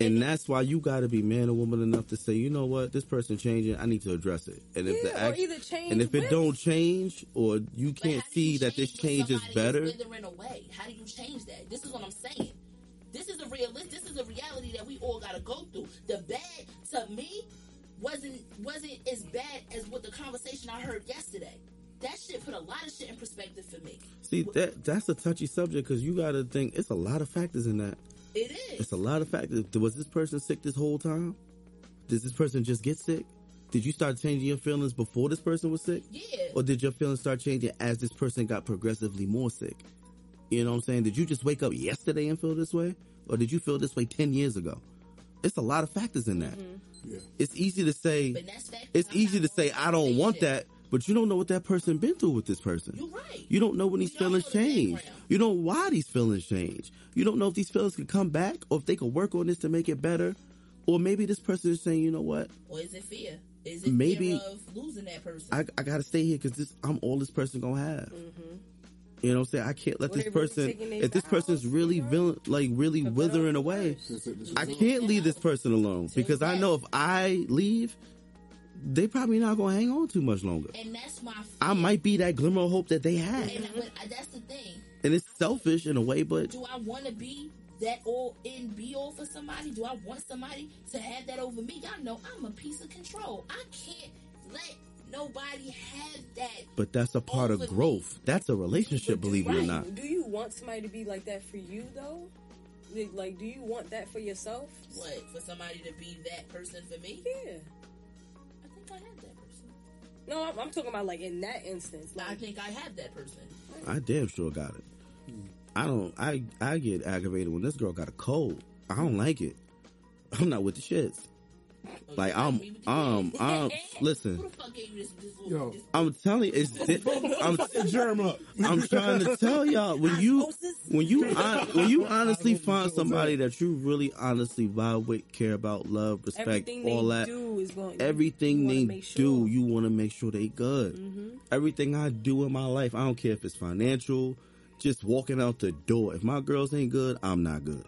[SPEAKER 3] And that's why you got to be man or woman enough to say, you know what, this person changing, I need to address it. And if the
[SPEAKER 4] Yeah, or
[SPEAKER 3] act-
[SPEAKER 4] either change
[SPEAKER 3] and if it don't change, or you can't see
[SPEAKER 2] you
[SPEAKER 3] that this change is
[SPEAKER 2] somebody
[SPEAKER 3] better,
[SPEAKER 2] withering away? How do you change that? This is what I'm saying. This is a real. This is a reality that we all got to go through. The bad to me wasn't wasn't as bad as what the conversation I heard yesterday. That shit put a lot of shit in perspective for me.
[SPEAKER 3] see that that's a touchy subject because you got to think it's a lot of factors in that.
[SPEAKER 2] It is.
[SPEAKER 3] It's a lot of factors. Was this person sick this whole time? Did this person just get sick? Did you start changing your feelings before this person was sick?
[SPEAKER 2] Yeah.
[SPEAKER 3] Or did your feelings start changing as this person got progressively more sick? You know what I'm saying? Did you just wake up yesterday and feel this way? Or did you feel this way 10 years ago? It's a lot of factors in that. Mm-hmm.
[SPEAKER 1] Yeah.
[SPEAKER 3] It's easy to say,
[SPEAKER 2] But that's factors
[SPEAKER 3] it's
[SPEAKER 2] I'm
[SPEAKER 3] easy to say, I don't want that, but you don't know what that person been through with this person.
[SPEAKER 2] You're right.
[SPEAKER 3] You don't know when these feelings change. You don't know why these feelings change. You don't know if these feelings could come back or if they could work on this to make it better. Or maybe this person is saying, you know what?
[SPEAKER 2] Or is it fear? Is it
[SPEAKER 3] Maybe-
[SPEAKER 2] fear of losing that person?
[SPEAKER 3] I, I gotta stay here because this I'm all this person gonna have. Mm-hmm. You know what I'm saying? I can't let
[SPEAKER 4] Or
[SPEAKER 3] this person, if this person's
[SPEAKER 4] vows,
[SPEAKER 3] really villain, like really
[SPEAKER 4] Put
[SPEAKER 3] withering away.
[SPEAKER 4] words.
[SPEAKER 1] This is- this is
[SPEAKER 3] I can't leave this person alone because I know if I leave, they probably not gonna hang on too much longer.
[SPEAKER 2] and that's my. Fear.
[SPEAKER 3] I might be that glimmer of hope that they had,
[SPEAKER 2] And but uh, that's the thing.
[SPEAKER 3] and it's selfish in a way, but
[SPEAKER 2] do I want to be that all in be all for somebody? Do I want somebody to have that over me? Y'all know I'm a piece of control. I can't let nobody had that.
[SPEAKER 3] But that's a part of
[SPEAKER 2] Over me.
[SPEAKER 3] growth. That's a relationship, believe it or not.
[SPEAKER 4] Do you want somebody to be like that for you though? Like- Like, do you want that for yourself?
[SPEAKER 2] What for somebody to be that person for me?
[SPEAKER 4] Yeah.
[SPEAKER 2] I think I have that person.
[SPEAKER 4] No, I'm, I'm talking about like in that instance. Like, I
[SPEAKER 2] think I have that person.
[SPEAKER 3] I damn sure got it. I don't. I I get aggravated when this girl got a cold. I don't like it. I'm not with the shits. Like I'm,
[SPEAKER 2] me with the
[SPEAKER 3] um,
[SPEAKER 2] kids?
[SPEAKER 3] um. Listen,
[SPEAKER 2] the fuck gave you this? this,
[SPEAKER 1] Yo.
[SPEAKER 3] I'm telling you, it's. di- I'm.
[SPEAKER 1] Germ up.
[SPEAKER 3] I'm trying to tell y'all when you when you [LAUGHS] when you honestly find somebody that you really honestly vibe with, care about, love, respect,
[SPEAKER 4] everything
[SPEAKER 3] all that.
[SPEAKER 4] do is going.
[SPEAKER 3] Everything
[SPEAKER 4] you wanna
[SPEAKER 3] they
[SPEAKER 4] make
[SPEAKER 3] do.
[SPEAKER 4] Mm-hmm.
[SPEAKER 3] you want to make sure they good. Everything I do in my life, I don't care if it's financial, just walking out the door. If my girls ain't good, I'm not good.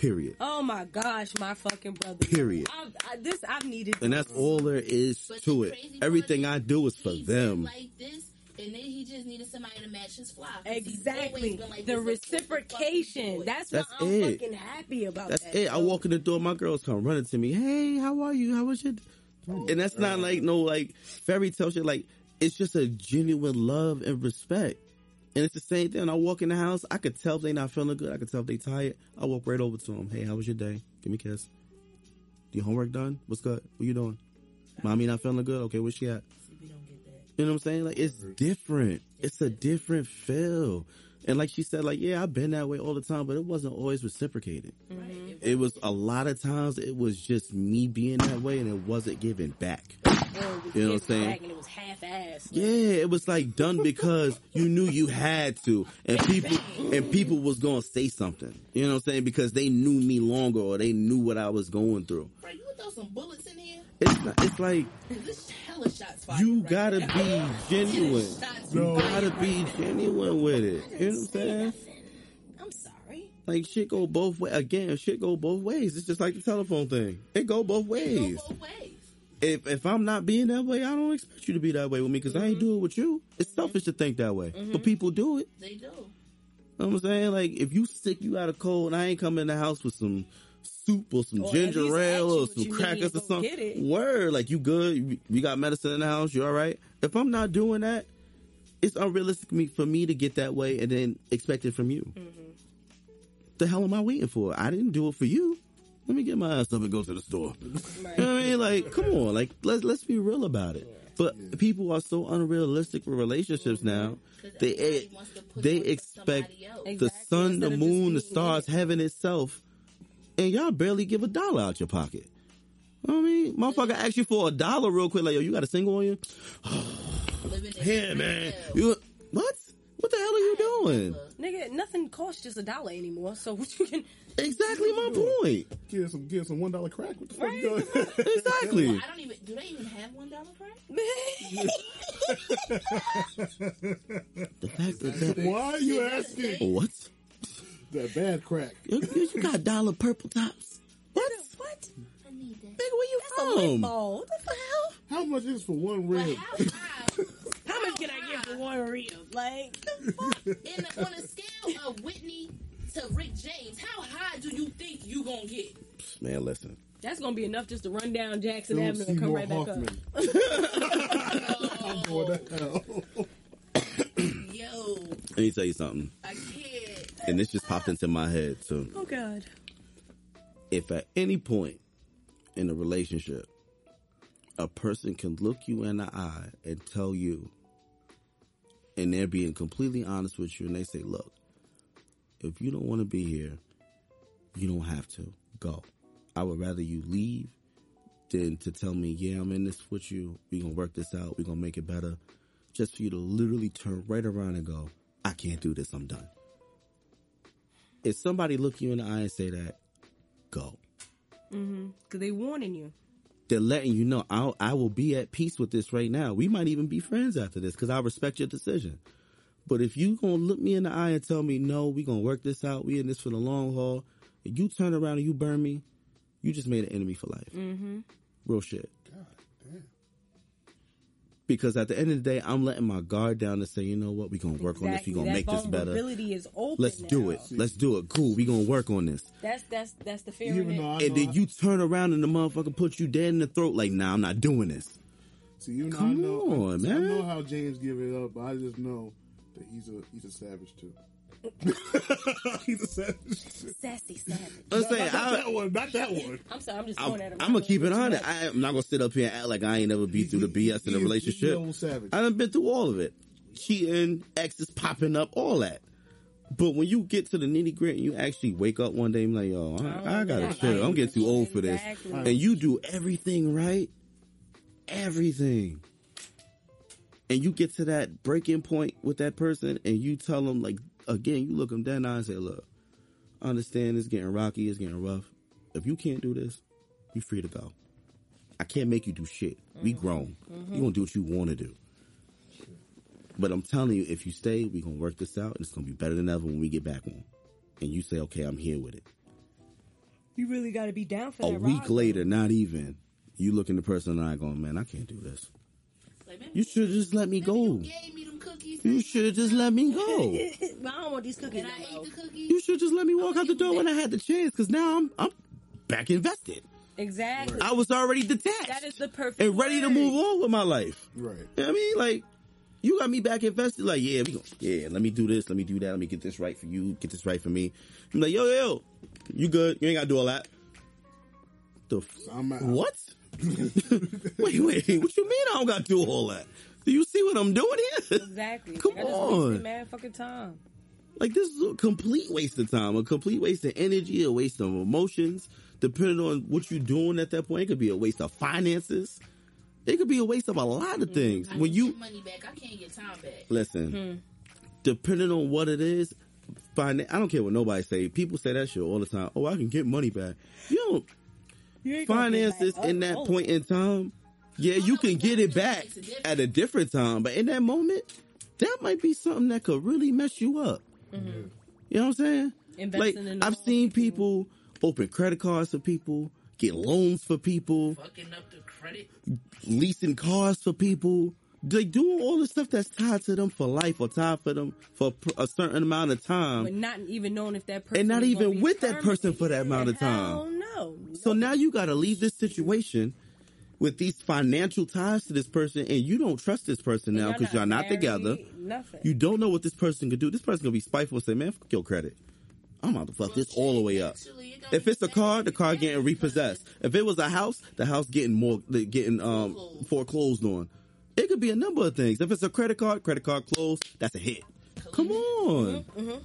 [SPEAKER 3] Period.
[SPEAKER 4] Oh my gosh, my fucking brother.
[SPEAKER 3] Period.
[SPEAKER 4] I, I, this I've needed.
[SPEAKER 3] And that's all there is
[SPEAKER 2] But
[SPEAKER 3] to it. Everything I do is for them.
[SPEAKER 2] Like this, and then he just needed somebody to match his fly. 'cause he's
[SPEAKER 4] Exactly.
[SPEAKER 2] like
[SPEAKER 4] the
[SPEAKER 2] this, like, fucking
[SPEAKER 4] reciprocation. That's,
[SPEAKER 3] That's
[SPEAKER 4] why I'm
[SPEAKER 3] it.
[SPEAKER 4] fucking happy about
[SPEAKER 3] That's
[SPEAKER 4] that.
[SPEAKER 3] it. I walk in the door, my girls come running to me. Hey, how are you? How was your? And that's not like no like fairy tale shit. Like it's just a genuine love and respect. And it's the same thing. When I walk in the house, I could tell if they not feeling good. I could tell if they tired. I walk right over to them. Hey, how was your day? Give me a kiss. Your homework done? What's good? What you doing? Mommy not feeling good? Okay, where she at?
[SPEAKER 2] We don't get that.
[SPEAKER 3] You know what I'm saying? Like it's different. It's a different feel. And like she said, like, yeah, I've been that way all the time, but it wasn't always reciprocated.
[SPEAKER 2] Right.
[SPEAKER 3] It was a lot of times it was just me being that way and it wasn't giving back.
[SPEAKER 4] Was
[SPEAKER 3] You know what I'm saying?
[SPEAKER 4] And it was half-assed.
[SPEAKER 3] Yeah, it was like done because you knew you had to, and people and people was gonna say something. You know what I'm saying? Because they knew me longer or they knew what I was going through.
[SPEAKER 2] Bro, you throw some bullets in here?
[SPEAKER 3] It's not, it's like
[SPEAKER 2] 'Cause this hella shots fired.
[SPEAKER 3] you gotta be genuine. You gotta be genuine with it. You know what I'm saying?
[SPEAKER 4] I'm sorry.
[SPEAKER 3] Like shit go both ways. Again, shit go both ways. It's just like the telephone thing. It go both
[SPEAKER 2] Go
[SPEAKER 3] ways.
[SPEAKER 2] both ways.
[SPEAKER 3] If if I'm not being that way, I don't expect you to be that way with me because I ain't mm-hmm. do it with you. It's mm-hmm. selfish to think that way, but mm-hmm. people do it.
[SPEAKER 2] They do.
[SPEAKER 3] You know what I'm saying? Like if you sick, you out of cold, and I ain't coming in the house with some soup or some
[SPEAKER 4] Or
[SPEAKER 3] ginger ale or some crackers or something.
[SPEAKER 4] get.
[SPEAKER 3] Word, like you good? You- We got medicine in the house. You all right? If I'm not doing that, it's unrealistic for me to get that way and then expect it from you.
[SPEAKER 4] Mm-hmm.
[SPEAKER 3] The hell am I waiting for? I didn't do it for you. Let me get my ass up and go to the store.
[SPEAKER 4] Right.
[SPEAKER 3] You know what I mean? Like, come on, like let's let's be real about it. But people are so unrealistic with relationships now.
[SPEAKER 2] 'Cause
[SPEAKER 3] They
[SPEAKER 2] everybody wants to put
[SPEAKER 3] they expect the sun, the moon, the stars, heaven itself, and y'all barely give a dollar out your pocket. I mean, motherfucker, ask you for a dollar real quick, like yo, you got a single on you?
[SPEAKER 2] Living in
[SPEAKER 3] Here, man. You what? What the hell are you doing?
[SPEAKER 4] Nigga, nothing costs just a dollar anymore. So what you can
[SPEAKER 3] Exactly my point.
[SPEAKER 1] Get some, get some one dollar crack. What the fuck you doing? [LAUGHS]
[SPEAKER 3] Exactly.
[SPEAKER 2] I don't even. Do they even have one dollar crack? [LAUGHS]
[SPEAKER 3] The fact that, that
[SPEAKER 1] Why are you asking?
[SPEAKER 3] what?
[SPEAKER 1] That bad crack.
[SPEAKER 3] You, you you got dollar purple tops? What?
[SPEAKER 4] what?
[SPEAKER 2] I need that.
[SPEAKER 3] Nigga, where you
[SPEAKER 4] That's a lip
[SPEAKER 3] from?
[SPEAKER 4] ball. What the hell?
[SPEAKER 1] How much is for one
[SPEAKER 2] But
[SPEAKER 1] rib?
[SPEAKER 2] how?
[SPEAKER 4] How much can I get for one rib? Like, the fuck?
[SPEAKER 2] In on a scale of Whitney to Rick James, how high do you think you gonna get?
[SPEAKER 3] Man, listen.
[SPEAKER 4] That's gonna be enough just to run down Jackson
[SPEAKER 1] Phil
[SPEAKER 4] Avenue and come
[SPEAKER 1] Seymour
[SPEAKER 4] right back
[SPEAKER 1] Hoffman.
[SPEAKER 4] up. [LAUGHS] [LAUGHS]
[SPEAKER 1] I'm going to hell.
[SPEAKER 2] Yo,
[SPEAKER 3] Let me tell you something.
[SPEAKER 2] I can't.
[SPEAKER 3] And this just popped into my head. So,
[SPEAKER 4] Oh God.
[SPEAKER 3] if at any point in a relationship, a person can look you in the eye and tell you, and they're being completely honest with you, and they say, Look, if you don't want to be here, you don't have to go. I would rather you leave than to tell me, Yeah, I'm in this with you. We're going to work this out. We're going to make it better. Just for you to literally turn right around and go, I can't do this. I'm done. If somebody look you in the eye and say that, go. Mm-hmm.
[SPEAKER 4] Cause they warning you.
[SPEAKER 3] they're letting you know I'll, I will be at peace with this right now. We might even be friends after this because I respect your decision. But if you gonna look me in the eye and tell me no, we gonna work this out. We in this for the long haul. And you turn around and you burn me, you just made an enemy for life. Mm-hmm. Real shit.
[SPEAKER 1] God damn.
[SPEAKER 3] Because at the end of the day, I'm letting my guard down to say, you know what, we're gonna work on this. We
[SPEAKER 4] Exactly.
[SPEAKER 3] gonna
[SPEAKER 4] that
[SPEAKER 3] make this better.
[SPEAKER 4] vulnerability is open.
[SPEAKER 3] Let's do it. Let's do it. Cool. We're gonna work on this.
[SPEAKER 4] That's that's that's the fear
[SPEAKER 1] Even
[SPEAKER 4] in
[SPEAKER 1] though
[SPEAKER 4] it.
[SPEAKER 1] I
[SPEAKER 3] And
[SPEAKER 1] know
[SPEAKER 3] then you turn around and the motherfucker puts you dead in the throat like, nah, I'm not doing this.
[SPEAKER 1] See, you know, I
[SPEAKER 3] Come
[SPEAKER 1] know,
[SPEAKER 3] on,
[SPEAKER 1] I,
[SPEAKER 3] man.
[SPEAKER 1] I know how James give it up, but I just know that he's a he's a savage too. [LAUGHS] he's a savage.
[SPEAKER 4] Sassy savage.
[SPEAKER 3] I'm saying,
[SPEAKER 1] not, not
[SPEAKER 3] I,
[SPEAKER 1] that one, not that one.
[SPEAKER 4] I'm sorry, I'm just
[SPEAKER 3] I'm,
[SPEAKER 4] going at him.
[SPEAKER 3] I'm gonna keep it on it. I, am not gonna sit up here and act like I ain't never been through the BS in a relationship.
[SPEAKER 1] he's the old savage.
[SPEAKER 3] I done been through all of it. Cheating, exes popping up, all that. But when you get to the nitty gritty, and you actually wake up one day and be like, yo, I, I gotta
[SPEAKER 4] like
[SPEAKER 3] chill.
[SPEAKER 4] that.
[SPEAKER 3] I'm getting too old for this.
[SPEAKER 4] Exactly.
[SPEAKER 3] And you do everything right. Everything. And you get to that breaking point with that person and you tell them, like, again, you look them dead in the eye and say, look, I understand it's getting rocky, it's getting rough. If you can't do this, you free to go. I can't make you do shit. We mm-hmm. grown. Mm-hmm. You gonna do what you want to do. But I'm telling you, if you stay, we gonna work this out, and it's gonna be better than ever when we get back on. And you say, okay, I'm here with it.
[SPEAKER 4] You really got to be down for
[SPEAKER 3] A
[SPEAKER 4] that.
[SPEAKER 3] A week
[SPEAKER 4] ride,
[SPEAKER 3] later, not even, you look in the person and I eye going, man, I can't do this.
[SPEAKER 2] Like,
[SPEAKER 3] You should just let me
[SPEAKER 2] maybe you
[SPEAKER 3] go.
[SPEAKER 2] gave me them cookies.
[SPEAKER 3] You should just let me go.
[SPEAKER 4] but [LAUGHS] I don't want these cookies.
[SPEAKER 2] and I
[SPEAKER 4] no more.
[SPEAKER 2] ate the cookies.
[SPEAKER 3] You should just let me walk out the door when I had the chance, because now I'm I'm back invested.
[SPEAKER 4] Exactly.
[SPEAKER 3] I was already detached
[SPEAKER 4] That is the perfect.
[SPEAKER 3] and ready to move on with my life.
[SPEAKER 1] Right.
[SPEAKER 3] You know what I mean, like, you got me back invested. Like, yeah, we go, yeah, let me do this, let me do that, let me get this right for you, get this right for me. I'm like, yo, yo, you good? You ain't gotta do all that. The f-
[SPEAKER 1] I'm out.
[SPEAKER 3] what? [LAUGHS] wait, wait, what you mean I don't gotta do all that? Do you see what I'm doing here?
[SPEAKER 4] Exactly. [LAUGHS]
[SPEAKER 3] Come
[SPEAKER 4] I
[SPEAKER 3] on.
[SPEAKER 4] wasted mad fucking time.
[SPEAKER 3] Like this is a complete waste of time, a complete waste of energy, a waste of emotions. Depending on what you're doing at that point, it could be a waste of finances. It could be a waste of a lot of mm-hmm. things.
[SPEAKER 2] I
[SPEAKER 3] When you
[SPEAKER 2] get money back, I can't get time back.
[SPEAKER 3] listen, hmm. depending on what it is, find I don't care what nobody say. People say that shit all the time. Oh, I can get money back. You don't
[SPEAKER 4] You ain't gonna get
[SPEAKER 3] finances in that
[SPEAKER 4] Oh,
[SPEAKER 3] point in time. Yeah, you can get it back at a different time, but in that moment, that might be something that could really mess you up. Mm-hmm. You know what I'm saying?
[SPEAKER 4] Investing
[SPEAKER 3] like
[SPEAKER 4] in
[SPEAKER 3] I've seen people open credit cards for people, get loans for people,
[SPEAKER 2] Fucking up the credit.
[SPEAKER 3] leasing cars for people. They doing all the stuff that's tied to them for life or tied for them for a certain amount of time.
[SPEAKER 4] but not even knowing if that person
[SPEAKER 3] And not even with that person for that amount of time.
[SPEAKER 4] Hell no.
[SPEAKER 3] So now you got to leave this situation with these financial ties to this person, and you don't trust this person now because y'all not
[SPEAKER 4] married,
[SPEAKER 3] together.
[SPEAKER 4] Nothing.
[SPEAKER 3] You don't know what this person could do. This person gonna be spiteful and say, "Man, fuck your credit. I'm about to fuck this all the way up."
[SPEAKER 2] Actually,
[SPEAKER 3] If it's a car, the car getting repossessed. If it was a house, the house getting more getting um foreclosed on. It could be a number of things. If it's a credit card, credit card closed, that's a hit. Come on. Mhm.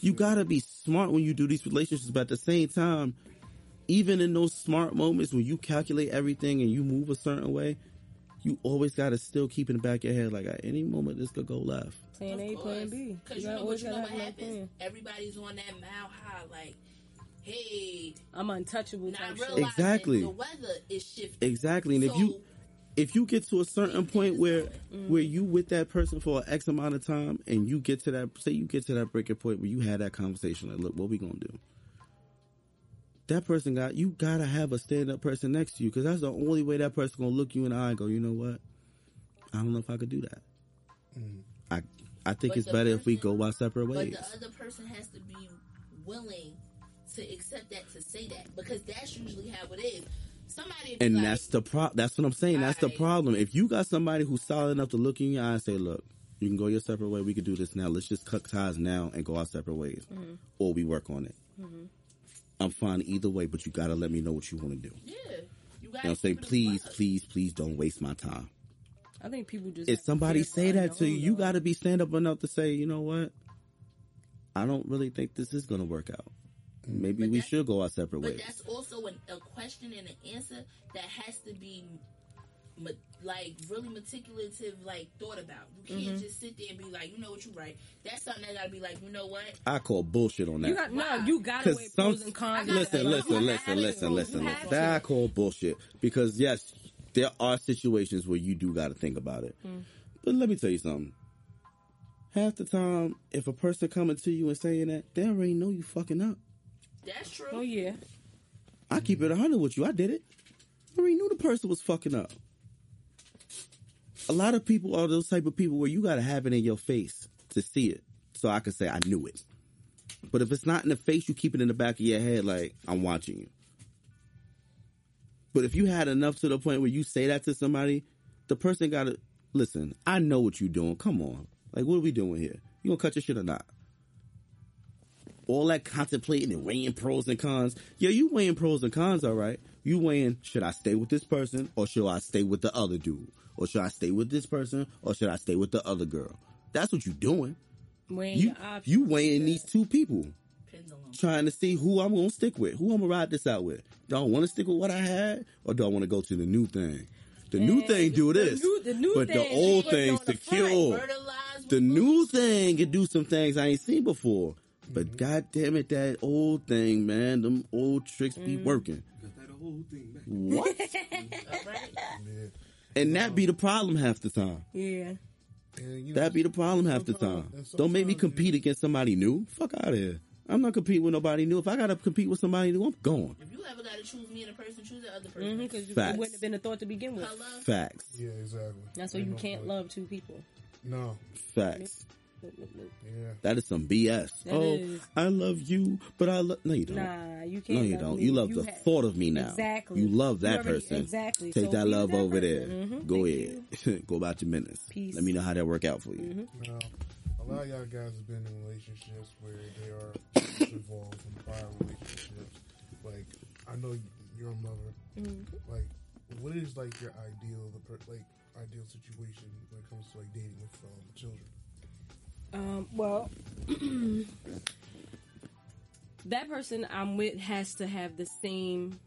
[SPEAKER 3] You gotta be smart when you do these relationships, but at the same time, even in those smart moments when you calculate everything and you move a certain way, you always gotta still keep in the back of your head like at any moment this could go left.
[SPEAKER 4] Plan A, plan B.
[SPEAKER 2] Because
[SPEAKER 4] You
[SPEAKER 2] you know
[SPEAKER 4] always
[SPEAKER 2] what, you know
[SPEAKER 4] gotta
[SPEAKER 2] what
[SPEAKER 4] have another
[SPEAKER 2] happens? Everybody's on that mile high, like, hey,
[SPEAKER 4] I'm untouchable
[SPEAKER 2] not
[SPEAKER 4] type shit.
[SPEAKER 2] realizing
[SPEAKER 3] Exactly.
[SPEAKER 2] the weather is shifting.
[SPEAKER 3] Exactly. And if you if you get to a certain point where
[SPEAKER 4] Mm.
[SPEAKER 3] where you with that person for an X amount of time and you get to that say you get to that breaking point where you had that conversation like look what we gonna do that person got you gotta have a stand up person next to you because that's the only way that person gonna look you in the eye and go you know what I don't know if I could do that I I think
[SPEAKER 2] But
[SPEAKER 3] it's
[SPEAKER 2] the
[SPEAKER 3] better if we go our separate ways.
[SPEAKER 2] But
[SPEAKER 3] ways
[SPEAKER 2] the other person has to be willing to accept that to say that because that's usually how it is. Somebody
[SPEAKER 3] And
[SPEAKER 2] like,
[SPEAKER 3] that's the pro. That's what I'm saying. That's the problem. If you got somebody who's solid enough to look in your eye and say, "Look, you can go your separate way. We could do this now. Let's just cut ties now and go our separate ways,
[SPEAKER 2] Mm-hmm.
[SPEAKER 3] or we work on it." I'm fine either way, but you gotta let me know what you want to do.
[SPEAKER 2] yeah, you
[SPEAKER 3] You know what
[SPEAKER 2] gotta
[SPEAKER 3] I'm saying?
[SPEAKER 2] keep it a
[SPEAKER 3] Please, please, please don't waste my time.
[SPEAKER 4] I think people just.
[SPEAKER 3] If somebody say that to you, you gotta be stand up enough to say, you know what? I don't really think this is gonna work out. Maybe
[SPEAKER 2] But
[SPEAKER 3] we should go our separate
[SPEAKER 2] But
[SPEAKER 3] ways.
[SPEAKER 2] that's also an, a question and an answer that has to be ma- like really meticulous, like thought about. You can't
[SPEAKER 4] Mm-hmm.
[SPEAKER 2] just sit there and be like, you know what, you right. That's something that gotta be like, you know what?
[SPEAKER 3] I call bullshit on that.
[SPEAKER 4] You got no. You gotta
[SPEAKER 3] Because
[SPEAKER 4] weigh
[SPEAKER 3] some
[SPEAKER 4] pros and cons.
[SPEAKER 3] listen,
[SPEAKER 2] You
[SPEAKER 3] listen,
[SPEAKER 2] have
[SPEAKER 3] listen, listen, listen, listen. That I call bullshit. Because yes, there are situations where you do got to think about it.
[SPEAKER 4] Mm.
[SPEAKER 3] But let me tell you something. Half the time, if a person coming to you and saying that, they already know you fucking up.
[SPEAKER 2] That's true.
[SPEAKER 4] Oh yeah.
[SPEAKER 3] I keep it hundred with you. I did it. I already knew the person was fucking up. A lot of people are those type of people where you got to have it in your face to see it, so I can say I knew it. But if it's not in the face, you keep it in the back of your head, like I'm watching you. But if you had enough to the point where you say that to somebody, the person got to listen. I know what you're doing. Come on, like what are we doing here? You gonna cut your shit or not? All that contemplating and weighing pros and cons. Yeah, you weighing pros and cons, all right. You weighing should I stay with this person or should I stay with the other dude? Or should I stay with this person or should I stay with the other girl? That's what you're doing.
[SPEAKER 4] Weighing
[SPEAKER 3] You
[SPEAKER 4] your
[SPEAKER 3] you weighing these two people
[SPEAKER 2] Pendulum.
[SPEAKER 3] trying to see who I'm gonna stick with, who I'm gonna ride this out with. Do I want to stick with what I had, or do I want to go to the new thing? The new thing do
[SPEAKER 4] the
[SPEAKER 3] this,
[SPEAKER 4] new- the new
[SPEAKER 3] but the old
[SPEAKER 4] was
[SPEAKER 3] thing's
[SPEAKER 4] on the
[SPEAKER 3] secure. The new thing can do some things I ain't seen before. But mm-hmm. god damn it, that old thing, man, them old tricks be mm. working.
[SPEAKER 5] Got that whole thing back.
[SPEAKER 3] What? [LAUGHS]
[SPEAKER 2] Alright.
[SPEAKER 1] Yeah.
[SPEAKER 3] and that be the problem half the time.
[SPEAKER 4] Yeah.
[SPEAKER 1] And, you know,
[SPEAKER 3] That be the problem half the time. Don't make me
[SPEAKER 1] sometimes,
[SPEAKER 3] compete against somebody new. Fuck out of here. I'm not competing with nobody new. If I gotta compete with somebody new, I'm going.
[SPEAKER 2] If you ever got to choose me and a person, choose the other person.
[SPEAKER 4] Because Mm-hmm, it
[SPEAKER 3] Facts.
[SPEAKER 4] wouldn't have been a thought to begin with.
[SPEAKER 2] Hello.
[SPEAKER 3] Facts.
[SPEAKER 1] Yeah, exactly.
[SPEAKER 4] That's why you
[SPEAKER 1] no
[SPEAKER 4] can't
[SPEAKER 1] point.
[SPEAKER 4] love two people.
[SPEAKER 1] No.
[SPEAKER 3] Facts.
[SPEAKER 1] Yeah.
[SPEAKER 3] That is some BS.
[SPEAKER 4] That
[SPEAKER 3] oh,
[SPEAKER 4] is.
[SPEAKER 3] I love you, but I love no, you don't.
[SPEAKER 4] Nah, you can't.
[SPEAKER 3] no, you
[SPEAKER 4] love
[SPEAKER 3] don't.
[SPEAKER 4] me.
[SPEAKER 3] You love the
[SPEAKER 4] ha-
[SPEAKER 3] thought of me now.
[SPEAKER 4] Exactly.
[SPEAKER 3] You love that
[SPEAKER 4] You already-
[SPEAKER 3] person.
[SPEAKER 4] exactly.
[SPEAKER 3] Take
[SPEAKER 4] So
[SPEAKER 3] that love
[SPEAKER 4] that
[SPEAKER 3] over
[SPEAKER 4] person.
[SPEAKER 3] there.
[SPEAKER 4] Mhm.
[SPEAKER 3] Go
[SPEAKER 4] Thank
[SPEAKER 3] ahead. [LAUGHS] Go about your business.
[SPEAKER 4] Peace.
[SPEAKER 3] Let me know how that work out for you.
[SPEAKER 1] Now, a lot of y'all guys have been in relationships where they are involved in prior relationships. Like, I know you're a mother.
[SPEAKER 4] Mm-hmm.
[SPEAKER 1] Like, what is like your ideal, the per, like ideal situation when it comes to like dating with um, children?
[SPEAKER 4] Um, well, [CLEARS THROAT] that person I'm with has to have the same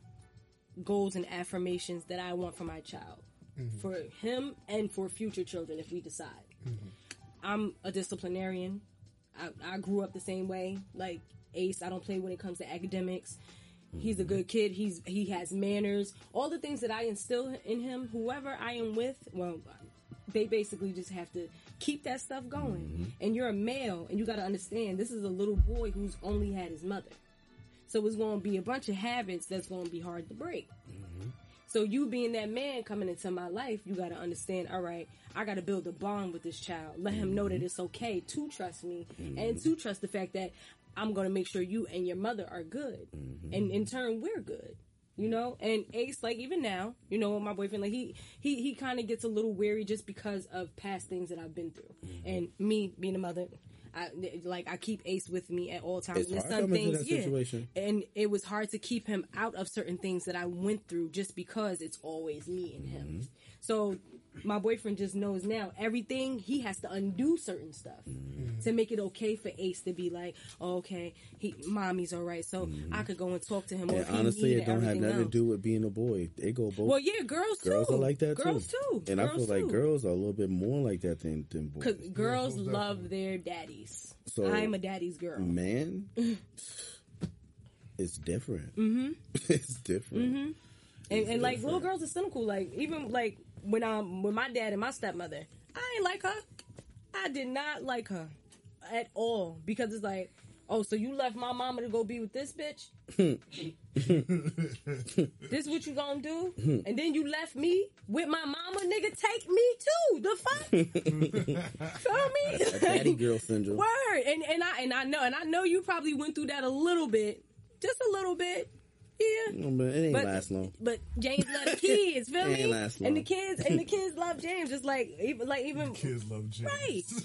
[SPEAKER 4] goals and affirmations that I want for my child, for him and for future children if we decide. I'm a disciplinarian. I, I grew up the same way. Like Ace, I don't play when it comes to academics. He's a good kid. He's he has manners. All the things that I instill in him, whoever I am with, well, they basically just have to keep that stuff going. Mm-hmm. And you're a male, and you got to understand this is a little boy who's only had his mother. So it's going to be a bunch of habits that's going to be hard to break. Mm-hmm. So you being that man coming into my life, you got to understand. All right, I got to build a bond with this child. Let him know that mm-hmm. it's okay to trust me and to trust the fact that I'm going to make sure you and your mother are good, and in turn we're good. You know, and Ace, like even now, you know, my boyfriend, like he he he kind of gets a little weary just because of past things that I've been through, and me being a mother. I like I keep Ace with me at all times.
[SPEAKER 3] It's
[SPEAKER 4] and
[SPEAKER 3] hard
[SPEAKER 4] some things,
[SPEAKER 3] that
[SPEAKER 4] yeah.
[SPEAKER 3] situation.
[SPEAKER 4] And it was hard to keep him out of certain things that I went through just because it's always me and him.
[SPEAKER 3] Mm-hmm.
[SPEAKER 4] So my boyfriend just knows now everything he has to undo certain stuff to make it okay for Ace to be like, oh, okay, he mommy's all right, so I could go and talk to him. or
[SPEAKER 3] And
[SPEAKER 4] if he
[SPEAKER 3] Mm-hmm. honestly, it don't have
[SPEAKER 4] everything
[SPEAKER 3] nothing to do with being a boy. They go both.
[SPEAKER 4] Well, yeah, girls too.
[SPEAKER 3] girls are like that
[SPEAKER 4] girls
[SPEAKER 3] too.
[SPEAKER 4] too.
[SPEAKER 3] And I
[SPEAKER 4] Girls
[SPEAKER 3] feel like girls are a little bit more like that than, than boys.
[SPEAKER 4] Because girls
[SPEAKER 1] most
[SPEAKER 4] love their daddies.
[SPEAKER 3] So-
[SPEAKER 4] I'm a daddy's girl.
[SPEAKER 3] Man, [LAUGHS] it's different. Mm-hmm. [LAUGHS] it's different.
[SPEAKER 4] and, and like little girls are cynical. Like even like when um with my dad and my stepmother, I ain't like her. I did not like her at all because it's like, oh, so you left my mama to go be with this bitch? [LAUGHS] this is what you gonna do? and then you left me with my mama, nigga. Take me too. The fuck? [LAUGHS] Feel me?
[SPEAKER 3] Daddy girl syndrome. [LAUGHS]
[SPEAKER 4] Word, and and I and I know, and I know you probably went through that a little bit, just a little bit. Yeah.
[SPEAKER 3] But it ain't
[SPEAKER 4] But,
[SPEAKER 3] last long.
[SPEAKER 4] but James love the [LAUGHS] kids, feel
[SPEAKER 3] Ain't
[SPEAKER 4] me?
[SPEAKER 3] last
[SPEAKER 4] And the kids and the kids love James, just like even like even the
[SPEAKER 1] Kids love James.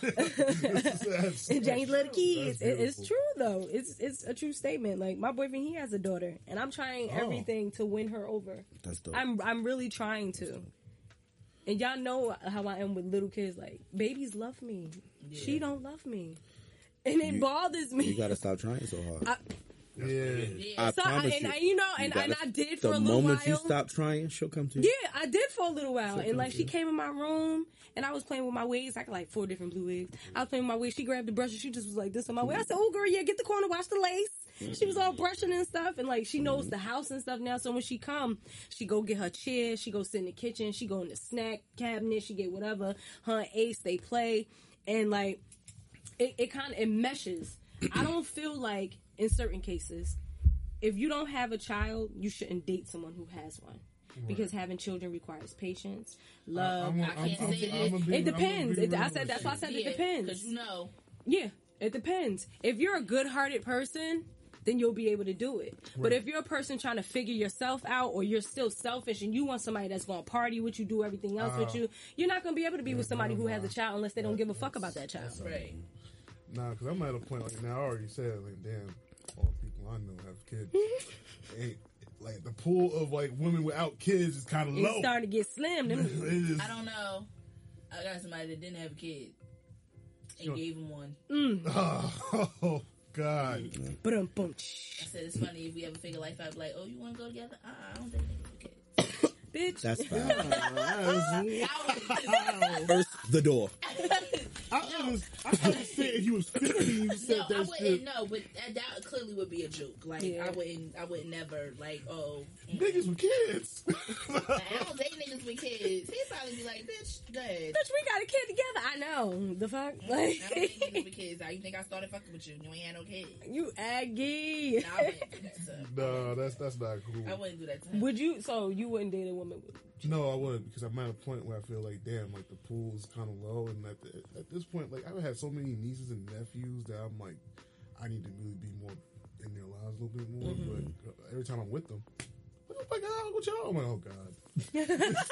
[SPEAKER 4] right. [LAUGHS] [LAUGHS]
[SPEAKER 1] That's-
[SPEAKER 4] and James love the kids. It, it's true though. It's it's a true statement. Like my boyfriend, he has a daughter, and I'm trying
[SPEAKER 1] Oh.
[SPEAKER 4] everything to win her over.
[SPEAKER 3] That's dope.
[SPEAKER 4] I'm I'm really trying to. And y'all know how I am with little kids. Like babies love me, she don't love me, and it
[SPEAKER 3] You-
[SPEAKER 4] bothers me.
[SPEAKER 3] you gotta stop trying so hard.
[SPEAKER 4] I-
[SPEAKER 1] Yeah.
[SPEAKER 2] Yeah.
[SPEAKER 3] I
[SPEAKER 4] So, I-
[SPEAKER 3] promise
[SPEAKER 4] and
[SPEAKER 3] you.
[SPEAKER 4] I- you know,
[SPEAKER 3] You
[SPEAKER 4] and-
[SPEAKER 3] gotta-
[SPEAKER 4] and I did
[SPEAKER 3] the
[SPEAKER 4] for a little
[SPEAKER 3] moment you
[SPEAKER 4] while.
[SPEAKER 3] stop trying, she'll come to you.
[SPEAKER 4] Yeah, I did for a little while.
[SPEAKER 3] Shit
[SPEAKER 4] and like she
[SPEAKER 3] in.
[SPEAKER 4] came in my room and I was playing with my wigs. I got like four different blue wigs. I was playing with my wigs. She grabbed the brush and she just was like this on my wig. I said, Oh girl, yeah, get the corner, wash the lace. She was all mm-hmm. brushing and stuff and like she knows mm-hmm. the house and stuff now. So when she come, she go get her chair, she go sit in the kitchen, she go in the snack cabinet, she get whatever. Her Ace, they play. And like it, it kind of it meshes. I don't feel like in certain cases, if you don't have a child, you shouldn't date someone who has one. Because having children requires patience, love.
[SPEAKER 1] I'm a-
[SPEAKER 2] I can't
[SPEAKER 1] I'm-
[SPEAKER 2] say
[SPEAKER 1] I'm- I'm
[SPEAKER 2] that.
[SPEAKER 1] a
[SPEAKER 4] it depends. It, I said that's why I said it depends.
[SPEAKER 2] Because you know,
[SPEAKER 4] Yeah, it depends. If you're a good-hearted person, then you'll be able to do it. But if you're a person trying to figure yourself out, or you're still selfish and you want somebody that's going to party with you, do everything else with uh-huh. you, you're not going to be able to be with somebody who has a child unless they don't give a fuck about that child.
[SPEAKER 2] Right.
[SPEAKER 1] Nah, because I'm at a point like now. I already said like, damn, all the people I know have kids. [LAUGHS] Ain't like the pool of like women without kids is kind of low.
[SPEAKER 4] It's starting to get slim. Them, [LAUGHS]
[SPEAKER 1] It is-
[SPEAKER 2] I don't know. I got somebody that didn't have a kid and
[SPEAKER 1] Sure.
[SPEAKER 2] gave him one. [LAUGHS]
[SPEAKER 1] oh God.
[SPEAKER 4] ba-dum, bum,
[SPEAKER 2] I said it's funny if we ever figure life out. Be like, oh, you want to go together? Uh, I don't think niggas with kids.
[SPEAKER 4] bitch.
[SPEAKER 3] That's fine. First, the door. [LAUGHS]
[SPEAKER 1] I understand. I understand if you was [CLEARS THROAT] 50 you said
[SPEAKER 2] no, I wouldn't
[SPEAKER 1] shit.
[SPEAKER 2] know, but that, that clearly would be a joke. Like
[SPEAKER 4] Yeah.
[SPEAKER 2] I wouldn't, I would never like, oh, mm.
[SPEAKER 1] Niggas with kids. [LAUGHS]
[SPEAKER 2] Like, I don't date niggas with kids. He'd probably be like, bitch, go ahead.
[SPEAKER 4] Bitch, we got a kid together. I know. The fuck?
[SPEAKER 2] I don't date niggas
[SPEAKER 4] Like,
[SPEAKER 2] with kids. How you think I started fucking with you? You ain't had no kids.
[SPEAKER 4] you Aggie.
[SPEAKER 2] Nah, I wouldn't do that. So.
[SPEAKER 1] no, that's that's not cool.
[SPEAKER 2] I wouldn't do that to him.
[SPEAKER 4] Would you, so you wouldn't date a woman with
[SPEAKER 1] No, I wouldn't because I'm at a point where I feel like, damn, like the pool is kind of low, and at, the, at this point, like I've had so many nieces and nephews that I'm like, I need to really be more in their lives a little bit more.
[SPEAKER 4] Mm-hmm.
[SPEAKER 1] But uh, every time I'm with them, what the fuck, oh, what y'all? I'm like, oh god, [LAUGHS]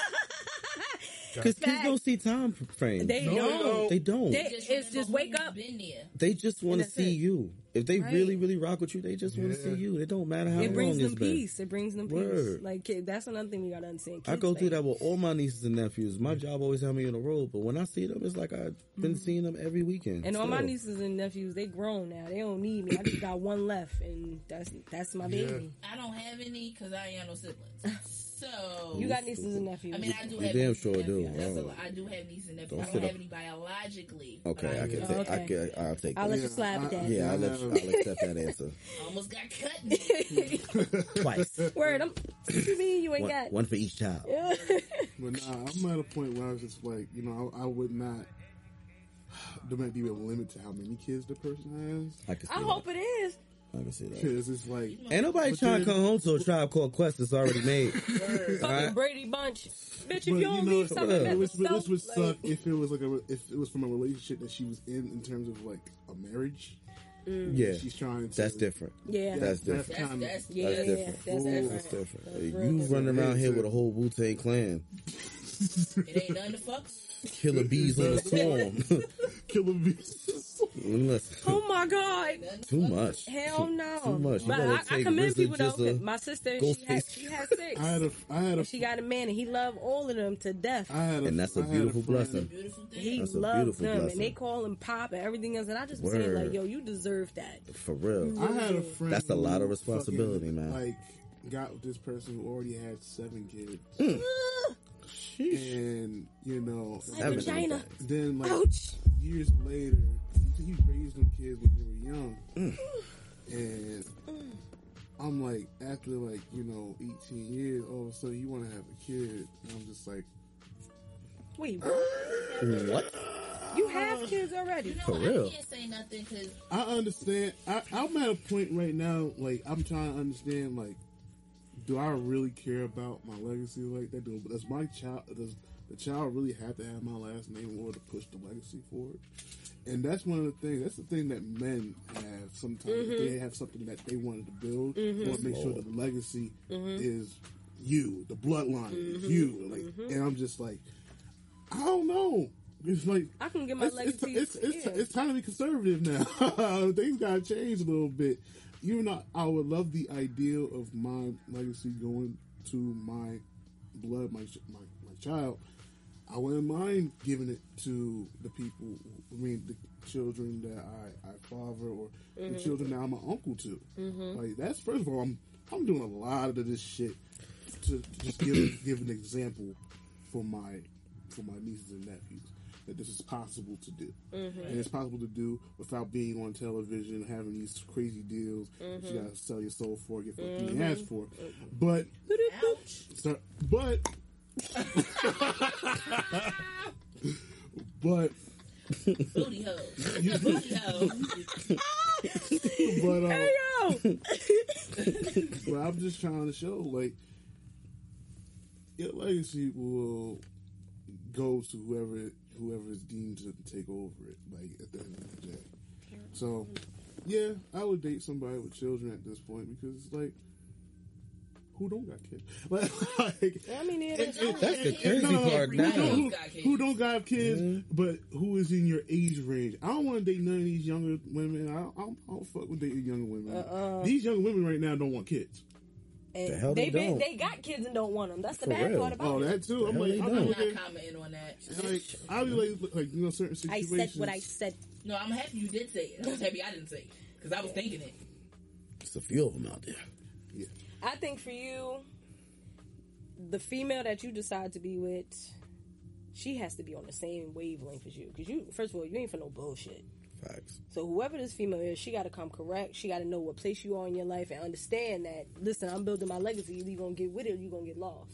[SPEAKER 3] Because kids don't see time frame.
[SPEAKER 4] They
[SPEAKER 1] No,
[SPEAKER 4] don't.
[SPEAKER 3] They don't.
[SPEAKER 4] They-
[SPEAKER 2] Just
[SPEAKER 4] it's just wake up.
[SPEAKER 2] Been there.
[SPEAKER 3] They just want to see
[SPEAKER 4] it.
[SPEAKER 3] you. If they
[SPEAKER 4] Right.
[SPEAKER 3] really, really rock with you, they just want to see you. It don't matter how
[SPEAKER 4] It brings
[SPEAKER 3] long it's
[SPEAKER 4] them
[SPEAKER 3] been.
[SPEAKER 4] peace. It brings them peace. Like kid, that's another thing we gotta understand.
[SPEAKER 3] I
[SPEAKER 4] Kids,
[SPEAKER 3] go through that with all my nieces and nephews. My job always had me on the road, but when I see them, it's like I've been seeing them every weekend.
[SPEAKER 4] Mm-hmm. And all my nieces and nephews, they grown now. They don't need me. I just got one left, and that's that's my
[SPEAKER 1] Yeah.
[SPEAKER 4] baby.
[SPEAKER 2] I don't have any because I ain't got no siblings. [LAUGHS] So
[SPEAKER 4] You got nieces and nephews.
[SPEAKER 2] I mean, I do
[SPEAKER 3] You
[SPEAKER 2] have.
[SPEAKER 3] damn
[SPEAKER 2] nieces and
[SPEAKER 3] sure do.
[SPEAKER 2] nephews. That's a
[SPEAKER 3] Oh.
[SPEAKER 2] lot. I do have nieces and nephews.
[SPEAKER 3] Don't
[SPEAKER 2] I don't have
[SPEAKER 3] up.
[SPEAKER 2] any biologically.
[SPEAKER 3] Okay,
[SPEAKER 2] but
[SPEAKER 3] I can
[SPEAKER 2] do.
[SPEAKER 3] take. I
[SPEAKER 4] okay.
[SPEAKER 3] can. I'll take.
[SPEAKER 4] I'll
[SPEAKER 3] that.
[SPEAKER 4] let you slide with
[SPEAKER 1] I-
[SPEAKER 4] that.
[SPEAKER 3] Yeah, I'll, let
[SPEAKER 1] I
[SPEAKER 3] you,
[SPEAKER 1] have-
[SPEAKER 3] I'll accept that answer [LAUGHS]
[SPEAKER 2] Almost got cut. [LAUGHS]
[SPEAKER 3] twice.
[SPEAKER 4] Word, I'm. What you you ain't
[SPEAKER 3] One,
[SPEAKER 4] got?
[SPEAKER 3] one for each child.
[SPEAKER 1] but nah, I'm at a point where I was just like, you know, I, I would not. There might be a limit to how many kids the person
[SPEAKER 3] I can see
[SPEAKER 4] I
[SPEAKER 3] that.
[SPEAKER 4] hope it is.
[SPEAKER 3] I can see
[SPEAKER 1] has,
[SPEAKER 3] that.
[SPEAKER 1] because it's like,
[SPEAKER 3] Ain't nobody trying to come home to a tribe called Quest that's already made. [LAUGHS]
[SPEAKER 4] Fucking
[SPEAKER 3] Alright.
[SPEAKER 4] Brady Bunch, bitch. If
[SPEAKER 1] But
[SPEAKER 4] you
[SPEAKER 1] you
[SPEAKER 4] don't
[SPEAKER 1] know,
[SPEAKER 4] leave something
[SPEAKER 3] Yeah.
[SPEAKER 1] it
[SPEAKER 4] that
[SPEAKER 1] was,
[SPEAKER 4] was
[SPEAKER 1] it would
[SPEAKER 4] like,
[SPEAKER 1] suck if it was like a if it was from a relationship that she was in in terms of like a marriage. Mm.
[SPEAKER 3] Yeah,
[SPEAKER 1] She's trying to.
[SPEAKER 3] that's different.
[SPEAKER 4] yeah,
[SPEAKER 3] That's
[SPEAKER 1] That's
[SPEAKER 3] different.
[SPEAKER 1] kind
[SPEAKER 2] That's,
[SPEAKER 1] of.
[SPEAKER 2] that's,
[SPEAKER 4] yeah,
[SPEAKER 3] That's
[SPEAKER 4] yeah,
[SPEAKER 3] different.
[SPEAKER 4] that's
[SPEAKER 1] Ooh.
[SPEAKER 4] different.
[SPEAKER 3] That's different.
[SPEAKER 4] That's
[SPEAKER 3] you
[SPEAKER 4] real different.
[SPEAKER 3] running around here with a whole Wu Tang clan,
[SPEAKER 2] It ain't nothing to fuck.
[SPEAKER 3] killer bees on the swarm. [LAUGHS]
[SPEAKER 1] Killer bees.
[SPEAKER 3] Listen,
[SPEAKER 4] Oh my god. [LAUGHS]
[SPEAKER 3] too much.
[SPEAKER 4] Hell no.
[SPEAKER 3] Too much. You
[SPEAKER 4] But
[SPEAKER 3] better
[SPEAKER 4] I, I
[SPEAKER 3] take
[SPEAKER 4] commend
[SPEAKER 3] RZA
[SPEAKER 4] people though.
[SPEAKER 3] just a
[SPEAKER 4] 'cause My sister, she
[SPEAKER 3] Ghostface
[SPEAKER 4] had, she had six. [LAUGHS]
[SPEAKER 1] I had a. I had a.
[SPEAKER 4] She got a man, and he loved all of them to death.
[SPEAKER 1] I had a
[SPEAKER 3] And that's a
[SPEAKER 1] I had
[SPEAKER 3] beautiful
[SPEAKER 1] friend-
[SPEAKER 3] blessing.
[SPEAKER 2] Beautiful thing.
[SPEAKER 4] He
[SPEAKER 3] That's a
[SPEAKER 4] loves
[SPEAKER 3] beautiful
[SPEAKER 4] them,
[SPEAKER 3] blessing.
[SPEAKER 4] and they call him Pop and everything else. And I just was saying,
[SPEAKER 3] Word.
[SPEAKER 4] like, yo, you deserve that.
[SPEAKER 3] For real.
[SPEAKER 1] I had a friend.
[SPEAKER 3] That's a lot of
[SPEAKER 1] who
[SPEAKER 3] responsibility,
[SPEAKER 1] fucking,
[SPEAKER 3] man.
[SPEAKER 1] Like, got with this person who already had seven kids,
[SPEAKER 3] Mm. Sheesh.
[SPEAKER 1] And you know,
[SPEAKER 4] My vagina.
[SPEAKER 1] then like
[SPEAKER 4] Ouch.
[SPEAKER 1] years later, he, he raised them kids when they were young,
[SPEAKER 3] Mm.
[SPEAKER 1] and I'm like, after like you know, 18 years, all of a sudden you want to have a kid, and I'm just like,
[SPEAKER 4] Wait, [GASPS]
[SPEAKER 3] What?
[SPEAKER 4] you have kids already?
[SPEAKER 2] You know,
[SPEAKER 3] For real.
[SPEAKER 2] I can't say nothing because
[SPEAKER 1] I understand. I, I'm at a point right now, like I'm trying to understand, like, do I really care about my legacy like that? Do does my child does the child really have to have my last name in order to push the legacy forward? And that's one of the things. That's the thing that men have. Sometimes mm-hmm. they have something that they wanted to build. They mm-hmm. want to make sure that the legacy mm-hmm. is you, the bloodline is you. Like, and I'm just like, I don't know. It's like
[SPEAKER 4] I can get my
[SPEAKER 1] it's, it's,
[SPEAKER 4] legacy.
[SPEAKER 1] it's, it's,
[SPEAKER 4] yeah.
[SPEAKER 1] it's time to be conservative now. [LAUGHS] Things gotta change a little bit. Even though I would love the idea of my legacy going to my blood, my my, my child, I wouldn't mind giving it to the people. I mean, the children that I, I father or the mm-hmm. children that I'm an uncle to. Mm-hmm. Like that's first of all, I'm I'm doing a lot of this shit to, to just give give an example for my for my nieces and nephews that this is possible to do, mm-hmm. and it's possible to do without being on television, having these crazy deals. that You mm-hmm. gotta sell your soul for, get fucking your ass for. But,
[SPEAKER 2] ouch.
[SPEAKER 1] so, but, [LAUGHS] but,
[SPEAKER 2] Booty hole. Booty [LAUGHS] hole.
[SPEAKER 1] but, uh,
[SPEAKER 4] Hey
[SPEAKER 1] but I'm just trying to show like your legacy will go to whoever whoever is deemed to take over it. Like at the end of the day, so yeah, I would date somebody with children at this point because it's like, who don't got kids? [LAUGHS] Like,
[SPEAKER 4] I mean, yeah,
[SPEAKER 1] it- it-
[SPEAKER 3] That's the crazy
[SPEAKER 1] no,
[SPEAKER 3] part
[SPEAKER 1] who,
[SPEAKER 3] now.
[SPEAKER 1] who-
[SPEAKER 2] Got
[SPEAKER 1] who don't got kids, mm-hmm. but who is in your age range? I don't want to date none of these younger women. I don't, I don't, I don't fuck with dating younger women.
[SPEAKER 4] Uh-uh.
[SPEAKER 1] These young women right now don't want kids.
[SPEAKER 4] And
[SPEAKER 3] The hell
[SPEAKER 4] they
[SPEAKER 3] they
[SPEAKER 4] been,
[SPEAKER 3] don't.
[SPEAKER 4] they got kids and don't want them. That's the
[SPEAKER 3] For
[SPEAKER 4] bad
[SPEAKER 3] real.
[SPEAKER 4] part about
[SPEAKER 1] Oh,
[SPEAKER 4] it.
[SPEAKER 1] that too. I'm
[SPEAKER 3] hell
[SPEAKER 1] like,
[SPEAKER 3] they
[SPEAKER 1] I'm
[SPEAKER 3] don't.
[SPEAKER 1] Looking,
[SPEAKER 2] commenting on that.
[SPEAKER 1] like, I be like, like you know, certain situations.
[SPEAKER 4] I
[SPEAKER 1] situations.
[SPEAKER 4] said what I said.
[SPEAKER 2] No, I'm happy you did say it. I'm happy I didn't say it because I was thinking it.
[SPEAKER 3] There's a few of them out there. Yeah.
[SPEAKER 4] I think for you, the female that you decide to be with, she has to be on the same wavelength as you. Because you, first of all, you ain't for no bullshit.
[SPEAKER 3] Facts.
[SPEAKER 4] So whoever this female is, she got to come correct. She got to know what place you are in your life and understand that. Listen, I'm building my legacy. Either you gonna get with it, or you gonna get lost.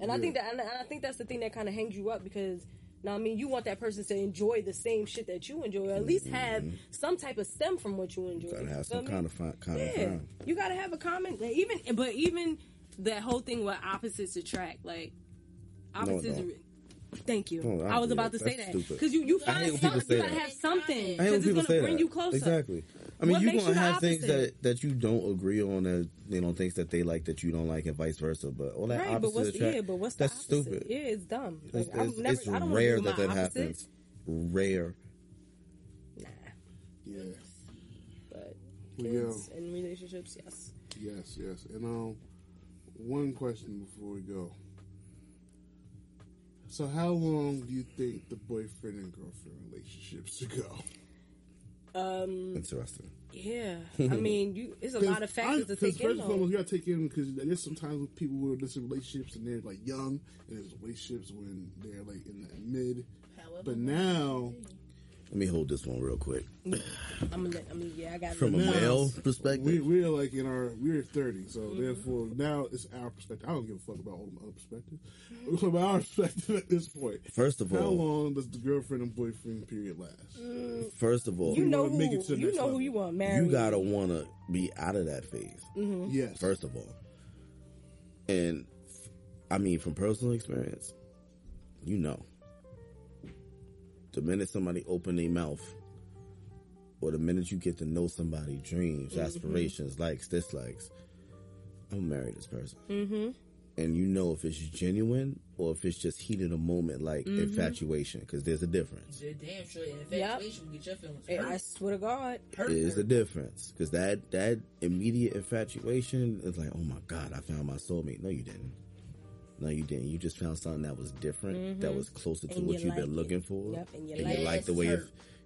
[SPEAKER 4] And I think that, and I think that's the thing that kind of hangs you up because. Now, I mean, you want that person to enjoy the same shit that you enjoy, or at least have some type of stem from what you enjoy.
[SPEAKER 3] Mm-hmm. Gotta have some kind of fi- common
[SPEAKER 4] Yeah,
[SPEAKER 3] ground.
[SPEAKER 4] you gotta have a common. Even, but even that whole thing where opposites attract, like opposites.
[SPEAKER 3] no.
[SPEAKER 4] Are- Thank you.
[SPEAKER 3] No,
[SPEAKER 4] I was
[SPEAKER 3] yeah,
[SPEAKER 4] about to say
[SPEAKER 3] that's
[SPEAKER 4] that because you you find something. You gotta
[SPEAKER 3] that.
[SPEAKER 4] have something
[SPEAKER 2] I hate
[SPEAKER 4] because
[SPEAKER 3] when
[SPEAKER 4] it's
[SPEAKER 3] people
[SPEAKER 4] gonna
[SPEAKER 3] say
[SPEAKER 4] bring
[SPEAKER 3] that.
[SPEAKER 4] you closer.
[SPEAKER 3] Exactly. I mean,
[SPEAKER 4] What
[SPEAKER 3] you
[SPEAKER 4] makes
[SPEAKER 3] gonna
[SPEAKER 4] you
[SPEAKER 3] have things that that you don't agree on that you know things that they like that you don't like, and vice versa. But all that
[SPEAKER 4] Right, but what's
[SPEAKER 3] attract,
[SPEAKER 4] yeah, but what's the
[SPEAKER 3] that's
[SPEAKER 4] opposite?
[SPEAKER 3] stupid.
[SPEAKER 4] Yeah, it's dumb. Like,
[SPEAKER 3] It's,
[SPEAKER 4] I'm
[SPEAKER 3] it's,
[SPEAKER 4] never,
[SPEAKER 3] it's
[SPEAKER 4] I don't
[SPEAKER 3] rare
[SPEAKER 4] wanna
[SPEAKER 3] that that
[SPEAKER 4] opposite,
[SPEAKER 3] happens. Rare. Nah.
[SPEAKER 1] Yeah.
[SPEAKER 4] But
[SPEAKER 1] Well,
[SPEAKER 4] kids and relationships, yes.
[SPEAKER 1] Yes, yes. And um, one question before we go. So, how long do you think the boyfriend and girlfriend relationship should go?
[SPEAKER 4] Um,
[SPEAKER 3] Interesting.
[SPEAKER 4] yeah. [LAUGHS] I mean, you. It's a lot of factors to take
[SPEAKER 1] first
[SPEAKER 4] in.
[SPEAKER 1] and
[SPEAKER 4] though.
[SPEAKER 1] foremost, you gotta take in because there's sometimes people who are in relationships and they're like young, and there's relationships when they're like in the mid.
[SPEAKER 2] However,
[SPEAKER 1] But now,
[SPEAKER 3] Let me hold this one real quick.
[SPEAKER 4] I'm gonna. I mean, yeah, I got.
[SPEAKER 3] From a
[SPEAKER 1] Now,
[SPEAKER 3] male perspective,
[SPEAKER 1] we, we're like in our we're 30, so
[SPEAKER 4] Mm-hmm.
[SPEAKER 1] therefore now it's our perspective. I don't give a fuck about all the other perspectives. [LAUGHS] From our perspective at this point.
[SPEAKER 3] point, first of all, how
[SPEAKER 1] long does the girlfriend and boyfriend period last?
[SPEAKER 3] first of all,
[SPEAKER 4] you know who
[SPEAKER 1] make it to
[SPEAKER 4] you
[SPEAKER 1] next
[SPEAKER 4] know who you want to marry.
[SPEAKER 3] you gotta want to be out of that phase.
[SPEAKER 1] Yes,
[SPEAKER 3] First of all, and I mean from personal experience, you know, the minute somebody open their mouth, or the minute you get to know somebody, dreams, aspirations, likes, dislikes, I'm gonna marry this person. Mm-hmm. And you know if it's genuine or if it's just heated a moment, like infatuation, because there's a difference.
[SPEAKER 2] you're damn sure infatuation will get your feelings hurt.
[SPEAKER 4] I swear to God.
[SPEAKER 2] hurt,
[SPEAKER 3] There's a difference because that that immediate infatuation is like, oh my god, I found my soulmate. No, you didn't. No, you didn't. You just found something that was different, that was closer to
[SPEAKER 4] And
[SPEAKER 3] what
[SPEAKER 4] you
[SPEAKER 3] you've been
[SPEAKER 4] like
[SPEAKER 3] looking for,
[SPEAKER 4] Yep, and you
[SPEAKER 3] and
[SPEAKER 4] like
[SPEAKER 3] you like the way it,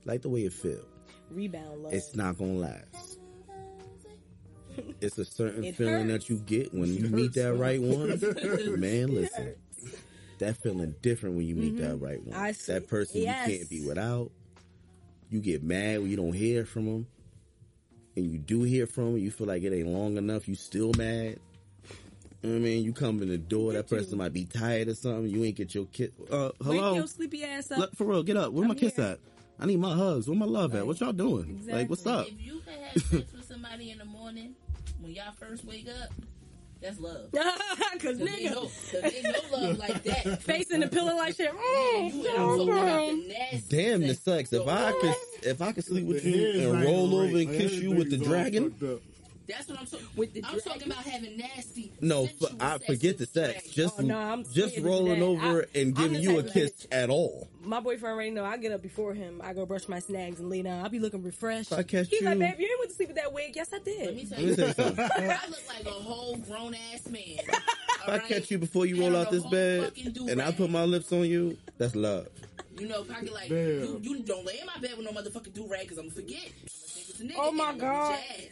[SPEAKER 3] like the way it feel.
[SPEAKER 4] Rebound love.
[SPEAKER 3] It's not gonna last. [LAUGHS] It's a certain
[SPEAKER 4] It
[SPEAKER 3] feeling
[SPEAKER 4] hurts.
[SPEAKER 3] that you get when you meet that right one. [LAUGHS] Man, listen, that feeling different when you meet that right one.
[SPEAKER 4] Mm-hmm. I see.
[SPEAKER 3] that person
[SPEAKER 4] Yes.
[SPEAKER 3] you can't be without. You get mad when you don't hear from them, and you do hear from them. You feel like it ain't long enough. You still mad. You know what I mean, you come in the door. That person might be tired or something. You ain't get your kid. Uh,
[SPEAKER 4] Wake
[SPEAKER 3] hello,
[SPEAKER 4] your sleepy ass up.
[SPEAKER 3] Look, for real, get up. Where my
[SPEAKER 4] I'm
[SPEAKER 3] kiss
[SPEAKER 4] here.
[SPEAKER 3] at? I need my hugs. Where my love at? What y'all doing? Like, what's up?
[SPEAKER 2] If you can have sex [LAUGHS] with somebody in the morning when y'all first wake up, that's love. [LAUGHS]
[SPEAKER 4] Cause
[SPEAKER 2] Cause they know,
[SPEAKER 4] nigga,
[SPEAKER 2] cause they know love [LAUGHS] like that.
[SPEAKER 4] face in the pillow like shit.
[SPEAKER 2] You and I'm the
[SPEAKER 3] Damn the
[SPEAKER 2] sex.
[SPEAKER 3] sex. If I could, if I could sleep with you and roll over and kiss you with the dragon,
[SPEAKER 1] up.
[SPEAKER 2] That's what I'm talking.
[SPEAKER 4] With the
[SPEAKER 2] I'm talking about having nasty.
[SPEAKER 3] no,
[SPEAKER 2] sensual
[SPEAKER 3] f- I forget the sex.
[SPEAKER 2] dragon.
[SPEAKER 3] Just,
[SPEAKER 4] Oh, no, I'm
[SPEAKER 3] just
[SPEAKER 4] scared to do
[SPEAKER 3] rolling
[SPEAKER 4] that.
[SPEAKER 3] over
[SPEAKER 4] I-
[SPEAKER 3] and giving you a
[SPEAKER 4] type of
[SPEAKER 3] kiss at all.
[SPEAKER 4] My boyfriend already know I get up before him. I go brush my snags and lay down. I'll be looking refreshed.
[SPEAKER 3] If I catch you.
[SPEAKER 4] He's like,
[SPEAKER 3] you-
[SPEAKER 4] babe, you ain't went to sleep with that wig. Yes, I
[SPEAKER 2] Let me
[SPEAKER 4] did.
[SPEAKER 2] tell
[SPEAKER 3] Let me tell you something.
[SPEAKER 2] I look like a whole grown ass man. [LAUGHS]
[SPEAKER 3] If I catch you before you roll out this bed and I put my lips on you, that's love.
[SPEAKER 2] You know, pocket like
[SPEAKER 1] Damn.
[SPEAKER 2] you, you don't lay in my bed with no motherfucking do rag because I'm gonna forget. I'm gonna think it's a nigga.
[SPEAKER 4] Oh, my
[SPEAKER 2] and I'm gonna
[SPEAKER 4] God.
[SPEAKER 2] beat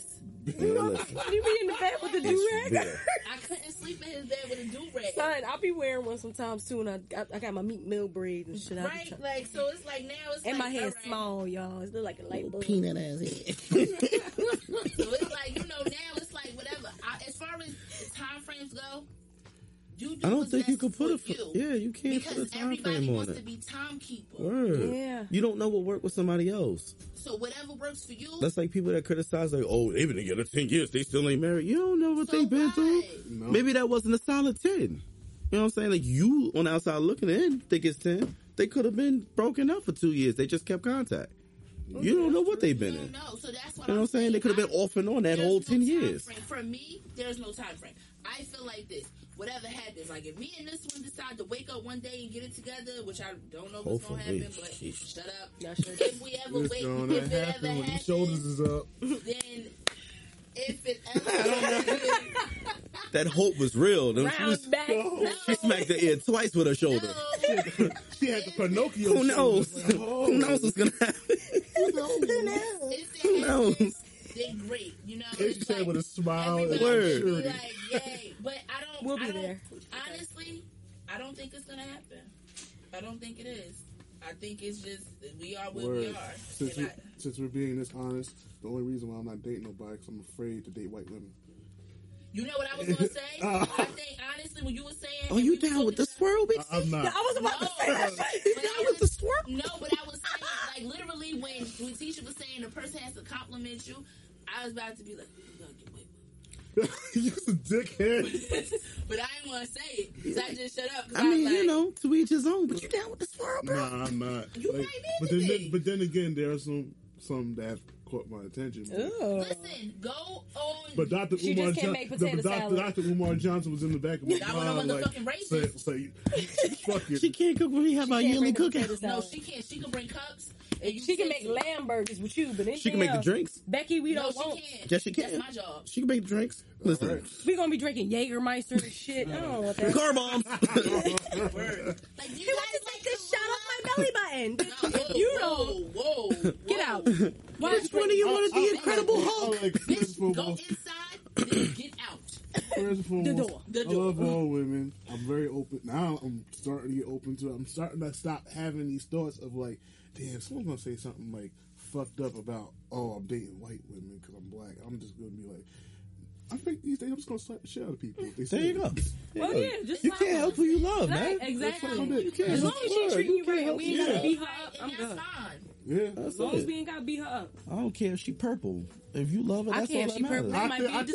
[SPEAKER 2] your ass.
[SPEAKER 3] Man, listen,
[SPEAKER 4] You be in the bed with the do
[SPEAKER 3] it's
[SPEAKER 4] rag?
[SPEAKER 2] I couldn't sleep in his bed with a do rag.
[SPEAKER 4] Son, I'll be wearing one sometimes too, and I, I, I got my meat mill braids and shit. I
[SPEAKER 2] Right?
[SPEAKER 4] trying-
[SPEAKER 2] Like, so it's like now it's
[SPEAKER 4] and
[SPEAKER 2] like,
[SPEAKER 4] my hair's
[SPEAKER 2] alright.
[SPEAKER 4] small, y'all. It's look like a light bulb.
[SPEAKER 3] Peanut ass head. [LAUGHS]
[SPEAKER 2] So it's like, you know, now it's like whatever. I, as far as time frames go, you do
[SPEAKER 3] I don't think you
[SPEAKER 2] best
[SPEAKER 3] can put
[SPEAKER 2] for
[SPEAKER 3] a fr-
[SPEAKER 2] you.
[SPEAKER 3] yeah, you can't put a time frame on
[SPEAKER 2] wants
[SPEAKER 3] it.
[SPEAKER 2] to be timekeeper.
[SPEAKER 3] Word.
[SPEAKER 4] Yeah.
[SPEAKER 3] You don't know what worked with somebody else.
[SPEAKER 2] So whatever works for you.
[SPEAKER 3] That's like people that criticize, like, oh, they've been together 10 years, they still ain't married. You don't know what
[SPEAKER 2] So
[SPEAKER 3] they've been through.
[SPEAKER 1] No.
[SPEAKER 3] Maybe that wasn't a solid 10. You know what I'm saying? Like, you on the outside looking in think it's 10. They could have been broken up for two years. They just kept contact. You don't know what they've been
[SPEAKER 2] You
[SPEAKER 3] in.
[SPEAKER 2] don't know, so that's what
[SPEAKER 3] You know what I'm saying? They could have been off and on that whole
[SPEAKER 2] no
[SPEAKER 3] 10 years.
[SPEAKER 2] frame. For me, there's no time frame. I feel like this. Whatever happens, like if me and this one decide to wake up one day and get it together, which I don't know what's gonna happen, but
[SPEAKER 3] Sheesh.
[SPEAKER 2] shut up.
[SPEAKER 4] Yeah, sure.
[SPEAKER 2] If we ever
[SPEAKER 1] It's
[SPEAKER 2] wake,
[SPEAKER 1] gonna
[SPEAKER 2] if it ever
[SPEAKER 1] happen when
[SPEAKER 2] happens,
[SPEAKER 1] shoulders is up.
[SPEAKER 2] then if it ever [LAUGHS] happens,
[SPEAKER 3] That hope was real. Them- She, was-
[SPEAKER 4] Round back.
[SPEAKER 3] she smacked the ear twice with her shoulder.
[SPEAKER 2] no,
[SPEAKER 1] She had the Pinocchio.
[SPEAKER 3] Who knows?
[SPEAKER 1] Like, [LAUGHS] oh.
[SPEAKER 3] Who knows what's gonna happen?
[SPEAKER 1] Who knows?
[SPEAKER 2] if
[SPEAKER 3] Who
[SPEAKER 2] it
[SPEAKER 3] knows?
[SPEAKER 2] happens, then great. You know,
[SPEAKER 1] And
[SPEAKER 2] it's
[SPEAKER 1] she said
[SPEAKER 2] like,
[SPEAKER 1] with a smile and
[SPEAKER 2] everybody
[SPEAKER 3] Word.
[SPEAKER 2] be like, yay. But I don't.
[SPEAKER 4] We'll be
[SPEAKER 2] I don't,
[SPEAKER 4] there.
[SPEAKER 2] Honestly, I don't think it's gonna happen. I don't think it is. I think it's just we are what we are.
[SPEAKER 1] Since, we,
[SPEAKER 2] I-
[SPEAKER 1] since we're being this honest, the only reason why I'm not dating nobody is I'm afraid to date white women.
[SPEAKER 2] you know what I was gonna [LAUGHS] say? Ah. I think honestly, when you were saying,
[SPEAKER 3] Are you down with the swirl, bitch?
[SPEAKER 1] I, am not.
[SPEAKER 4] I was about to say that.
[SPEAKER 2] But I
[SPEAKER 3] down with the swirl?
[SPEAKER 2] No, but I was saying, like, literally, when when Tisha was saying the person has to compliment you, I was about to be like, you gotta get white
[SPEAKER 1] You're a dickhead. [LAUGHS]
[SPEAKER 2] but I didn't want to say it, so I just shut up.
[SPEAKER 3] I mean,
[SPEAKER 2] was
[SPEAKER 3] you know, to each his own. But you down with the swirl, bro?
[SPEAKER 1] nah, I'm not.
[SPEAKER 2] You might be
[SPEAKER 1] but then,
[SPEAKER 2] anything.
[SPEAKER 1] but then again, there are some some that have caught my attention.
[SPEAKER 2] Listen, go on.
[SPEAKER 1] But Dr.
[SPEAKER 4] She
[SPEAKER 1] Umar
[SPEAKER 4] just can't
[SPEAKER 1] Johnson,
[SPEAKER 4] make potato
[SPEAKER 1] Dr.
[SPEAKER 4] salad.
[SPEAKER 1] Dr. Umar Johnson was in the back of my
[SPEAKER 2] That one of
[SPEAKER 1] mind,
[SPEAKER 2] the
[SPEAKER 1] like,
[SPEAKER 2] fucking
[SPEAKER 1] say,
[SPEAKER 2] racists.
[SPEAKER 1] say, fuck [LAUGHS] it.
[SPEAKER 3] She can't cook when we have our
[SPEAKER 4] Can't
[SPEAKER 3] yearly
[SPEAKER 4] bring the
[SPEAKER 3] cookout.
[SPEAKER 4] potato
[SPEAKER 2] no, she can't. She can bring cups. And you
[SPEAKER 4] She can make lamb burgers with you, but then
[SPEAKER 3] She can make the
[SPEAKER 4] else,
[SPEAKER 3] drinks.
[SPEAKER 4] Becky, we
[SPEAKER 2] No,
[SPEAKER 4] don't
[SPEAKER 2] she
[SPEAKER 4] want.
[SPEAKER 2] can't.
[SPEAKER 3] Yes, she can.
[SPEAKER 2] That's my job.
[SPEAKER 3] She can make drinks. Listen,
[SPEAKER 1] Alright.
[SPEAKER 4] We gonna be drinking Jägermeister and shit. I don't want that.
[SPEAKER 3] car bombs.
[SPEAKER 2] Word. Like you
[SPEAKER 4] He
[SPEAKER 2] guys
[SPEAKER 4] wants to
[SPEAKER 2] like
[SPEAKER 4] take this
[SPEAKER 2] to
[SPEAKER 4] shot off my belly button.
[SPEAKER 2] No, whoa,
[SPEAKER 4] You
[SPEAKER 2] whoa, whoa, whoa.
[SPEAKER 4] Get out. Why
[SPEAKER 3] Which one of you wanted the Incredible Hulk?
[SPEAKER 1] like, first
[SPEAKER 2] Bitch, go inside, get out.
[SPEAKER 1] first and foremost,
[SPEAKER 4] door.
[SPEAKER 2] The
[SPEAKER 1] I
[SPEAKER 2] door.
[SPEAKER 1] love all women. I'm very open. Now I'm starting to get open to it. I'm starting to stop having these thoughts of like, damn, someone's going to say something like fucked up about, oh, I'm dating white women because I'm black. I'm just going to be like, I think these days I'm just going to slap the shit out of people. they
[SPEAKER 3] There you go.
[SPEAKER 1] it.
[SPEAKER 4] Well,
[SPEAKER 3] Yeah.
[SPEAKER 4] yeah, just
[SPEAKER 3] you can't help who you love,
[SPEAKER 4] Right,
[SPEAKER 3] man.
[SPEAKER 4] exactly.
[SPEAKER 1] You can't.
[SPEAKER 4] As long as she
[SPEAKER 3] Word.
[SPEAKER 4] treating you
[SPEAKER 3] You
[SPEAKER 4] right,
[SPEAKER 3] help
[SPEAKER 4] we ain't gotta beat her up. I'm good.
[SPEAKER 2] Fine.
[SPEAKER 1] Yeah.
[SPEAKER 3] That's
[SPEAKER 4] As long as we ain't gotta beat her up.
[SPEAKER 3] I don't care if she purple. If you love her,
[SPEAKER 4] I
[SPEAKER 3] that's
[SPEAKER 4] care
[SPEAKER 3] all
[SPEAKER 4] if
[SPEAKER 3] that
[SPEAKER 4] she purple.
[SPEAKER 3] matters.
[SPEAKER 4] It might be a
[SPEAKER 1] I think,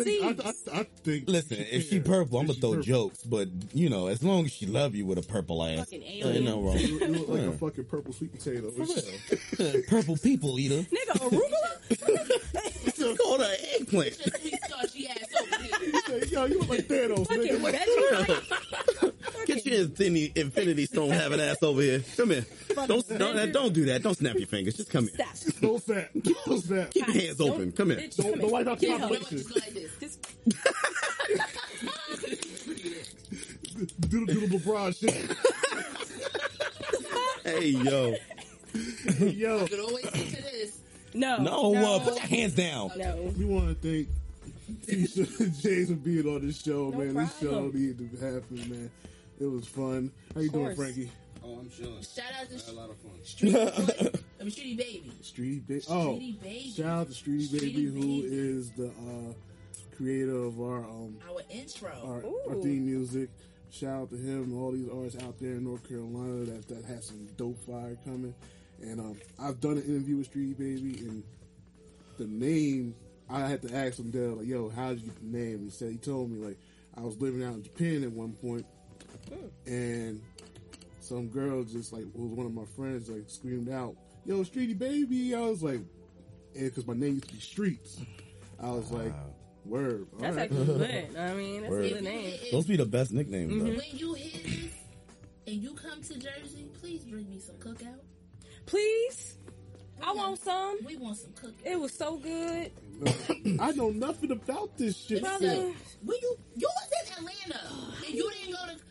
[SPEAKER 4] disease.
[SPEAKER 1] I, I, I think.
[SPEAKER 3] Listen, if she purple, I'm gonna throw
[SPEAKER 1] purple.
[SPEAKER 3] jokes. But you know, as long as she love you with a purple ass,
[SPEAKER 4] Fucking
[SPEAKER 3] ain't
[SPEAKER 4] alien.
[SPEAKER 3] no wrong. [LAUGHS]
[SPEAKER 1] You look like
[SPEAKER 3] Yeah.
[SPEAKER 1] a fucking purple sweet potato. [LAUGHS]
[SPEAKER 3] purple people eater.
[SPEAKER 4] Nigga, arugula? [LAUGHS]
[SPEAKER 3] Call her eggplant.
[SPEAKER 2] Just sweet starchy ass over here.
[SPEAKER 1] Yo, you look like Thanos,
[SPEAKER 4] Fucking
[SPEAKER 1] nigga.
[SPEAKER 4] veggie.
[SPEAKER 3] Get your infinity, infinity stone having ass over here. Come here. Don't, don't don't do that. Don't snap your fingers. Just come here.
[SPEAKER 4] Stop.
[SPEAKER 1] Don't snap. Don't snap.
[SPEAKER 3] Keep your hands open. Come here.
[SPEAKER 4] Bitch,
[SPEAKER 1] Don't,
[SPEAKER 4] come
[SPEAKER 1] don't wipe out the
[SPEAKER 4] Get her.
[SPEAKER 2] Wait, wait,
[SPEAKER 1] population.
[SPEAKER 2] just go like this.
[SPEAKER 4] Just-
[SPEAKER 1] Do the do the LeBron shit.
[SPEAKER 3] Hey yo.
[SPEAKER 1] Yo,
[SPEAKER 2] You could always get to this.
[SPEAKER 4] No.
[SPEAKER 3] No, uh, put your hands down.
[SPEAKER 4] No.
[SPEAKER 1] we want to thank Tisha and James for being on this show,
[SPEAKER 4] No
[SPEAKER 1] man. This show
[SPEAKER 4] problem.
[SPEAKER 1] needed to happen, man. It was fun. How you doing,
[SPEAKER 4] course.
[SPEAKER 1] Frankie?
[SPEAKER 5] Oh, I'm chilling.
[SPEAKER 2] Shout out to
[SPEAKER 5] I had a lot of fun.
[SPEAKER 2] Streety I mean, Streety Baby.
[SPEAKER 1] Streety Baby. Oh,
[SPEAKER 2] Streety Baby.
[SPEAKER 1] shout out to Streety
[SPEAKER 2] Streety
[SPEAKER 1] Baby, who
[SPEAKER 2] Baby.
[SPEAKER 1] is the uh, creator of our um
[SPEAKER 2] Our intro.
[SPEAKER 1] our, our
[SPEAKER 4] Ooh.
[SPEAKER 1] theme music. Shout out to him, all these artists out there in North Carolina that that has some dope fire coming. And um, I've done an interview with Streety Baby, and the name I had to ask him, Dale, like, "Yo, how did you get the name?" He said he told me like I was living out in Japan at one point, and some girl just like was one of my friends like screamed out, "Yo, Streety Baby!" I was like, and because my name used to be Streets, I was like, "Word." all
[SPEAKER 4] That's
[SPEAKER 1] right."
[SPEAKER 4] actually good. [LAUGHS] I mean, that's
[SPEAKER 3] Word.
[SPEAKER 4] a good name.
[SPEAKER 3] Those be the best nicknames. though. Mm-hmm.
[SPEAKER 2] When you hear this and you come to Jersey, please bring me some cookout.
[SPEAKER 4] Please. I want some.
[SPEAKER 2] We want some cookout.
[SPEAKER 4] It was so good. [LAUGHS]
[SPEAKER 1] I know nothing about this shit.
[SPEAKER 4] Brother.
[SPEAKER 2] When you you was in Atlanta and you didn't go to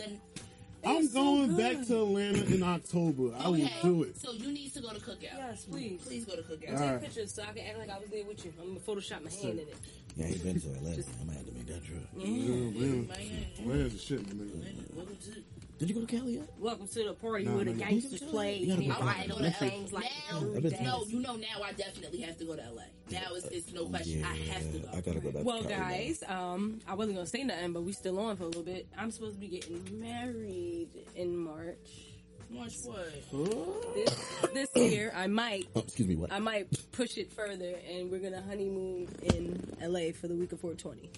[SPEAKER 2] the
[SPEAKER 1] I'm
[SPEAKER 4] It's so
[SPEAKER 1] going back to Atlanta in October. I will do it.
[SPEAKER 2] So you need to go to cookout.
[SPEAKER 4] Yes, please.
[SPEAKER 2] Please go to cookout.
[SPEAKER 1] All
[SPEAKER 4] Take
[SPEAKER 1] right.
[SPEAKER 4] pictures so I can act like I was there with you. I'm gonna Photoshop my hand in it.
[SPEAKER 3] Yeah, I ain't been to Atlanta. I'm gonna have to make that trip.
[SPEAKER 1] Yeah, man.
[SPEAKER 2] Man,
[SPEAKER 1] Atlanta's the shit, man.
[SPEAKER 2] welcome to-
[SPEAKER 3] Did you go to Cali yet?
[SPEAKER 4] Welcome to the party
[SPEAKER 1] Nah,
[SPEAKER 4] where the
[SPEAKER 1] nah, you-
[SPEAKER 4] gangsters play
[SPEAKER 3] You gotta
[SPEAKER 4] and
[SPEAKER 3] go
[SPEAKER 4] everybody
[SPEAKER 2] back.
[SPEAKER 4] doing
[SPEAKER 2] Now-
[SPEAKER 4] things like
[SPEAKER 2] now,
[SPEAKER 3] I've been to
[SPEAKER 2] no, you know now I definitely have to go to LA. Now it's, it's no question. I have to go.
[SPEAKER 3] I gotta go back.
[SPEAKER 4] Well,
[SPEAKER 3] to Cali,
[SPEAKER 4] guys, um, I wasn't gonna say nothing, but we still on for a little bit. I'm supposed to be getting married in March.
[SPEAKER 2] March what?
[SPEAKER 4] This, this year, I might,
[SPEAKER 3] Oh, excuse me. What?
[SPEAKER 4] I might push it further, and we're gonna honeymoon in LA for the week of 420.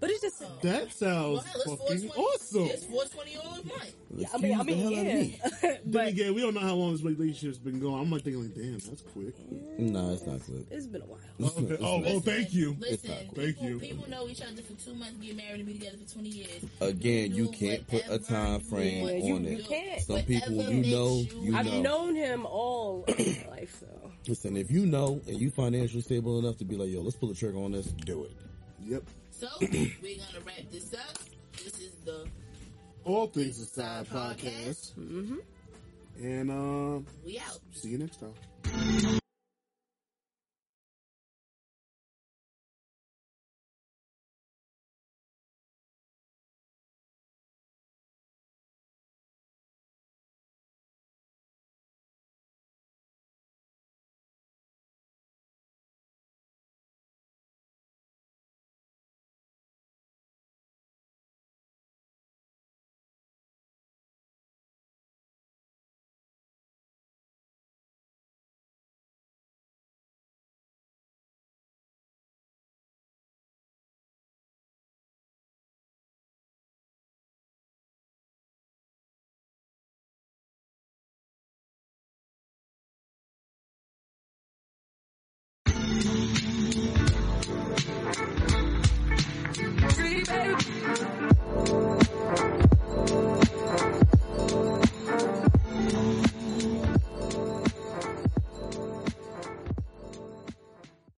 [SPEAKER 4] But it's just,
[SPEAKER 1] That sounds
[SPEAKER 2] ahead, let's
[SPEAKER 1] fucking awesome.
[SPEAKER 2] It's 420 all of mine.
[SPEAKER 4] yeah, I mean, I
[SPEAKER 3] the
[SPEAKER 4] mean,
[SPEAKER 3] hell out of
[SPEAKER 4] yeah.
[SPEAKER 3] me. [LAUGHS]
[SPEAKER 1] Then
[SPEAKER 4] but
[SPEAKER 1] again, we don't know how long this relationship's been going. I'm like thinking, like, damn, that's quick.
[SPEAKER 3] No, it's not quick.
[SPEAKER 4] it's been a while. [LAUGHS]
[SPEAKER 1] Okay. Oh, oh, oh, thank you.
[SPEAKER 2] Listen,
[SPEAKER 3] not
[SPEAKER 2] people.
[SPEAKER 1] Thank you.
[SPEAKER 2] people know each other for two months, get married, and be together for 20 years.
[SPEAKER 3] Again, you
[SPEAKER 2] Do
[SPEAKER 3] can't put a time frame
[SPEAKER 4] Yeah, you-
[SPEAKER 3] on
[SPEAKER 4] you
[SPEAKER 3] it.
[SPEAKER 4] can't.
[SPEAKER 3] Some people, you know,
[SPEAKER 2] you
[SPEAKER 3] you
[SPEAKER 4] I've
[SPEAKER 3] know.
[SPEAKER 4] known him all my [COUGHS] life, so.
[SPEAKER 3] Listen, if you know and you financially stable enough to be like, yo, let's pull the trigger on this, do it.
[SPEAKER 1] Yep.
[SPEAKER 2] So, [CLEARS THROAT] we're going to wrap this up. This is the
[SPEAKER 1] All things aside podcast.
[SPEAKER 4] Mm-hmm.
[SPEAKER 1] And uh,
[SPEAKER 2] We Out.
[SPEAKER 1] see you next time.